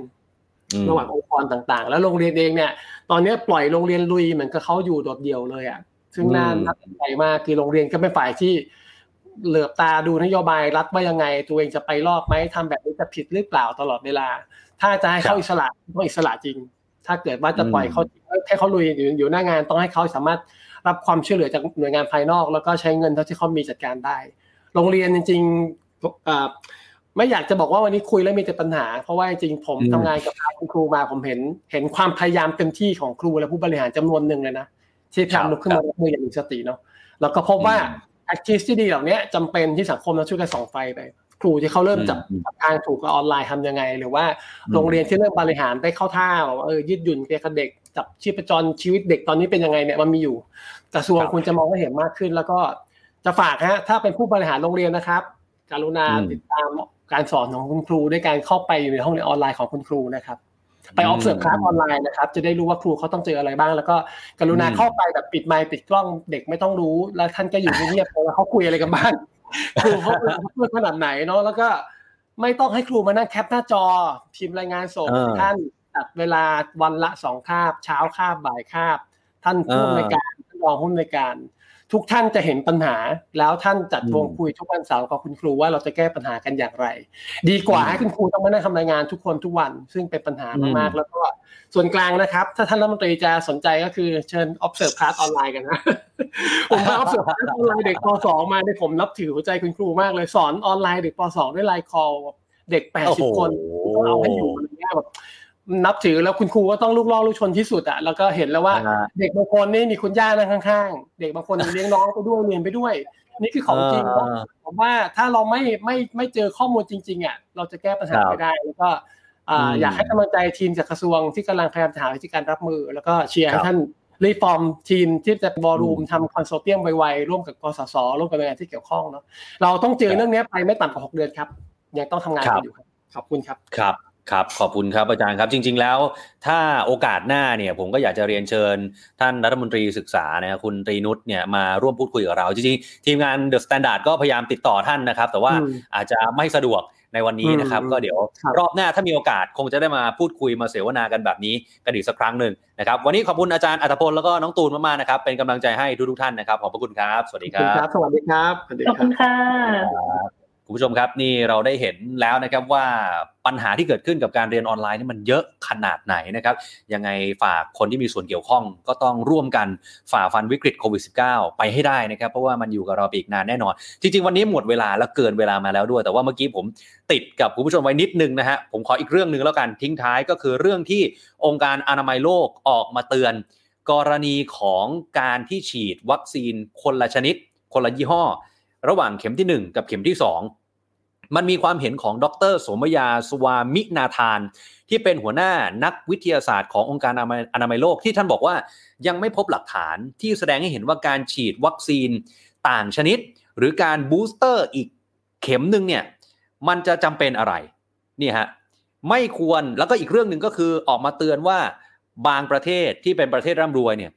ระหว่างองค์กรต่างๆ แล้วโรงเรียนเองเนี่ย ตอนนี้ปล่อยโรงเรียนลุยเหมือนกับเขาอยู่โดดเดี่ยวเลยอะซึ่งน่าน่าสนใจมากคือโรงเรียนก็เป็นฝ่ายที่ เหลือบตาดูนโยบายรัฐว่ายังไง ตัวเองจะไปรอดไหมทำแบบนี้จะผิดหรือเปล่าตลอดเวลา ถ้าจะให้เขาอิสระต้องอิสระจริง ถ้าเกิดว่าจะปล่อยเขาให้เขาลุยอยู่อยู่หน้างานต้องให้เขาสามารถรับความช่วยเหลือจากหน่วยงานภายนอก แล้วก็ใช้เงินเท่าที่เขามีจัดการได้ โรงเรียนจริงๆไม่อยากจะบอกว่าวันนี้คุยแล้วมีแต่ปัญหา เพราะว่าจริงผมทำงานกับคุณครูมาผมเห็น เห็นความพยายามเต็มที่ของครูและผู้บริหารจำนวนหนึ่งเลยนะที่พยายามลุกขึ้นมารับมืออย่างมีสติเนาะแล้วก็พบว่า activity ที่ดีเหล่านี้จำเป็นที่สังคมต้องช่วยกันส่องไฟไปครูที่เขาเริ่มจับทางถูกกับออนไลน์ทำยังไง หรือว่าโรงเรียนที่เริ่มบริหารได้เข้าท่าเออยืดหยุ่นกับเด็กจับชีพจรชีวิตเด็กตอนนี้เป็นยังไงเนี่ยมันมีอยู่กระทรวงควรจะมองให้เห็นมากขึ้น แล้วก็จะฝากฮะถ้าเป็นผู้บริหารโรงเรียนนะครับกรุณาติดตามการสอนของคุณครูด้วยการเข้าไปอยู่ในห้องเรียนออนไลน์ของคุณครูนะครับ ไปออฟเสิร์ฟคลาสออนไลน์นะครับ จะได้รู้ว่าครูเขาต้องเจออะไรบ้าง แล้วก็กรุณาเข้าไปแบบปิดไมค์ปิดกล้องเด็กไม่ต้องรู้ แล้วท่านก็อยู่เงียบๆว่าเขาคุยอะไรกันบ้างครูเขาพูดขนาดไหนเนาะแล้วก็ไม่ต้องให้ครูมานั่งแคปหน้าจอพิมพ์รายงานส่งท่านจัดเวลาวันละสองคาบ เช้าคาบบ่ายคาบ ท่านผู้ในการท่านรองผู้ในการ ทุกท่านจะเห็นปัญหา แล้วท่านจัดวงคุยทุกวันเสาร์กับคุณครูว่าเราจะแก้ปัญหากันอย่างไร ดีกว่าให้คุณครูต้องมานั่งทำรายงานทุกคนทุกวัน ซึ่งเป็นปัญหามากๆ แล้วก็ส่วนกลางนะครับ ถ้าท่านรัฐมนตรีจะสนใจก็คือเชิญ observe class ออนไลน์กันนะ ผมมา observe class ออนไลน์เด็กป .2 มาเนี่ยผมนับถือหัวใจคุณครูมากเลยสอนออนไลน์เด็กป .2 ด้วยไลน์คอลเด็ก 80 คนเอาให้อยู่อะไรเงี้ยแบบ นับถือแล้วคุณครูก็ต้องลูกล่อลูกชนที่สุดอะแล้วก็เห็นแล้วว่าเด็กบางคนนี่มีคุณย่านั่งข้างๆ เด็กบางคนเลี้ยงน้องไปด้วยเรียนไปด้วย นี่คือของจริงผมว่าถ้าเราไม่ไม่ไม่เจอข้อมูลจริงๆอะเราจะแก้ปัญหาไม่ได้แล้วก็อยากให้กำลังใจทีมจากกระทรวงที่กำลังพยายามหาวิธีการรับมือ แล้วก็เชียร์ให้ท่านรีฟอร์มทีมที่จะบอรูมทำคอนโซเทียมไวๆร่วมกับกสศร่วมกับหน่วยงานที่เกี่ยวข้องเนาะเราต้องเจอเรื่องนี้ไปไม่ต่ำกว่าหกเดือนครับ ยังต้องทำงานกันอยู่ครับขอบคุณครับครับ ครับขอบคุณครับอาจารย์ครับจริง ๆ แล้วถ้าโอกาสหน้าเนี่ยผมก็อยากจะเรียนเชิญ ท่านรัฐมนตรีศึกษานะครับคุณตรีนุชเนี่ยมาร่วมพูดคุยกับเราจริงๆทีมงาน THE STANDARD ก็พยายามติดต่อท่านนะครับ แต่ว่าอาจจะไม่สะดวกในวันนี้นะครับ ก็เดี๋ยวรอบหน้าถ้ามีโอกาสคงจะได้มาพูดคุยมาเสวนากันแบบนี้กันอีกสักครั้งหนึ่งนะครับวันนี้ขอบคุณอาจารย์อรรถพลแล้วก็น้องตูนมากๆนะครับเป็นกำลังใจให้ทุกๆท่านนะครับขอบพระคุณครับ สวัสดีครับสวัสดีครับขอบคุณค่ะ คุณผู้ชมครับนี่เราได้เห็นแล้วนะครับว่าปัญหาที่เกิดขึ้นกับการเรียนออนไลน์นี่มันเยอะขนาดไหนนะครับยังไงฝากคนที่มีส่วนเกี่ยวข้อง ก็ต้องร่วมกันฝ่าฟันวิกฤตโควิด -19 ไปให้ได้นะครับ เพราะว่ามันอยู่กับเราไปอีกนานแน่นอน จริง ๆ วันนี้หมดเวลาแล้วเกินเวลามาแล้วด้วย แต่ว่าเมื่อกี้ผมติดกับคุณผู้ชมไว้นิดนึงนะฮะผมขออีกเรื่องหนึ่งแล้วกันทิ้งท้ายก็คือเรื่องที่องค์การอนามัยโลกออกมาเตือน กรณีของการที่ฉีดวัคซีนคนละชนิด คนละยี่ห้อ ระหว่างเข็มที่ 1 กับเข็มที่ 2 มันมีความเห็นของดร.โสมยาสวามินาธาน ที่เป็นหัวหน้านักวิทยาศาสตร์ขององค์การอนามัยโลกที่ท่านบอกว่ายังไม่พบหลักฐานที่แสดงให้เห็นว่าการฉีดวัคซีนต่างชนิด หรือการ booster อีกเข็มหนึ่งเนี่ยมันจะจำเป็นอะไรนี่ฮะไม่ควรแล้วก็อีกเรื่องหนึ่งก็คือออกมาเตือนว่าบางประเทศที่เป็นประเทศร่ำรวยเนี่ย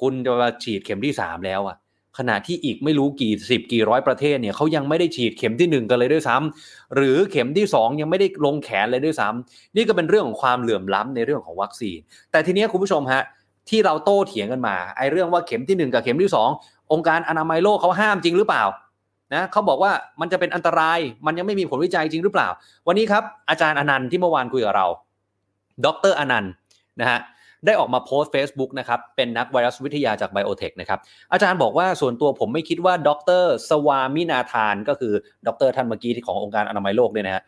คุณจะมาฉีดเข็มที่ 3 แล้วอะ ขณะที่อีกไม่รู้กี่สิบกี่ร้อยประเทศเนี่ยเขายังไม่ได้ฉีดเข็มที่ 1 กันเลยด้วยซ้ำหรือเข็มที่ 2 ยังไม่ได้ลงแขนเลยด้วยซ้ำนี่ก็เป็นเรื่องของความเหลื่อมล้ำในเรื่องของวัคซีน แต่ทีนี้คุณผู้ชมฮะที่เราโต้เถียงกันมาไอ้เรื่องว่าเข็มที่ 1 กับเข็มที่ 2 องค์การอนามัยโลกเขาห้ามจริงหรือเปล่านะเขาบอกว่ามันจะเป็นอันตรายมันยังไม่มีผลวิจัยจริงหรือเปล่า วันนี้ครับอาจารย์อนันต์ที่เมื่อวานคุยกับเรา ดรอนันต์นะฮะ ได้ออกมาโพสต์ Facebook นะครับ เป็นนักไวรัสวิทยาจากไบโอเทคนะครับ อาจารย์บอกว่าส่วนตัวผมไม่คิดว่าดรสวามินาธานก็คือดรท่านเมื่อกี้ที่ขององค์การอนามัยโลกเนี่ยนะฮะ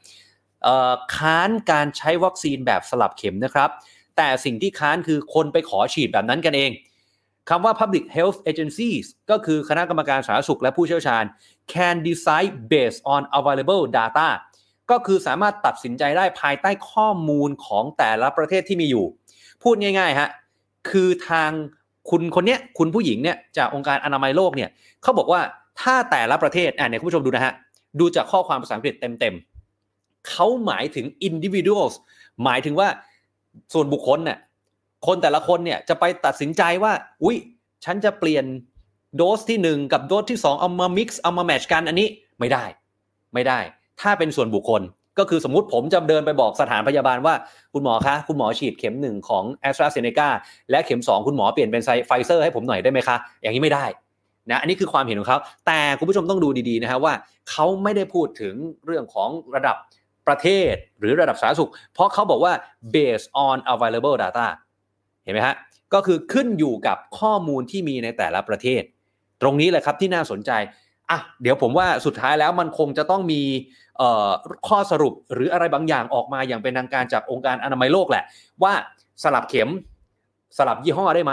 ค้านการใช้วัคซีนแบบสลับเข็มนะครับ แต่สิ่งที่ค้านคือคนไปขอฉีดแบบนั้นกันเองคำว่า public health agencies ก็คือคณะกรรมการสาธารณสุขและผู้เชี่ยวชาญ can decide based on available data ก็คือสามารถตัดสินใจได้ภายใต้ข้อมูลของแต่ละประเทศที่มีอยู่ พูดง่ายๆฮะคือทางคุณคนเนี้ยคุณผู้หญิงเนี่ยจากองค์การอนามัยโลกเนี่ยเขาบอกว่าถ้าแต่ละประเทศอ่าเนี่ยคุณผู้ชมดูนะฮะดูจากข้อความภาษาอังกฤษเต็มๆเขาหมายถึง individuals หมายถึงว่าส่วนบุคคลเนี่ยคนแต่ละคนเนี่ยจะไปตัดสินใจว่า อุ้ยฉันจะเปลี่ยนโดสที่ 1 กับโดสที่ 2 เอามา mix เอามาแมทช์กันอันนี้ไม่ได้ ไม่ได้ ถ้าเป็นส่วนบุคคล ก็คือสมมติผมจะเดินไปบอกสถานพยาบาลว่า คุณหมอคะ คุณหมอฉีดเข็มหนึ่งของแอสตราเซเนกาและเข็ม 2 คุณหมอเปลี่ยนเป็นไฟเซอร์ให้ผมหน่อยได้ไหมคะ อย่างนี้ไม่ได้นะอันนี้คือความเห็นของเขา แต่คุณผู้ชมต้องดูดีๆนะฮะว่าเขาไม่ได้พูดถึงเรื่องของระดับประเทศหรือระดับสาธารณสุข เพราะเขาบอกว่า based on available data เห็นไหมฮะก็คือขึ้นอยู่กับข้อมูลที่มีในแต่ละประเทศ ตรงนี้แหละครับที่น่าสนใจอะเดี๋ยวผมว่าสุดท้ายแล้วมันคงจะต้องมี ข้อสรุปหรืออะไรบางอย่างออกมาอย่างเป็นทางการจากองค์การอนามัยโลกแหละ ว่าสลับเข็มสลับยี่ห้อได้ไหม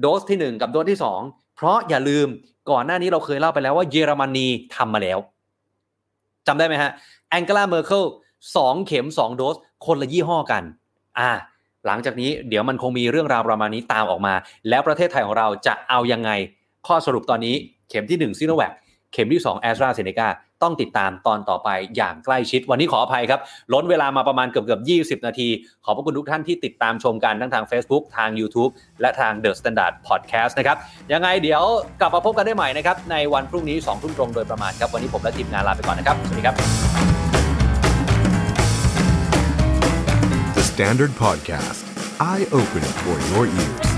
โดสที่ 1 กับโดสที่ 2 เพราะอย่าลืมก่อนหน้านี้เราเคยเล่าไปแล้วว่าเยอรมนีทำมาแล้วจำได้ไหมฮะแองเกลาเมอร์เคิลสองเข็ม 2 โดส คนละยี่ห้อกัน อ่า หลังจากนี้เดี๋ยวมันคงมีเรื่องราวประมาณนี้ตามออกมา แล้วประเทศไทยของเราจะเอายังไง ข้อสรุปตอนนี้เข็มที่1ซิโนแวคเข็มที่2แอสตราเซเนกา ต้องติดตามตอนต่อไปอย่างใกล้ชิด วันนี้ขออภัยครับ ล้นเวลามาประมาณเกือบเกือบ20 นาที ขอบพระคุณทุกท่านที่ติดตามชมกันทั้งทาง Facebook ทาง YouTube และทาง The Standard Podcast นะครับ ยังไงเดี๋ยวกลับมาพบกันได้ใหม่นะครับ ในวันพรุ่งนี้2ทุ่มตรงโดยประมาณครับ วันนี้ผมและทีมงานลาไปก่อนนะครับ สวัสดีครับ The Standard Podcast Eye Open for Your Ears